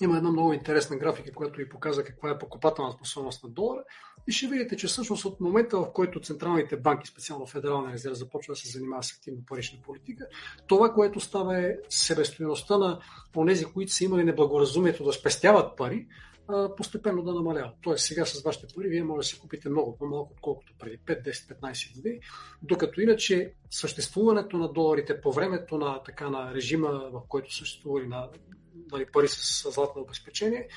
Има една много интересна графика, която ви показва каква е покупателна способност на долара. И ще видите, че всъщност от момента, в който централните банки, специално Федерална резерва, започва да се занимава с активна парична политика, това, което става е себестоеността на онези, които са имали неблагоразумието да спестяват пари, постепенно да намалява. Тоест сега с вашите пари вие може да си купите много по-малко, отколкото преди 5, 10, 15 години, докато иначе съществуването на доларите по времето на, така, на режима, в който съществували на нали, пари с златно обезпечение,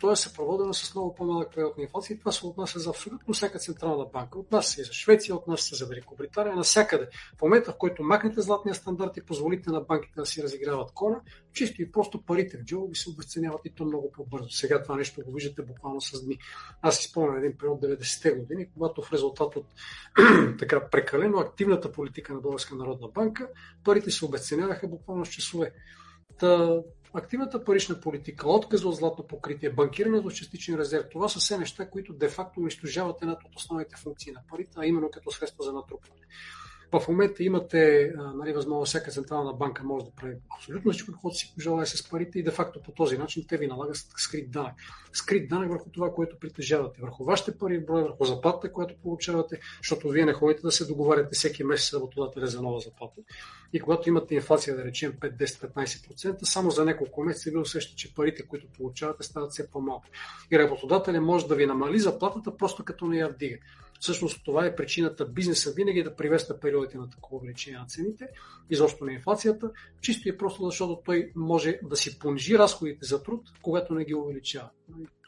то е съпроводено с много по-малък период на инфлация и това се отнася за абсолютно всяка централна банка. Отнася се и за Швеция, отнася се за Великобритания, навсякъде. В момента, в който махнете златния стандарт и позволите на банките да си разиграват кона, чисто и просто парите в джоба ви се обесценяват и то много по-бързо. Сега това нещо го виждате буквално с дни. Аз си спомням един период 90-те години, когато в резултат от така прекалено активната политика на Българска народна банка, парите се обесценяваха буквално с часове. Та, активната парична политика, отказа от златно покритие, банкирането с частичен резерв, това са все неща, които де-факто унищожават една от основните функции на парите, а именно като средство за натрупване. В момента имате нали, възможност, всяка централна банка може да прави абсолютно всичко, каквото си пожелая с парите и де-факто по този начин те ви налагат скрит данък. Скрит данък върху това, което притежавате, върху вашите пари в брой, върху заплатата, която получавате, защото вие не ходите да се договаряте всеки месец с работодателя за нова заплата. И когато имате инфлация, да речем 5, 10, 15%, само за няколко месеца ви усещате, че парите, които получавате, стават все по-малко. И работодателя може да ви намали заплатата просто като не я вдига. Всъщност това е причината бизнеса винаги да приветства периодите на такова увеличение на цените, изобщо на инфлацията, чисто и просто защото той може да си понижи разходите за труд, когато не ги увеличава.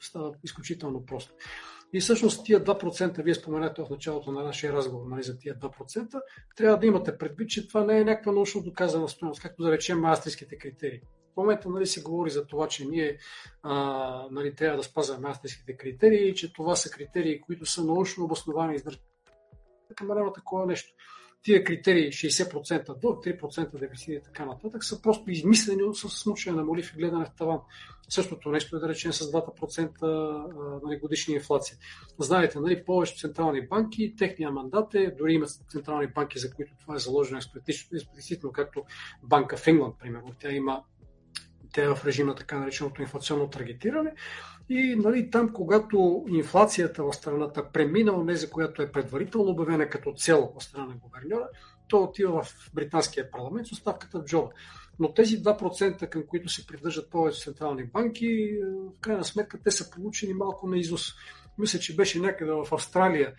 Става изключително просто. И всъщност тия 2%, вие споменате в началото на нашия разговор нали, за тия 2%, трябва да имате предвид, че това не е някаква научно доказана стоеност, както да речем австрийските критерии. Момента нали, се говори за това, че ние а, нали, трябва да спазваме австрийските критерии, че това са критерии, които са научно обосновани и издържани. Няма такова нещо тия критерии 60% до 3% дефицит и така нататък са просто измислени с смучване на молив и гледане в таван. Същото нещо е да речем с 2% нали, годишна инфлация. Знаете, нали, повечето централни банки, техния мандат е, дори има централни банки, за които това е заложено експлицитно, както банка в Ингланд, примерно. Тя има тя е в режим на така нареченото инфлационно таргетиране. И нали, там, когато инфлацията в страната премина от за която е предварително обявена като цел от страна на гуверньора, то отива в британския парламент с оставката в джоба. Но тези 2%, към които се придържат повече централни банки, в крайна сметка те са получени малко на изус. Мисля, че беше някъде в Австралия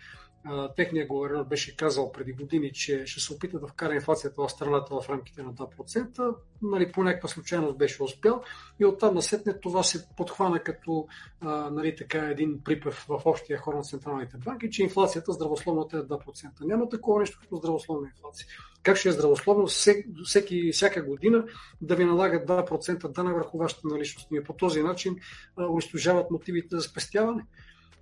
техният гувернер беше казал преди години, че ще се опита да вкара инфлацията в страната в рамките на 2%. Нали, по някаква случайност беше успял и оттам насетне това се подхвана като а, нали, така един припев в общия хор на централните банки, че инфлацията здравословната е 2%. Няма такова нещо като здравословна инфлация. Как ще е здравословно всеки, всяка година да ви налага 2% дана върху вашата наличност? И по този начин а, унищожават мотивите за спестяване.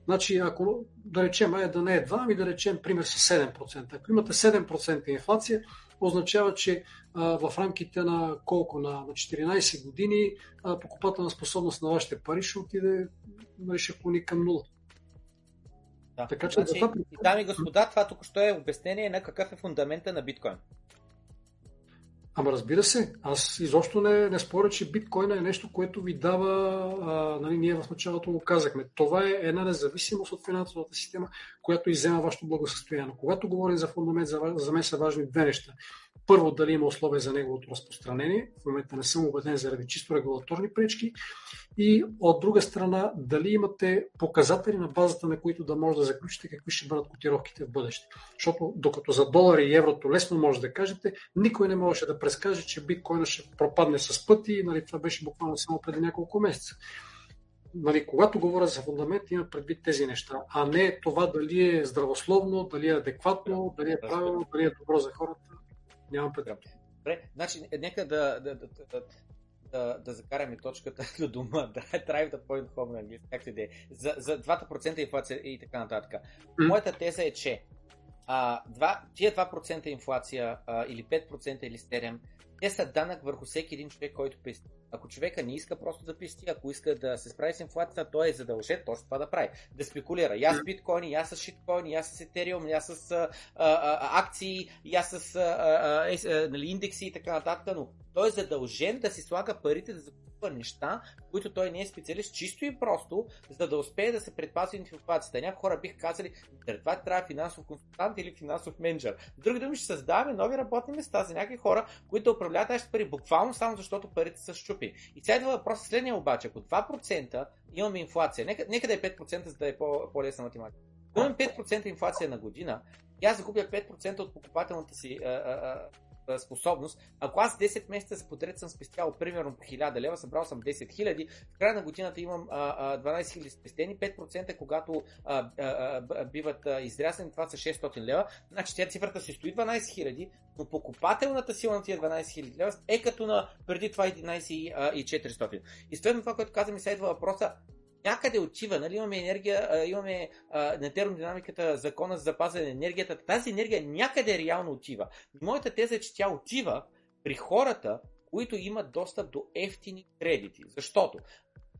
Значи, ако да речем, ай да не е 2, ами да речем, пример с 7%. Ако имате 7% инфлация, означава, че а, в рамките на колко? На, на 14 години а, покупателна способност на вашите пари ще отиде, нали, ще клони към нула. Да. Така, че, значи, това... Дами и господа, това тук ще е обяснение на какъв е фундамента на биткоин. Ама разбира се, аз изобщо не, не споря, че биткоина е нещо, което ви дава, а, нали, ние в началото го казахме, това е една независимост от финансовата система, която иззема вашето благосъстояние. Когато говорим за фундамент, за, мен са важни две неща първо дали има условия за неговото разпространение. В момента не съм убеден заради чисто регулаторни пречки. И от друга страна, дали имате показатели на базата, на които да може да заключите какви ще бъдат котировките в бъдеще. Защото докато за долари и еврото лесно може да кажете, никой не можеше да прескаже, че биткоина ще пропадне с пъти. Нали, това беше буквално само преди няколко месеца. Нали, когато говоря за фундамент, има предвид тези неща, а не това дали е здравословно, дали е адекватно, дали е правилно, дали е добро за хората. Нямам предвид. Добре, значи, нека да, да, да, да, да, да закараме точката до дома, да drive the point home на английски, как се за, за 2% инфлация и така нататък. Моята теза е, че а, 2, тия 2% инфлация а, или 5% или 7%, те са данък върху всеки един човек, който пести. Ако човека не иска просто да пести, ако иска да се справи с инфлацията, той е задължен точно това да прави. Да спекулира. Я с биткоини, я с шиткоини, я с етериум, я с а, а, акции, я с а, а, а, нали, индекси и така нататък, но той е задължен да си слага парите да неща, които той не е специалист, чисто и просто, за да успее да се предпази от инфлацията. Някои хора бих казали, заради това трябва финансов консултант или финансов менеджер. Други думи, ще създаваме нови работни места за някакви хора, които управляват нашите пари буквално само защото парите са щупи. И сега идва въпрос следния обаче. Ако 2% имаме инфлация, нека, нека да е 5%, за да е по, по-лесна математика. Имаме 5% инфлация на година, и аз загубя 5% от покупателната си а, а, способност. Ако аз 10 месеца с подред съм спестял примерно по 1000 лева, събрал съм 10 000, в края на годината имам а, 12 000 спестени, 5% когато биват изрясани, това са 600 лева, значи тя цифрата си стои 12 000, но покупателната сила на тия 12 000 лева е като на преди това 11 и 400. И следно това, което казваме, следва въпроса, някъде отива, нали, имаме енергия, имаме а, на термодинамиката закона за запазване на енергията, тази енергия някъде реално отива. Моята теза е, че тя отива при хората, които имат достъп до ефтини кредити. Защото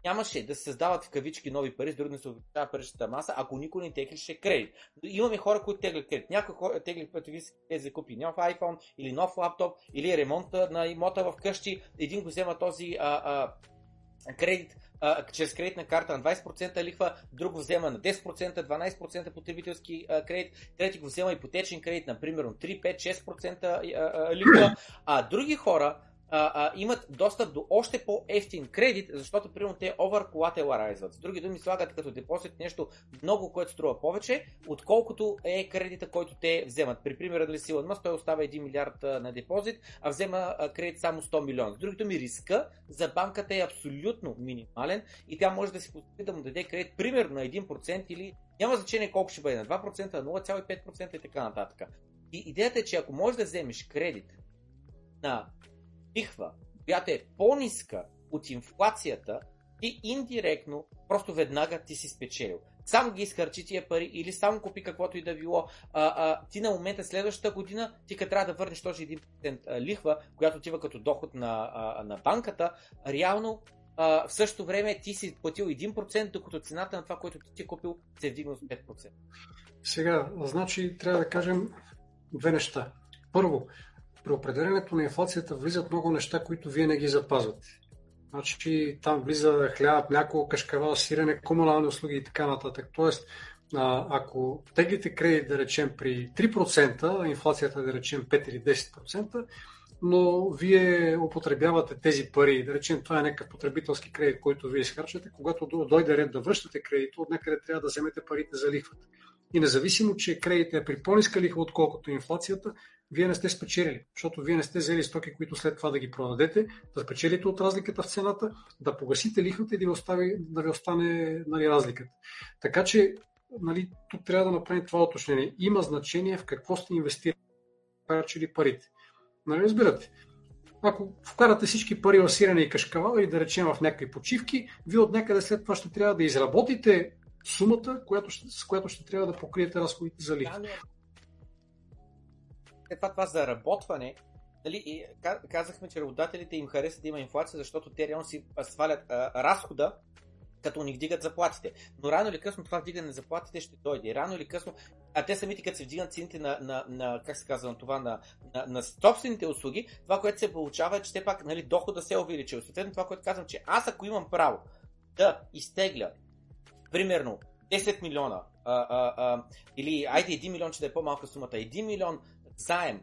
нямаше да се създават в кавички нови пари, с други да се увеличава паричната маса, ако никой не теглише кредит. Имаме хора, които теглят кредит. Някой хора тегли пъти ви се закупи нов iPhone или нов лаптоп или ремонта на имота в къщи. Един го взема този а, а, кредит а, чрез кредитна карта на 20% лихва, друг го взема на 10%, 12% потребителски а, кредит, трети го взема ипотечен кредит, например, 3, 5, 6% лихва, а други хора а, а, имат достъп до още по-ефтин кредит, защото примерно те overcollateralizat. С други думи слагат като депозит нещо много, което струва повече, отколкото е кредита, който те вземат. При примера дали Силан Мъс, той остава 1 милиард на депозит, а взема кредит само 100 милиона. С други думи, риска за банката е абсолютно минимален и тя може да си позволи да му даде кредит примерно на 1% или няма значение колко ще бъде, на 2%, 0,5% и така нататък. И идеята е, че ако можеш да вземеш кредит на лихва, която е по-ниска от инфлацията, ти индиректно, просто веднага ти си спечелил. Само ги изхарчи тия пари или само купи каквото и да било. А, а, ти на момента следващата година, ти като трябва да върнеш този 1% лихва, която отива като доход на, а, на банката, реално а, в същото време ти си платил 1%, докато цената на това, което ти си купил, се е вдигнал с 5%. Сега, значи трябва да кажем две неща. Първо, при определенето на инфлацията влизат много неща, които вие не ги запазвате. Значи там влиза хляб, мляко, кашкавал, сирене, комунални услуги и така нататък. Тоест, ако теглите кредит, да речем, при 3%, инфлацията да речем 5 или 10%, но вие употребявате тези пари, да речем това е някакъв потребителски кредит, който вие изхарчвате, когато дойде ред да връщате кредита, от някъде трябва да вземете парите за лихвата. И независимо, че кредитът е при по-ниска лихва, отколкото инфлацията, вие не сте спечелили, защото вие не сте взели стоки, които след това да ги продадете, да спечелите от разликата в цената, да погасите лихвата и да ви, остави, да ви остане нали, разликата. Така че нали, тук трябва да направим това уточнение. Има значение в какво сте инвестирали парите. Нали разбирате? Ако вкарате всички пари в сирене и кашкавал или да речем в някакви почивки, вие от някъде след това ще трябва да изработите сумата, която ще, с която ще трябва да покриете разходите за лихва. След това това заработване, нали, и казахме, че работодателите им харесва да има инфлация, защото те реално си свалят а, разхода като ни вдигат заплатите. Но рано или късно това вдигане на заплатите ще дойде. Рано или късно, а те самите като се вдигнат цените на, на, на как се казва на това, на, на, на собствените услуги, това, което се получава е, че те пак нали, дохода се е увеличил. Съответно това, което казвам, че аз ако имам право да изтегля примерно 10 милиона а, а, а, или айде 1 милион, че да е по-малка сумата, 1 милион заем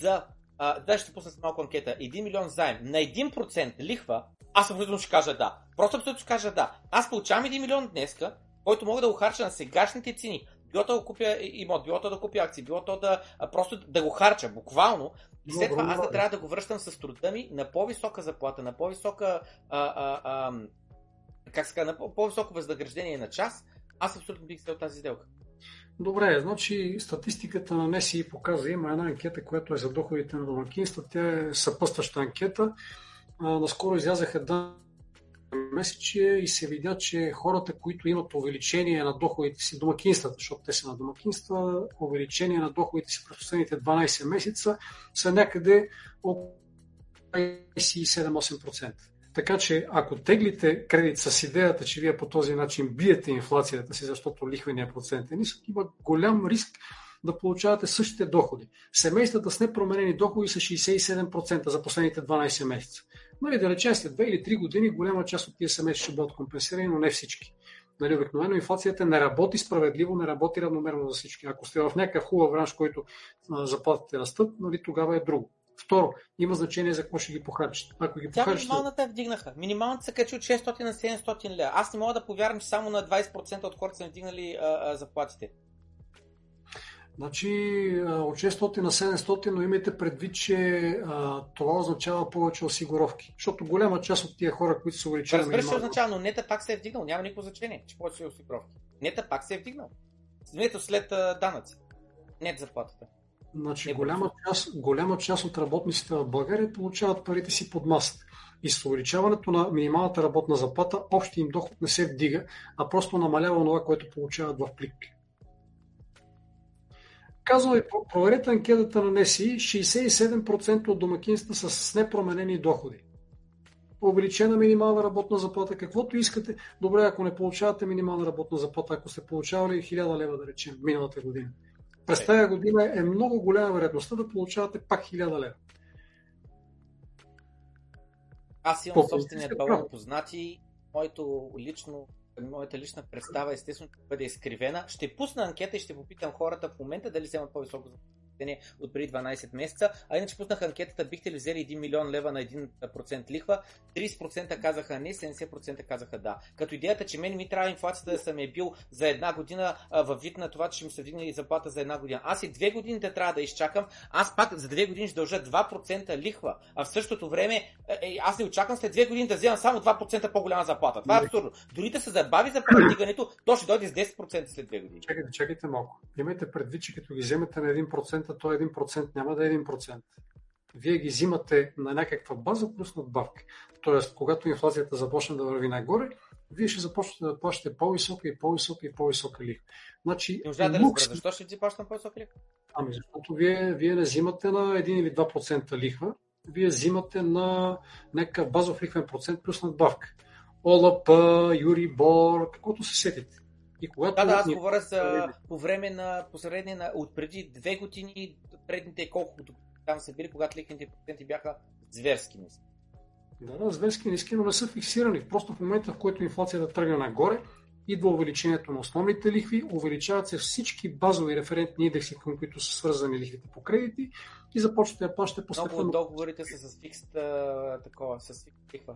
за а, да ще пусна с малко анкета, 1 милион заем на 1% лихва, аз абсолютно ще кажа да. Просто абсолютно ще кажа да. Аз получавам 1 милион днеска, който мога да го харча на сегашните цени. Било то да купя имот, било то да купя акции, било то да просто да го харча, буквално. И след това аз да трябва да го връщам с труда ми на по-висока заплата, на по-висока а, а, а, как ска, на по-високо възнаграждение на час, аз абсолютно бих взел тази сделка. Добре, значи статистиката на НЕСИ показва, има една анкета, която е за доходите на домакинства, тя е съпъстваща анкета. А, наскоро излязаха да месече и се видя, че хората, които имат увеличение на доходите си, домакинствата, защото те са на домакинства, увеличение на доходите си през последните 12 месеца са някъде около 27-8%. Така че, ако теглите кредит с идеята, че вие по този начин биете инфлацията си, защото лихвеният процент е нисък, има голям риск да получавате същите доходи. Семействата с непроменени доходи са 67% за последните 12 месеца. Нали, да речем след 2 или 3 години голяма част от тези семейства ще бъдат компенсирани, но не всички. Нали, обикновено инфлацията не работи справедливо, не работи равномерно за всички. Ако сте в някакъв хубав бранш, който заплатите растат, нали, тогава е друго. Второ, има значение за какво ще ги похарчите. Ако ги Тя похарчите... минималната вдигнаха. Минималната се качи от 600 на 700 лева. Аз не мога да повярвам, че само на 20% от хората са вдигнали а, а, заплатите. Значи от 600 на 700, но имайте предвид, че а, това означава повече осигуровки. Защото голяма част от тия хора, които са увеличили. Разбира се, означава, но нета пак се е вдигнал. Няма никакво значение, че повече осигуровки. Нета пак се е вдигнал. Нето след а, данъци. Нет заплатата. Значи, е голяма, част, голяма част от работниците в България получават парите си под масата. И с увеличаването на минималната работна заплата, общия им доход не се вдига, а просто намалява това, което получават в плик. Казвам ви, проверете анкетата на НЕСИ, 67% от домакинства са с непроменени доходи. Увеличена минимална работна заплата, каквото искате. Добре, ако не получавате минимална работна заплата, ако сте получавали 1000 лева, да речем, миналата година. През тази година е много голяма вероятността да получавате пак 1000 лева. Аз имам собствения балон познати. Моето лично моята лична представа естествено ще бъде изкривена. Ще пусна анкета и ще попитам хората в момента дали вземат по-високо посещение от преди 12 месеца. А иначе пуснах анкетата, бихте ли взели 1 милион лева на 1% лихва? 30% казаха не, 70% казаха да. Като идеята, че мен ми трябва инфлацията да съм е бил за една година във вид на това, че ще ми се вдигне и заплата за една година. Аз и две години да трябва да изчакам. Аз пак за две години ще дължа 2% лихва. А в същото време е, е, аз не очаквам след две години да вземам само 2% по-голяма заплата. Това е абсурдно. Дори да се забави за вдигането, то ще дойде с 10% след две години. Чакайте, чакайте малко. Имайте предвид, че като ги вземете на 1%, 1%, то 1% няма да е 1%. Вие ги взимате на някаква база плюс надбавка. Тоест, когато инфлацията започне да върви нагоре, вие ще започнете да плащате по-висока и по-висока и по-висока лихва. Значи, не да лукс... защо ще ти плащам по-висока лихва? Ами защото вие, вие не взимате на 1 или 2% лихва, вие взимате на някакъв базов лихвен процент плюс надбавка. ОЛАП, Юрибор, каквото се сетите. И когато да, да, аз говоря за по време на посредни на от преди две години, предните колкото там са били, когато лихвените проценти бяха зверски ниски. Да, да, зверски ниски, но не са фиксирани. Просто в момента, в който инфлацията тръгне нагоре, идва увеличението на основните лихви, увеличават се всички базови референтни индекси, към които са свързани лихвите по кредити и започвате да плащате постепенно. Много договорите са с фикс такова, с фикс лихва.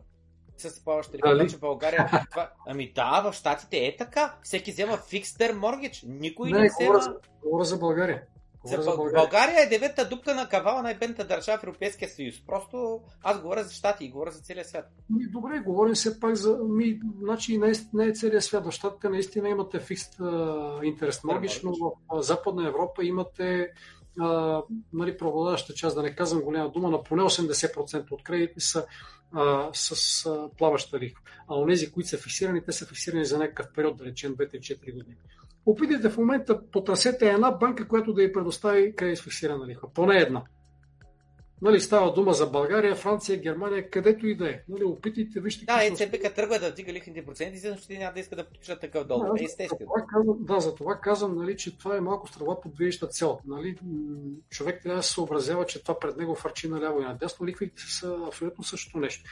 С плаваща лихва. Дали? в България. Това... Ами да, в Штатите е така. Всеки взема фикс терм моргич. Никой не, не взема. Говоря за, говоря за България. За, за България. България е девета дупка на кавала на ебента държава в Европейския съюз. Просто аз говоря за щати и говоря за целия свят. Ми, добре, говорим все пак за... Ми, значи не е, не е целият свят. В щатите наистина имате фикс интерес моргич, но в Западна Европа имате а, нали, преобладаваща част, да не казвам голяма дума, на поне 80% от кредити са а, с а, плаваща лихва. А онези, които са фиксирани, те са фиксирани за някакъв период, да речем 2-4 години. Опитайте в момента, потърсете една банка, която да ви предостави кредит с фиксирана лихва. Поне една. Нали, става дума за България, Франция, Германия, където и да е. Нали, опитайте, вижте. Да, ЕЦБ тръгва да вдига лихвените проценти, ще няма да иска да подпишат такъв договор. Да, Естествено. За казвам, да, за това казвам, нали, че това е малко страва подвижеща цел. Нали, човек трябва да се съобразява, че това пред него фарчи наляво и надясно. Лихвите са абсолютно същото нещо.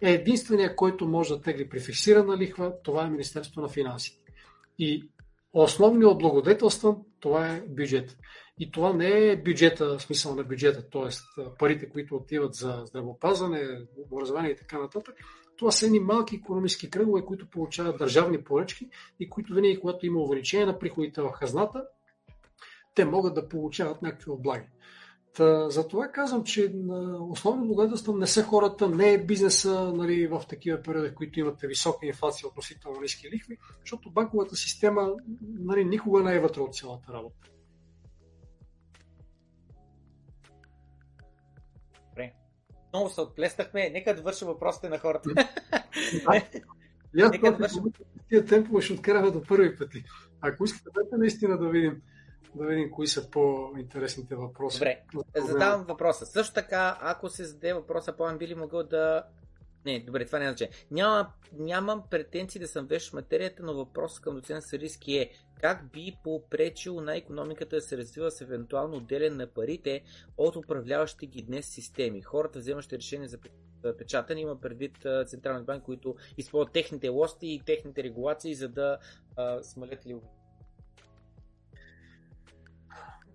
Е единственият, който може да тегли при фиксирана лихва, това е Министерството на финансите. И основният облагодетелстван, това е бюджет. И това не е бюджета, в смисъл на бюджета, т.е. парите, които отиват за здравеопазване, образование и така нататък. Това са едни малки економически кръгове, които получават държавни поръчки и които винаги, когато има увеличение на приходите в хазната, те могат да получават някакви облаги. Та, затова казвам, че основно благодетелство не са хората, не е бизнеса нали, в такива периоди, в които имате висока инфлация относително ниски лихви, защото банковата система нали, никога не е вътре от цялата работа. Много се отплеснахме. Нека да вършим въпросите на хората. Нека да вършим. Тия темпове ще откараме до първи пъти. Ако искате, дайте наистина да видим да видим кои са по-интересните въпроси. Добре, задавам въпроса. Също така, ако се зададе въпроса, по би ли могъл да не, добре, това не е значение. Няма, нямам претенции да съм вещ в материята, но въпросът към доцент Сариски е как би попречил на економиката да се развива с евентуално отделен на парите от управляващите ги днес системи. Хората, вземащи решение за печатане, има предвид централни банки, които използват техните лости и техните регулации, за да а, смалят ли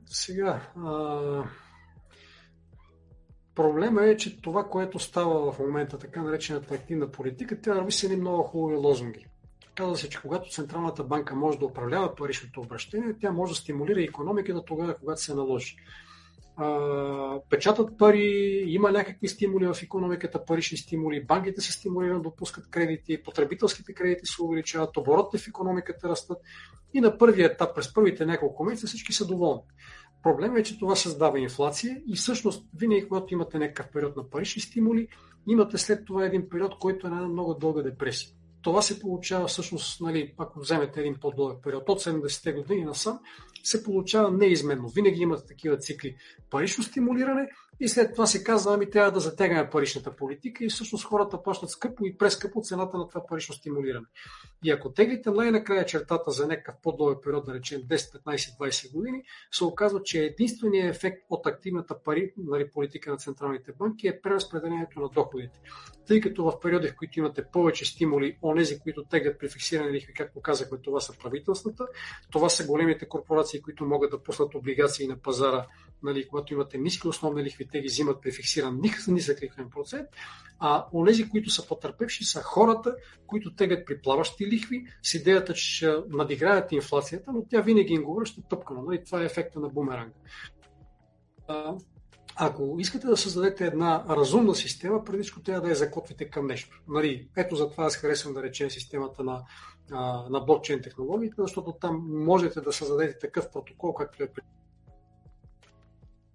Сега, а, Проблема е, че това, което става в момента, така наречената активна политика, тя върви с едни много хубави лозунги. Казва се, че когато Централната банка може да управлява паричното обращение, тя може да стимулира економиката тогава, когато се наложи. А, печатат пари, има някакви стимули в економиката, парични стимули, банките се стимулират, допускат кредити, потребителските кредити се увеличават, оборотите в економиката растат и на първия етап, през първите няколко месеца всички са доволни. Проблемът е, че това създава инфлация и всъщност винаги, когато имате някакъв период на парични стимули, имате след това един период, който е една много дълга депресия. Това се получава всъщност, нали, ако вземете един по-дълъг период от 70-те години насам, се получава неизменно. Винаги имате такива цикли парично стимулиране и след това се казва, ами трябва да затягаме паричната политика и всъщност хората плащат скъпо и прескъпо цената на това парично стимулиране. И ако теглите най-накрая чертата за някакъв по-дълъг период, да речем 10, 15, 20 години, се оказва, че единственият ефект от активната пари, нали, политика на централните банки е преразпределението на доходите. Тъй като в периоди, в които имате повече стимули, онези, които теглят при фиксирани лихви, както казахме, това са правителствата, това са големите корпорации, които могат да пуснат облигации на пазара, нали, когато имате ниски основни лихви, те ги взимат при фиксиран нисък лихвен процент, а онези, които са потърпевши, са хората, които тегат при плаващи лихви с идеята, че ще надиграят инфлацията, но тя винаги им го връща тъпкано. Нали? Това е ефекта на бумеранга. Ако искате да създадете една разумна система, преди всичко трябва да я закотвите към нещо. Нали, ето за това аз харесвам да речем системата на, на блокчейн технологиите, защото там можете да създадете такъв протокол, както е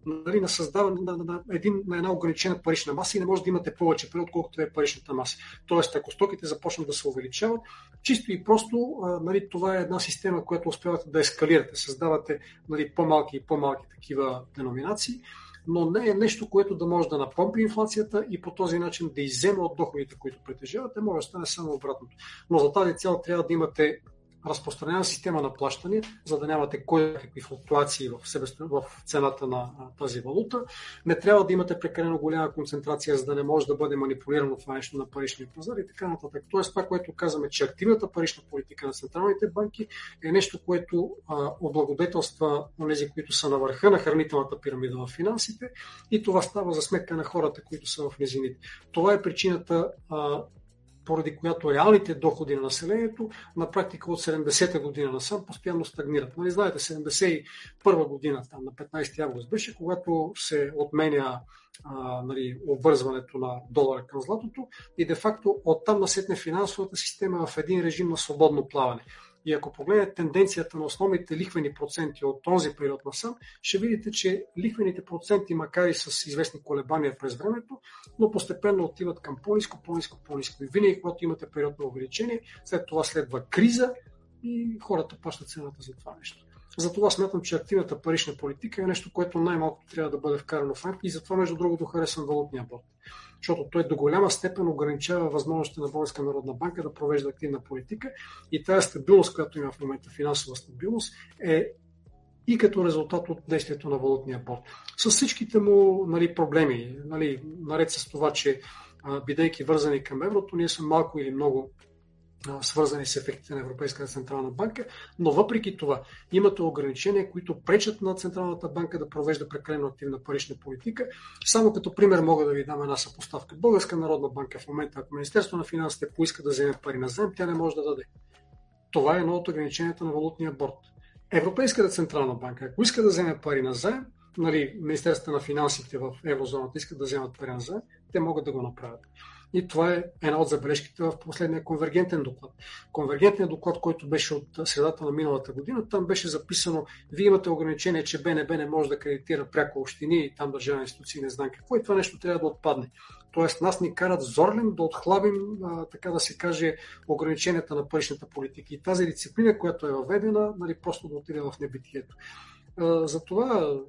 нали, на създаване на, на, на, един, на една ограничена парична маса и не може да имате повече пари, отколкото е паричната маса. Тоест, ако стоките започнат да се увеличават, чисто и просто нали, това е една система, която успявате да ескалирате. Създавате нали, по-малки и по-малки такива деноминации, но не е нещо, което да може да напомпи инфлацията и по този начин да иззема от доходите, които притежавате, може да стане само обратното. Но за тази цел трябва да имате разпространена система на плащане, за да нямате кой какви флуктуации в, в цената на тази валута. Не трябва да имате прекалено голяма концентрация, за да не може да бъде манипулирано това нещо на паричния пазар и така нататък. Тоест това, което казваме, че активната парична политика на централните банки е нещо, което а, облагодетелства тези, които са на върха на хранителната пирамида в финансите и това става за сметка на хората, които са в низините. Това е причината а, поради която реалните доходи на населението на практика от 70-та година насам постоянно стагнират. Нали, знаете, 71-та година, там на 15 август беше, когато се отменя а, нали, обвързването на долара към златото и де-факто оттам насетне финансовата система в един режим на свободно плаване. И ако погледнете тенденцията на основните лихвени проценти от този период насам, ще видите, че лихвените проценти, макар и с известни колебания през времето, но постепенно отиват към по-низко, по-низко, по-низко. И винаги, когато имате период на увеличение, след това следва криза и хората плащат цената за това нещо. Затова смятам, че активната парична политика е нещо, което най-малко трябва да бъде вкарано в рамки и затова, между другото, харесвам валутния борт. Защото той до голяма степен ограничава възможността на Българска народна банка да провежда активна политика и тази стабилност, която има в момента, финансова стабилност, е и като резултат от действието на валутния борт. С всичките му нали, проблеми, нали, наред с това, че бидейки вързани към еврото, ние сме малко или много свързани с ефектите на Европейската централна банка, но въпреки това имате ограничения, които пречат на Централната банка да провежда прекалено активна парична политика. Само като пример мога да ви дам една съпоставка. Българска народна банка в момента, ако Министерство на финансите поиска да вземе пари на заем, тя не може да даде. Това е едно от ограниченията на валутния борт. Европейската централна банка, ако иска да вземе пари на заем, нали, Министерството на финансите в еврозоната искат да вземат пари на заем, те могат да го направят. И това е една от забележките в последния конвергентен доклад. Конвергентният доклад, който беше от средата на миналата година, там беше записано, вие имате ограничение, че БНБ не може да кредитира пряко общини и там държавни институции, не знам какво, и това нещо трябва да отпадне. Тоест нас ни карат зорлен да отхлабим, така да се каже, ограниченията на паричната политика. И тази дисциплина, която е въведена, нали, просто да отиде в небитието. Затова,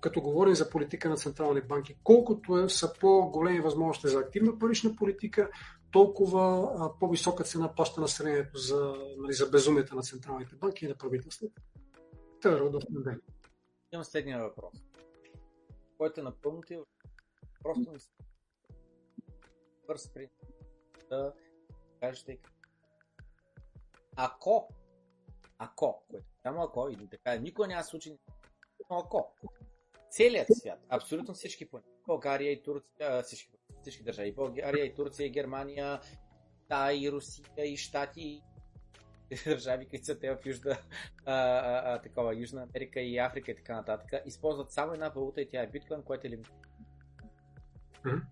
като говорим за политика на централни банки, колкото е, са по-големи възможности за активна парична политика, толкова по-висока цена плаща населението за, нали, за безумията на централните банки и на правителството. Това е родов на Имам следния въпрос, който е напълно ти просто ми бърз да кажете ако ако, което само ако, или така, никога няма случай, но ако. Целият свят, абсолютно всички планети, България и Турция, всички, всички държави, България и Турция, и Германия, да, и Русия, и Штати, и държави, които са те в Южна, а, а, а, такова, Южна Америка и Африка и така нататък, използват само една валута и тя е биткоин, което е лимит. Mm-hmm.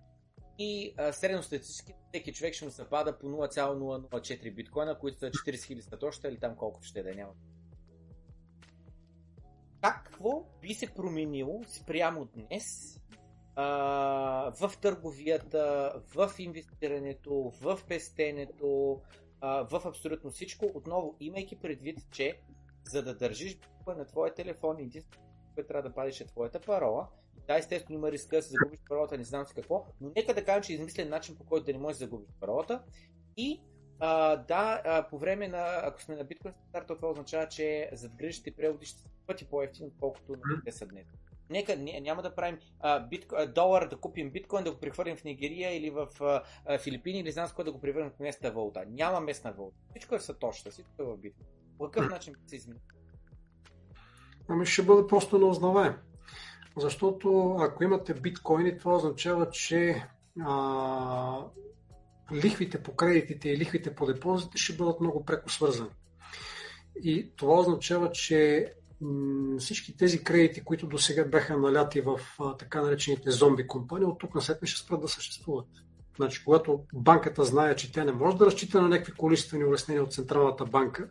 И средностатистически всеки човек ще му се пада по 0,004 биткоина, които са 40 000 сатоща или там колкото ще да е, няма какво би се променило спрямо днес в търговията, в инвестирането, в пестенето, в абсолютно всичко, отново имайки предвид, че за да държиш на твоя телефон, единственото, което трябва да падиш е твоята парола, да, естествено има риска да се загубиш паролата, не знам с какво, но нека да кажем, че е измислен начин по който да не можеш да загубиш паролата. И а, да, а, по време на, ако сме на биткоин стандарт, това означава, че задгрижите преводи ще са пъти по-ефтини, отколкото на те са днес. Нека не, няма да правим а, битко, а, долар да купим биткоин, да го прехвърлим в Нигерия или в а, Филипини или знам с кой да го превърнем в местна валута. Няма местна валута. Всичко е в Сатошта, всичко е в биткоин. По какъв начин се измени? Ами ще бъде просто неузнаваем. Защото ако имате биткоини, това означава, че а, лихвите по кредитите и лихвите по депозите ще бъдат много преко свързани. И това означава, че всички тези кредити, които до сега бяха наляти в така наречените зомби компании, от тук на след ще спрат да съществуват. Значи, когато банката знае, че тя не може да разчита на някакви количествени улеснения от Централната банка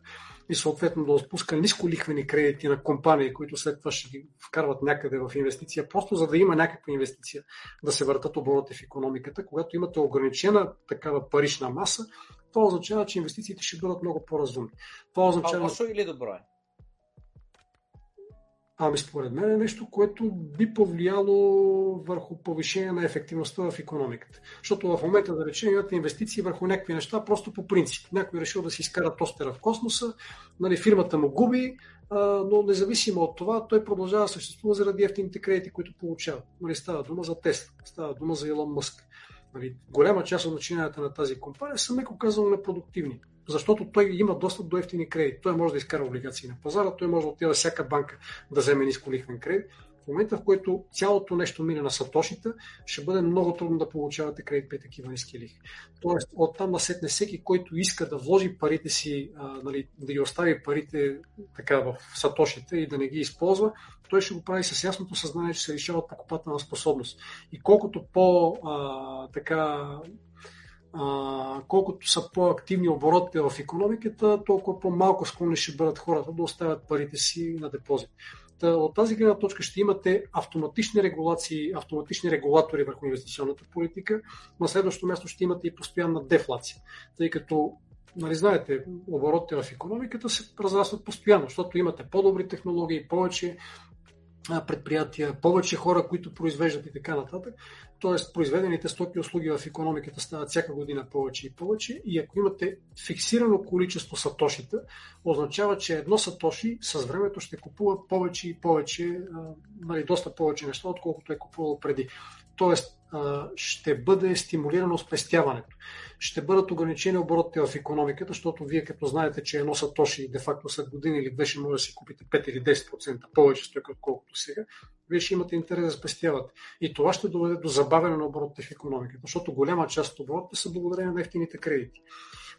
и съответно да отпуска ниско лихвени кредити на компании, които след това ще ги вкарват някъде в инвестиция, просто за да има някаква инвестиция, да се въртат обороти в економиката, когато имате ограничена такава парична маса, това означава, че инвестициите ще бъдат много по-разумни. Това означава... А или добро е? Ами според мен е нещо, което би повлияло върху повишение на ефективността в економиката. Защото в момента, да речем, имате инвестиции върху някакви неща, просто по принцип. Някой е решил да си изкара тостера в космоса, нали, фирмата му губи, но независимо от това, той продължава да съществува заради ефтините кредити, които получава. Нали, става дума за Тесла, става дума за Илон Мъск. Нали, голяма част от начинанията на тази компания са, меко казано, непродуктивни защото той има достъп до ефтини кредити. Той може да изкара облигации на пазара, той може да отиде всяка банка да вземе ниско лихвен кредит. В момента, в който цялото нещо мине на сатошита, ще бъде много трудно да получавате кредит при такива ниски лихви. Тоест, оттам насетне всеки, който иска да вложи парите си, а, нали, да ги остави парите така в сатошите и да не ги използва, той ще го прави с ясното съзнание, че се лишава от покупателна способност. И колкото по а, така колкото са по-активни оборотите в економиката, толкова по-малко склонни ще бъдат хората да оставят парите си на депозит. Та, от тази гледна точка ще имате автоматични регулации, автоматични регулатори върху инвестиционната политика. На следващото място ще имате и постоянна дефлация, тъй като нали, знаете, оборотите в економиката се разрастват постоянно, защото имате по-добри технологии, повече предприятия, повече хора, които произвеждат и така нататък. Тоест, произведените стоки и услуги в економиката стават всяка година повече и повече. И ако имате фиксирано количество сатошита, означава, че едно сатоши с времето ще купува повече и повече, нали, доста повече неща, отколкото е купувало преди. Тоест, ще бъде стимулирано спестяването. Ще бъдат ограничени оборотите в економиката, защото вие като знаете, че едно сатоши де-факто след години или две ще може да си купите 5 или 10% повече стоки, отколкото сега, вие ще имате интерес да спестявате. И това ще доведе до забавяне на оборотите в економиката, защото голяма част от оборотите са благодарение на ефтините кредити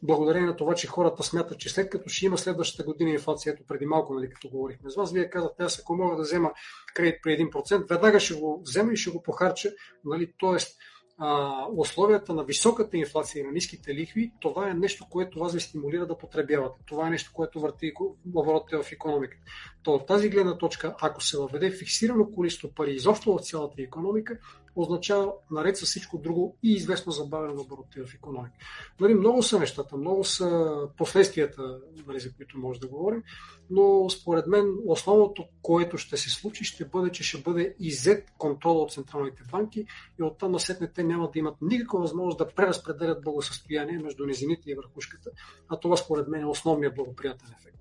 благодарение на това, че хората смятат, че след като ще има следващата година инфлация, ето преди малко, нали, като говорихме с вас, вие казвате, аз ако мога да взема кредит при 1%, веднага ще го взема и ще го похарча. Нали, тоест, а, условията на високата инфлация и на ниските лихви, това е нещо, което вас ви стимулира да потребявате. Това е нещо, което върти оборотите в економиката. То от тази гледна точка, ако се въведе фиксирано количество пари изобщо в цялата економика, означава наред с всичко друго и известно забавяне на оборотите в економика. Нали, много са нещата, много са последствията, нали, за които може да говорим, но според мен основното, което ще се случи, ще бъде, че ще бъде иззет контрола от централните банки и оттам насетне те няма да имат никаква възможност да преразпределят благосъстояние между низините и върхушката, а това според мен е основният благоприятен ефект.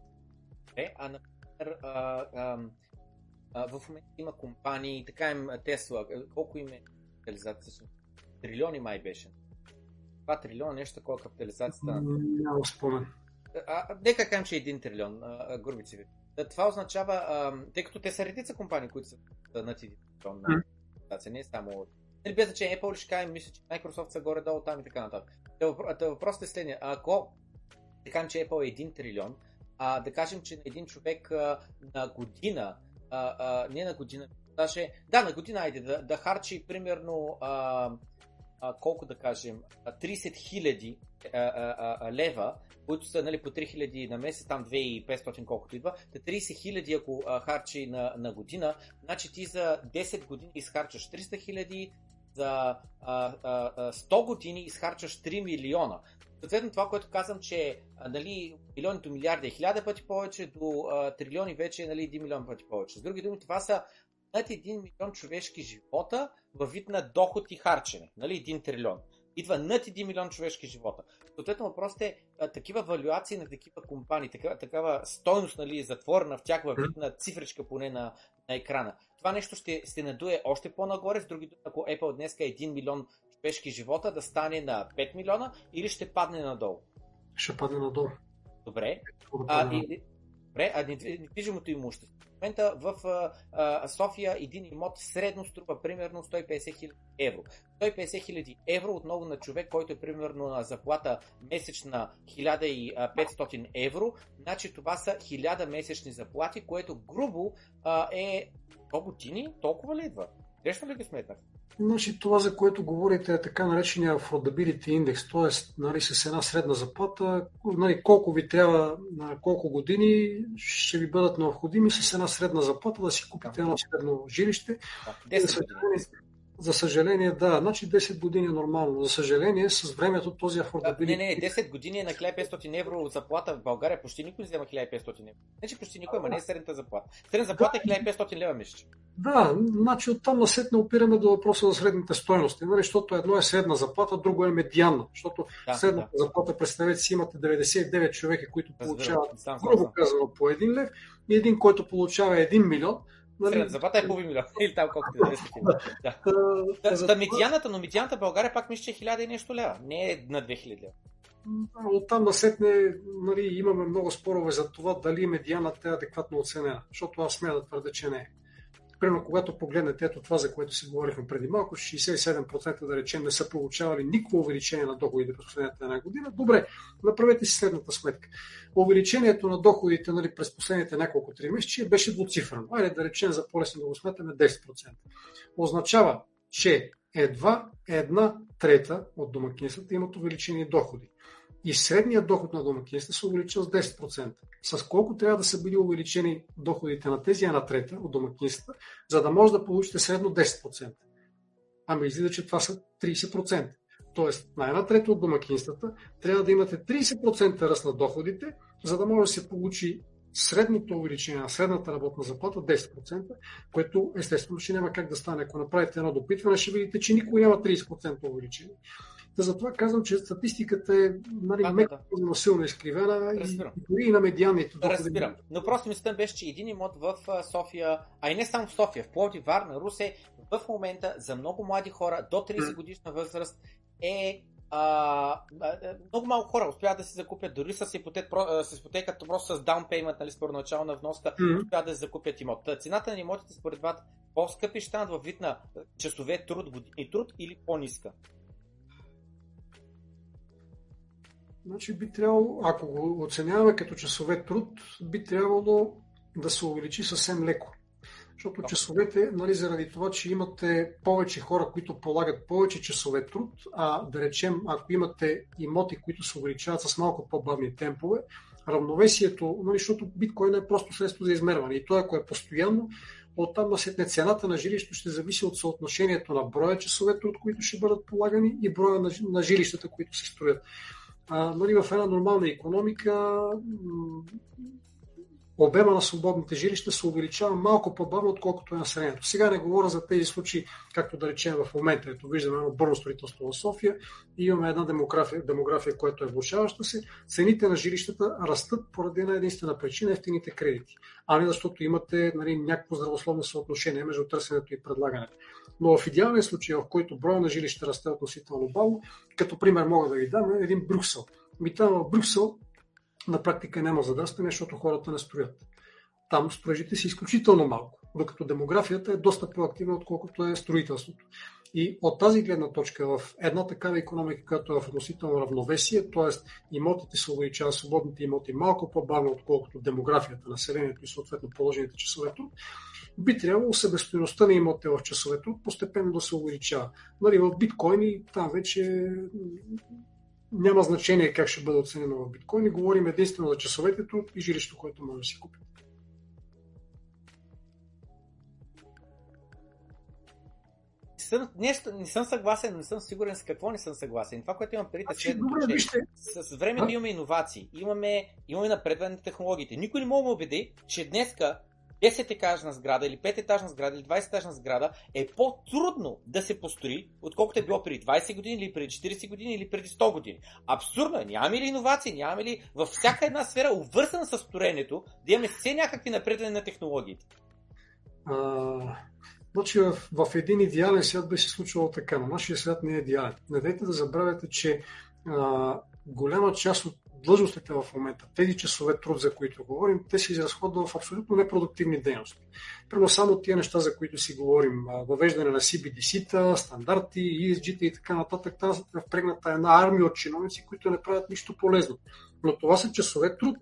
Е, а например, а, а, а, в момента има компании, така им Тесла, колко им е капитализация? Трилиони май беше. 2 трилиона, нещо такова капитализацията. Няма спомен. А, нека кажем, че е 1 трилион, грубици ви. Това означава, а, тъй като те са редица компании, които са над 1 трилион на капитализация, не е само Нали, без че Apple ще кажем, мисля, че Microsoft са горе-долу там и така нататък. Въпросът е следния. Ако да кажем, че Apple е 1 трилион, а, да кажем, че на един човек а, на година, а, не на година, даже, да, на година, айде, да, да харчи примерно, а, а, колко да кажем, 30 хиляди лева, които са нали, по 3 хиляди на месец, там 2500 колкото идва, 30 хиляди ако а, харчи на, на година, значи ти за 10 години изхарчаш 300 хиляди, за а, а, 100 години изхарчаш 3 милиона. Съответно, това, което казвам, че нали, милиони до милиарди е хиляда пъти повече, до а, трилиони вече е нали, 1 милион пъти повече. С други думи, това са над 1 милион човешки живота във вид на доход и харчене. Нали, 1 трилион. Идва над 1 милион човешки живота. Съответно, въпросът е а, такива валюации на такива компании, такава, такава стойност, нали, затворена в тях във вид на цифричка поне на, на екрана. Това нещо ще се надуе още по-нагоре, с други думи, ако Apple днес е 1 милион човешки живота, да стане на 5 милиона или ще падне надолу? Ще падне надолу. Добре. А, и, добре, а недвижимото имущество. В момента в а, София един имот средно струва примерно 150 хиляди евро. 150 хиляди евро отново на човек, който е примерно на заплата месечна 1500 евро, значи това са 1000 месечни заплати, което грубо а, е 100 години? Толкова ли идва? Грешно ли ги сметнах? Значи това, за което говорите, е така наречения affordability index, т.е. Нали, с една средна заплата, нали, колко ви трябва на колко години ще ви бъдат необходими с една средна заплата да си купите едно средно жилище. Да, 10 години. За съжаление, да. Значи 10 години е нормално. За съжаление, с времето този affordability... Не, не, 10 години е на 1500 евро заплата в България. Почти никой не взема 1500 евро. Не, че почти никой, ама не е средната заплата. Средната заплата е 1500 лева месечно. Да, значи оттам насетне опираме до въпроса за средните стоености, нали? защото едно е средна заплата, друго е медианна. Защото да, средната да. заплата, представете си, имате 99 човека, които получават, грубо казано, по 1 лев и един, който получава 1 милион, Нали... Заплата е половин милион. Или там колкото е 10 Да. Да, да, медианата, но медианата България пак мисля, че е 1000 и нещо лева. Не е на 2000 лева. От там насетне нали, имаме много спорове за това дали медианата е адекватно оценена, защото аз смея да твърда, че не е. Примерно, когато погледнете ето това, за което си говорихме преди малко, 67% да речем не са получавали никакво увеличение на доходите през последната една година. Добре, направете си следната сметка. Увеличението на доходите нали, през последните няколко три месеца беше двуцифрено. Айде да речем за по-лесно да го сметаме 10%. Означава, че едва една трета от домакинствата имат увеличени доходи и средният доход на домакинствата се увеличил с 10%. С колко трябва да са били увеличени доходите на тези една трета от домакинствата, за да може да получите средно 10%? Ами излиза, че това са 30%. Тоест, на една трета от домакинствата трябва да имате 30% ръст на доходите, за да може да се получи средното увеличение на средната работна заплата 10%, което естествено ще няма как да стане. Ако направите едно допитване, ще видите, че никой няма 30% увеличение. Та затова казвам, че статистиката е нали, да, меко, силно изкривена и, и дори и на медианите. Да, разбирам. Но просто мисълта беше, че един имот в София, а и не само в София, в Пловдив, Варна, Русе, в момента за много млади хора до 30 годишна възраст е а, много малко хора успяват да си закупят, дори с, ипотек, с ипотеката, просто с даун пеймент, нали, според начална вноска, mm-hmm. успяват да си закупят имот. Цената на имотите според вас по-скъпи ще станат във вид на часове труд, години труд или по-ниска? Значи би трябвало, ако го оценяваме като часове труд, би трябвало да се увеличи съвсем леко. Защото часовете, нали, заради това, че имате повече хора, които полагат повече часове труд, а да речем, ако имате имоти, които се увеличават с малко по-бавни темпове, равновесието, нали, защото биткоин е просто средство за измерване и то, ако е постоянно, оттам насетне цената на жилището ще зависи от съотношението на броя часове труд, които ще бъдат полагани и броя на, на жилищата, които се строят. Нали, в една нормална економика обема на свободните жилища се увеличава малко по-бавно, отколкото е населението. Сега не говоря за тези случаи, както да речем в момента. Ето виждаме едно бърно строителство в София и имаме една демография, демография която е влушаваща се. Цените на жилищата растат поради една единствена причина ефтините кредити, а не защото имате нали, някакво здравословно съотношение между търсенето и предлагането. Но в идеалния случай, в който броя на жилища расте относително бавно, като пример мога да ви дам е един Брюксел. Ми там в Брюксел на практика няма задръстване, защото хората не строят. Там строежите са изключително малко, докато демографията е доста по-активна, отколкото е строителството. И от тази гледна точка в една такава економика, която е в относително равновесие, т.е. имотите се увеличават, свободните имоти малко по-бавно, отколкото демографията, населението и съответно положените часове труд, би трябвало себестоеността на имотите в часове труд постепенно да се увеличава. Нали, в биткоини там вече няма значение как ще бъде оценено в биткоин. Говорим единствено за часовете труд и жилището, което може да си купи. не, не съм съгласен, не съм сигурен с какво не съм съгласен. Това, което имам преди, е че с времето имаме иновации, имаме, имаме напредване на технологиите. Никой не може да убеди, че днеска 10-етажна сграда или 5-етажна сграда или 20-етажна сграда е по-трудно да се построи, отколкото е било преди 20 години или преди 40 години или преди 100 години. Абсурдно е. Нямаме ли иновации? Нямаме ли във всяка една сфера, увързана с строенето, да имаме все някакви напредване на технологиите? А, значи в, в един идеален свят би се случвало така, но нашия свят не е идеален. Не дайте да забравяте, че а, голяма част от длъжностите в момента, тези часове труд, за които говорим, те се изразходват в абсолютно непродуктивни дейности. Примерно само тия неща, за които си говорим, въвеждане на CBDC-та, стандарти, ESG-та и така нататък, тази е впрегната една армия от чиновници, които не правят нищо полезно. Но това са часове труд.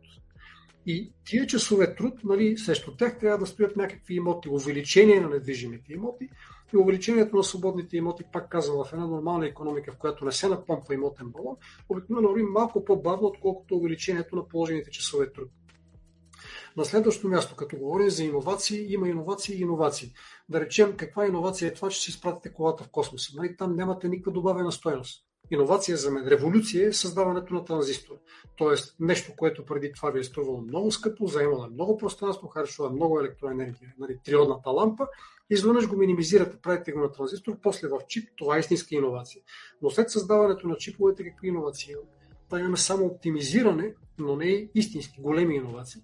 И тия часове труд, нали, срещу тях трябва да стоят някакви имоти, увеличение на недвижимите имоти, и увеличението на свободните имоти, пак казвам, в една нормална економика, в която не се напомпа имотен балон, обикновено върви малко по-бавно, отколкото увеличението на положените часове труд. На следващото място, като говорим за иновации, има иновации и иновации. Да речем, каква иновация е това, че си изпратите колата в космоса. Нали? Там нямате никаква добавена стоеност. Иновация за мен, революция е създаването на транзистор. Тоест нещо, което преди това ви е струвало много скъпо, заемало много пространство, харчува много електроенергия, нали, триодната лампа изведнъж го минимизирате, правите го на транзистор, после в чип, това е истинска иновация. Но след създаването на чиповете, какви иновации имаме? Та имаме само оптимизиране, но не и истински големи иновации.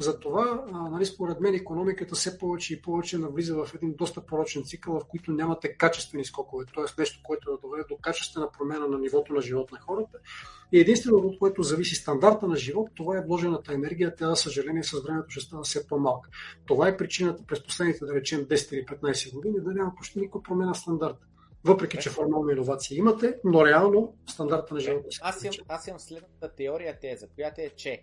Затова, нали, според мен, економиката все повече и повече навлиза в един доста порочен цикъл, в който нямате качествени скокове, т.е. нещо, което да доведе до качествена промяна на нивото на живот на хората. И единственото, от което зависи стандарта на живот, това е вложената енергия. Тя, за съжаление, с времето ще става все по-малка. Това е причината през последните, да речем, 10 или 15 години да няма почти никаква промена в стандарта. Въпреки, че формално иновации имате, но реално стандарта на живота се аз имам, аз имам следната теория теза, която е, че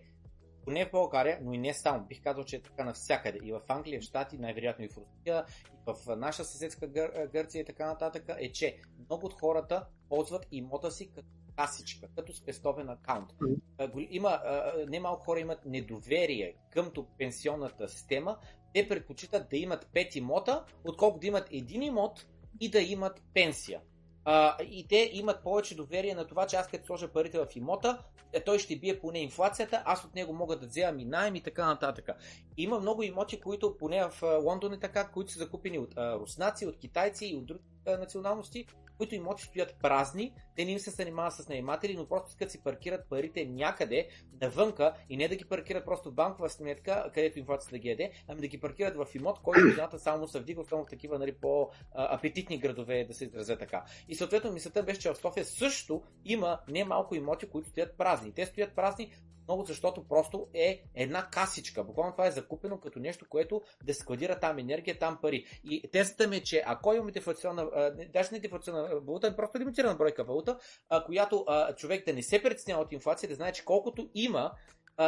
поне в България, но и не само, бих казал, че е така навсякъде. И в Англия, в Штати, най-вероятно и в Русия, и в наша съседска Гър... Гърция и така нататък, е, че много от хората ползват имота си като касичка, като спестовен акаунт. Има, немалко хора имат недоверие към пенсионната система. Те предпочитат да имат пет имота, отколкото да имат един имот и да имат пенсия. И те имат повече доверие на това, че аз като сложа парите в имота, е, той ще бие поне инфлацията, аз от него мога да взема и найем и така нататък. Има много имоти, които поне в Лондон е така, които са закупени от руснаци, от китайци и от други националности, които имоти стоят празни, те не им се занимават с наематели, но просто искат си паркират парите някъде навънка и не да ги паркират просто в банкова сметка, където инфлацията да ги яде, ами да ги паркират в имот, който цената само се вдига, особено в такива нали, по-апетитни градове, да се изразя така. И съответно мисълта беше, че в София също има немалко имоти, които стоят празни. Те стоят празни много, защото просто е една касичка. Буквално това е закупено като нещо, което да складира там енергия, там пари. И тезата ми е, че ако имаме дефлационна, даже не дефлационна валута, а просто лимитирана бройка валута, която човек да не се притеснява от инфлация, да знае, че колкото има,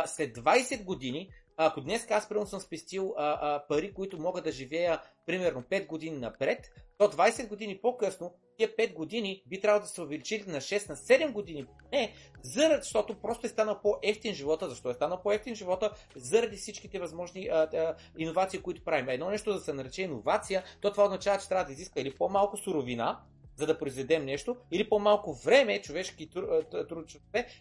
след 20 години ако днес аз примерно съм спестил а, а, пари, които мога да живея примерно 5 години напред, то 20 години по-късно, тия 5 години би трябвало да се увеличили на 6, на 7 години. Не, заради, защото просто е станал по-ефтин живота. Защо е станал по-ефтин живота? Заради всичките възможни а, а, иновации, които правим. Едно нещо да се нарече иновация, то това означава, че трябва да изиска или по-малко суровина, за да произведем нещо, или по-малко време, човешки труд,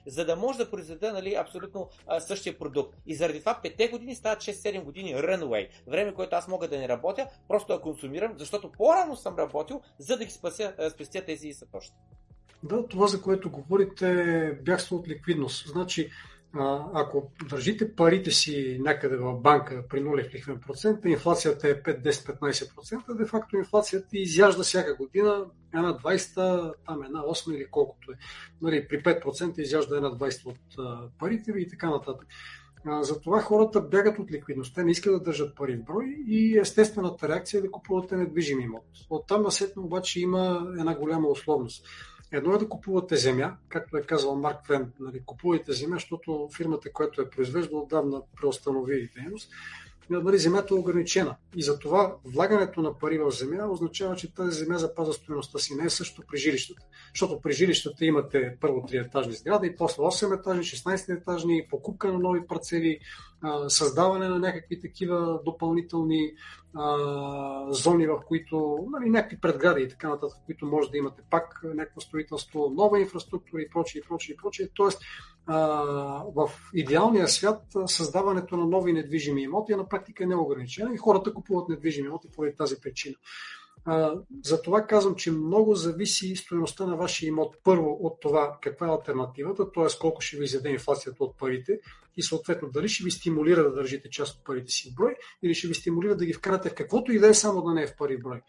за да може да произведе нали, абсолютно същия продукт. И заради това 5 години стават 6-7 години runway. Време, което аз мога да не работя, просто да консумирам, защото по-рано съм работил, за да ги спася, спестя тези сътощи. Да, това, за което говорите, бягство от ликвидност. Значи, ако държите парите си някъде в банка при нулев лихвен процент, инфлацията е 5, 10, 15%, де факто инфлацията изяжда всяка година една 20, там една 8 или колкото е. Нали, при 5% изяжда една 20 от парите ви и така нататък. Затова хората бягат от ликвидността, не искат да държат пари в брой и естествената реакция е да купувате недвижим имот. От там насетно обаче има една голяма условност. Едно е да купувате земя, както е казал Марк Твен, нали, купувайте земя, защото фирмата, която е произвежда, отдавна преустанови дейност. Нали, земята е ограничена. И затова влагането на пари в земя означава, че тази земя запазва стоеността си. Не е също при жилищата. Защото при жилищата имате първо 3 етажни сгради, и после 8 етажни, 16 етажни, покупка на нови парцели, създаване на някакви такива допълнителни а, зони, в които, нали, някакви предгради и така нататък, в които може да имате пак някакво строителство, нова инфраструктура и прочее, и прочее, и прочее. Тоест, а, в идеалния свят създаването на нови недвижими имоти е на практика неограничено и хората купуват недвижими имоти поради тази причина. Затова казвам, че много зависи стоеността на вашия имот. Първо от това каква е альтернативата, т.е. колко ще ви изяде инфлацията от парите и съответно дали ще ви стимулира да държите част от парите си в брой или ще ви стимулира да ги вкарате в каквото и да е, само да не е в пари брой.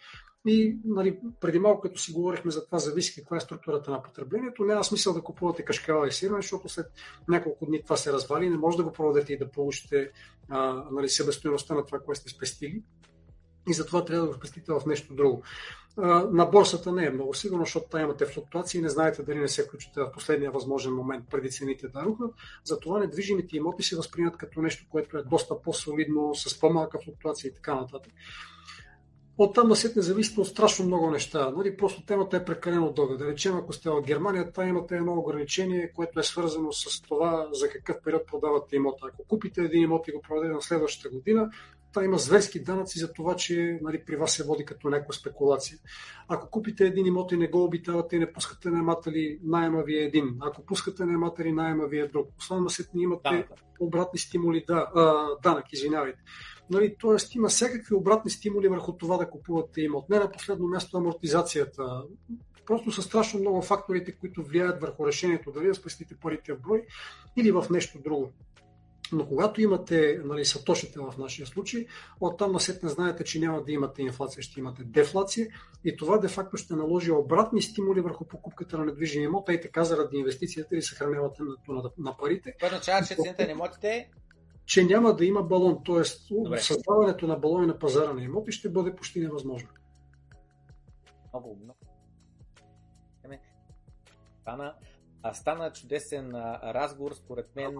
И нали, преди малко, като си говорихме за това, зависи каква е структурата на потреблението, няма смисъл да купувате кашкава и сирене, защото след няколко дни това се развали и не може да го продадете и да получите а, нали, себестоеността на това, което сте спестили и затова трябва да го спестите в нещо друго. На борсата не е много сигурно, защото там имате флуктуации не знаете дали не се включите в последния възможен момент преди цените да рухнат. Затова недвижимите имоти се възприемат като нещо, което е доста по-солидно, с по-малка флуктуация и така нататък. От там насетне зависи от страшно много неща. Нали, просто темата е прекалено дълга. Да речем, ако сте в Германия, там имате едно ограничение, което е свързано с това за какъв период продавате имота. Ако купите един имот и го продадете на следващата година, Та има зверски данъци за това, че нали, при вас се води като някаква спекулация. Ако купите един имот и не го обитавате и не пускате наематели, найема ви е един. Ако пускате наематели, найема ви е друг. Освен на не имате да. обратни стимули, да, а, данък, извинявайте. Нали, тоест има всякакви обратни стимули върху това да купувате имот. Не на последно място амортизацията. Просто са страшно много факторите, които влияят върху решението дали да спестите парите в брой или в нещо друго. Но когато имате нали, сатошите в нашия случай, оттам насетне знаете, че няма да имате инфлация, ще имате дефлация и това де-факто ще наложи обратни стимули върху покупката на недвижими имота и така заради инвестицията или съхраняването на, на парите. Това означава, че цените на имотите че няма да има балон, т.е. създаването на балони на пазара на имоти ще бъде почти невъзможно. Много, много. Стана, стана чудесен разговор, според мен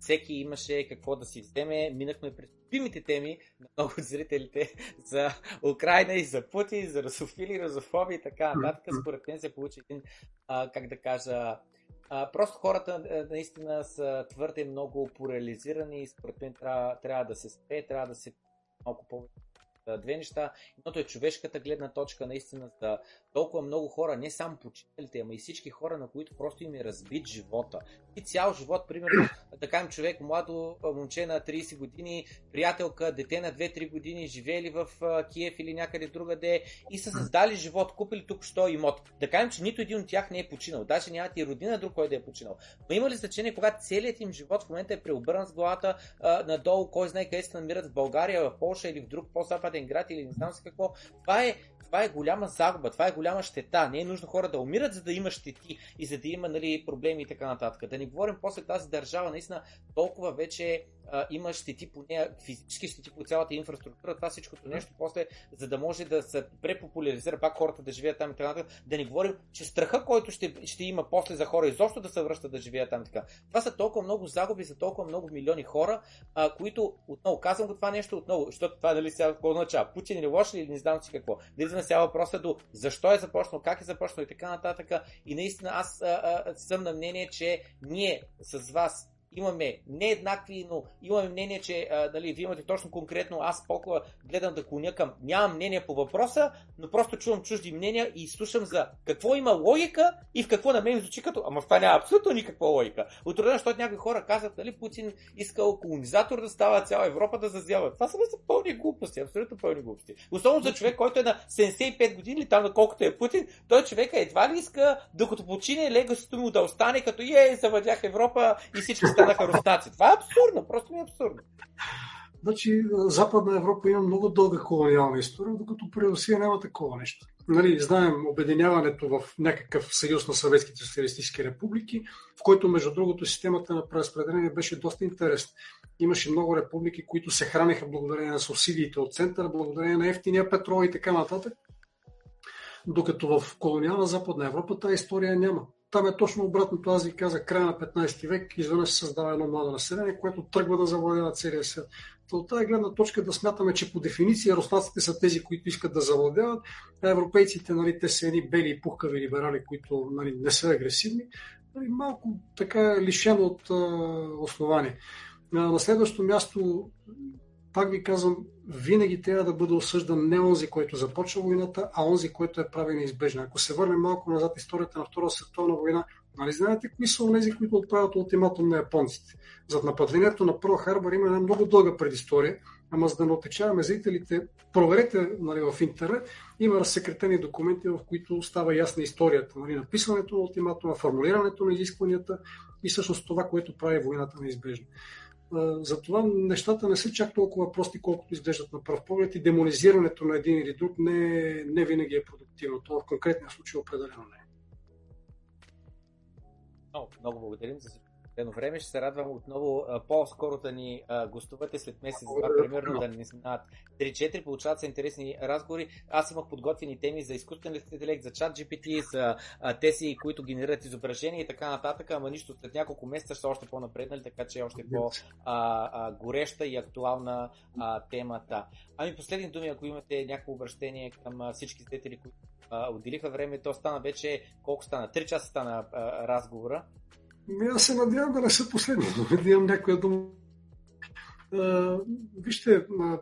всеки имаше какво да си вземе. Минахме през любимите теми на много от зрителите за Украина и за Путин, за русофили, розофоби и така нататък. Според мен се получи един, а, как да кажа, а, просто хората наистина са твърде много пореализирани и според мен трябва, трябва да се спре, трябва да се малко повече две неща. Едното е човешката гледна точка, наистина, за толкова много хора, не само почителите, ама и всички хора, на които просто им е разбит живота. И цял живот, примерно, да кажем човек, младо момче на 30 години, приятелка, дете на 2-3 години, живели в Киев или някъде другаде и са създали живот, купили тук що имот. Да кажем, че нито един от тях не е починал. Даже нямат и родина друг, който да е починал. Но има ли значение, когато целият им живот в момента е преобърнан с главата а, надолу, кой знае къде се намират в България, в Польша или в друг по-западен град или не знам с какво. Това е това е голяма загуба, това е голяма щета. Не е нужно хора да умират, за да има щети и за да има нали, проблеми и така нататък. Да не говорим после тази държава, наистина толкова вече а, има щети по нея, физически щети по цялата инфраструктура, това всичкото нещо, после, за да може да се препопуляризира пак хората да живеят там и така. Да не говорим, че страха, който ще, ще има после за хора изобщо да се връщат да живеят там така. Това са толкова много загуби за толкова много милиони хора, а, които, отново казвам го това нещо, отново, защото това дали сега какво означава? Путин или лош или не знам си какво. На сега въпроса до защо е започнал, как е започнал и така нататък. И наистина аз а, а, съм на мнение, че ние с вас имаме не еднакви, но имаме мнение, че а, дали, вие имате точно конкретно, аз по гледам да клоня към, нямам мнение по въпроса, но просто чувам чужди мнения и слушам за какво има логика и в какво на мен звучи като, ама това няма абсолютно никаква логика. Отруден, защото някои хора казват, дали Путин искал колонизатор да става цяла Европа да зазява. Това са пълни глупости, абсолютно пълни глупости. Особено за човек, който е на 75 години или там на колкото е Путин, той човека едва ли иска, докато почине легасито му да остане като е, завладях Европа и всички станаха руснаци. Това е абсурдно, просто ми е абсурдно. Значи, Западна Европа има много дълга колониална история, докато при Русия няма такова нещо. Нали, знаем обединяването в някакъв съюз на съветските социалистически републики, в който, между другото, системата на преразпределение беше доста интересна. Имаше много републики, които се храниха благодарение на субсидиите от центъра, благодарение на ефтиния петрол и така нататък. Докато в колониална Западна Европа тази история няма. Там е точно обратното. Аз ви казах, края на 15 век изведнъж се създава едно младо население, което тръгва да завладява целия свят. от тази гледна точка да смятаме, че по дефиниция руснаците са тези, които искат да завладяват, а европейците, нали, те са едни бели и пухкави либерали, които нали, не са агресивни, нали, малко така лишено от а, основание. На следващо място пак ви казвам, винаги трябва да бъде осъждан не онзи, който започва войната, а онзи, който е прави неизбежна. Ако се върнем малко назад историята на Втората световна война, нали знаете кои са онези, които отправят ултиматум на японците? Зад нападението на Про Харбър има една много дълга предистория, ама за да не отечаваме зрителите, проверете нали, в интернет, има разсекретени документи, в които става ясна историята. Нали, написването на ултиматума, формулирането на изискванията и всъщност това, което прави войната неизбежна. Затова нещата не са чак толкова прости, колкото изглеждат на пръв поглед и демонизирането на един или друг не, не винаги е продуктивно. Това в конкретния случай определено не е. Много, много благодарим за всичко едно време. Ще се радвам отново по-скоро да ни гостувате след месец, два, примерно да ни знаят 3-4, получават се интересни разговори. Аз имах подготвени теми за изкуствен интелект, за чат GPT, за тези, които генерират изображения и така нататък, ама нищо след няколко месеца ще още по-напреднали, така че е още по-гореща и актуална темата. Ами последни думи, ако имате някакво обращение към всички зрители, които отделиха време, то стана вече, колко стана? 3 часа стана разговора. Ми аз се надявам да не са последни, но да имам някоя дума. А, вижте, а,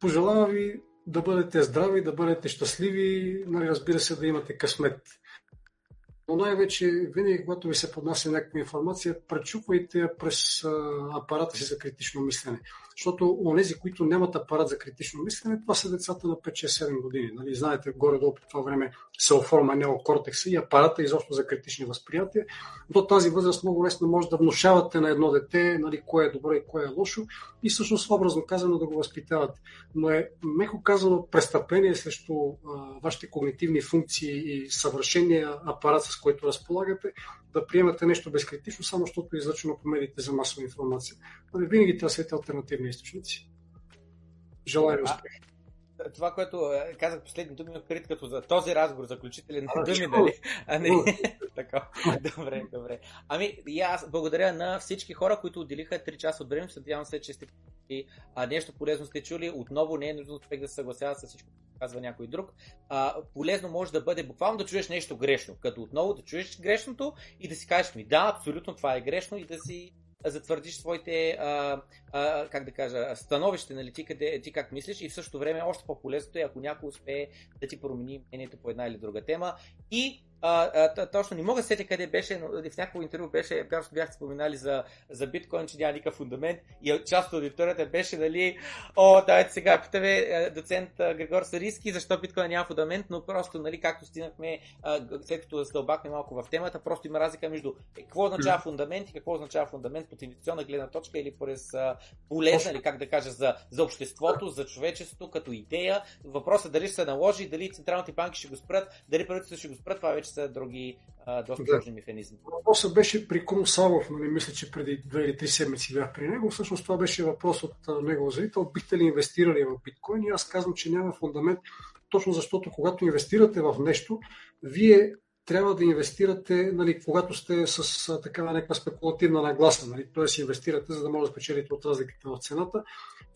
пожелавам ви да бъдете здрави, да бъдете щастливи, нали, разбира се, да имате късмет. Но най-вече, винаги, когато ви се поднася някаква информация, пречупвайте я през апарата си за критично мислене. Защото онези, които нямат апарат за критично мислене, това са децата на 5-6-7 години. Нали? Знаете, горе-долу по това време се оформя неокортекса и апарата изобщо за критични възприятия. До тази възраст много лесно може да внушавате на едно дете нали, кое е добро и кое е лошо и всъщност образно казано да го възпитавате. Но е, меко казано, престъпление срещу а, вашите когнитивни функции и съвършения апарат, с който разполагате, да приемате нещо безкритично, само защото е излъчено по медиите за масова информация. Нали, винаги трябва да альтернативни източници. Желая ви успех това, което е, казах последни думи, имах като за този разговор, заключителен а, думи, нали? А не, така. Добре, добре. Ами, и аз благодаря на всички хора, които отделиха 3 часа от време. Надявам се, че сте а, нещо полезно сте чули. Отново не е нужно човек да се съгласява с всичко, което казва някой друг. А, полезно може да бъде буквално да чуеш нещо грешно, като отново да чуеш грешното и да си кажеш ми да, абсолютно това е грешно и да си затвърдиш своите, а, а, как да кажа, становище, нали, ти, къде, ти как мислиш и в същото време още по-полезното е, ако някой успее да ти промени мнението по една или друга тема. И а, а, точно не мога да сетя къде беше, но в някакво интервю беше, просто бяхте споменали за, за биткоин, че няма никакъв фундамент и част от аудиторията беше, нали, о, давайте сега питаме доцент Григор Сариски, защо биткоин няма фундамент, но просто, нали, както стигнахме, след като задълбахме малко в темата, просто има разлика между какво означава фундамент и какво означава фундамент по инвестиционна гледна точка или през полезна, или как да кажа, за, за обществото, за човечеството като идея. Въпросът е дали ще се наложи, дали централните банки ще го спрат, дали правителството ще го спрат, това вече са други а, доста да. сложни механизми. Въпросът беше при Крум Савов, нали, мисля, че преди две или три седмици бях при него. Всъщност това беше въпрос от негов зрител. Бихте ли инвестирали в биткоин? И аз казвам, че няма фундамент, точно защото когато инвестирате в нещо, вие трябва да инвестирате, нали, когато сте с а, такава някаква спекулативна нагласа, нали, т.е. инвестирате, за да може да спечелите от разликата в цената.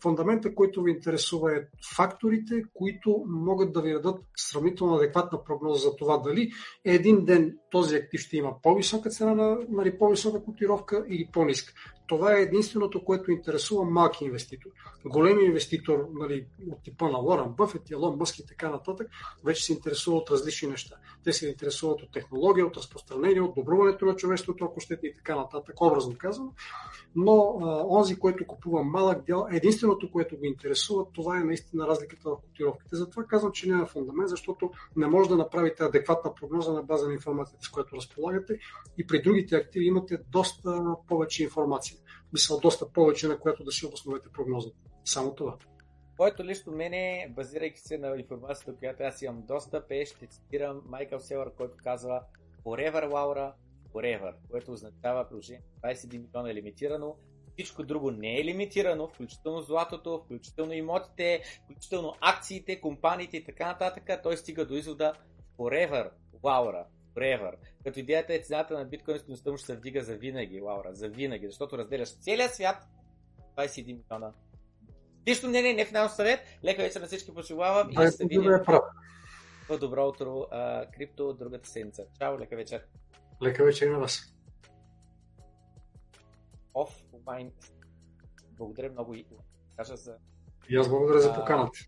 Фундамента, който ви интересува е факторите, които могат да ви дадат сравнително адекватна прогноза за това дали един ден този актив ще има по-висока цена на нали, по-висока котировка или по-ниска. Това е единственото, което интересува малки инвеститор. Големи инвеститор нали, от типа на Лорен Бъфет, Елон Мъск и така нататък, вече се интересува от различни неща. Те се интересуват от технология, от разпространение, от добруването на човечеството, ако щете и така нататък, образно казано. Но а, онзи, който купува малък дял, единственото, което го интересува, това е наистина разликата в котировките. Затова казвам, че няма фундамент, защото не може да направите адекватна прогноза на база на информацията, с която разполагате. И при другите активи имате доста повече информация. Мисля, доста повече, на която да си обосновете прогнозата. Само това. Моето лично мене, базирайки се на информацията, която аз имам достъп, е, ще цитирам Майкъл Селър, който казва Forever, Laura, Forever, което означава приложение 21 милиона е лимитирано, всичко друго не е лимитирано, включително златото, включително имотите, включително акциите, компаниите и така нататък. Той стига до извода Forever, Laura, Forever. Като идеята е цената на биткоин стоеността му ще се вдига за винаги, Лаура, за винаги, защото разделяш целия свят 21 милиона Лично мнение, не финансов съвет. Лека вечер на всички пожелавам и ще се видим по добро утро а, крипто другата седмица. Чао, лека вечер. Лека вечер на вас. Офлайн. Благодаря много и кажа за... И аз благодаря за поканата.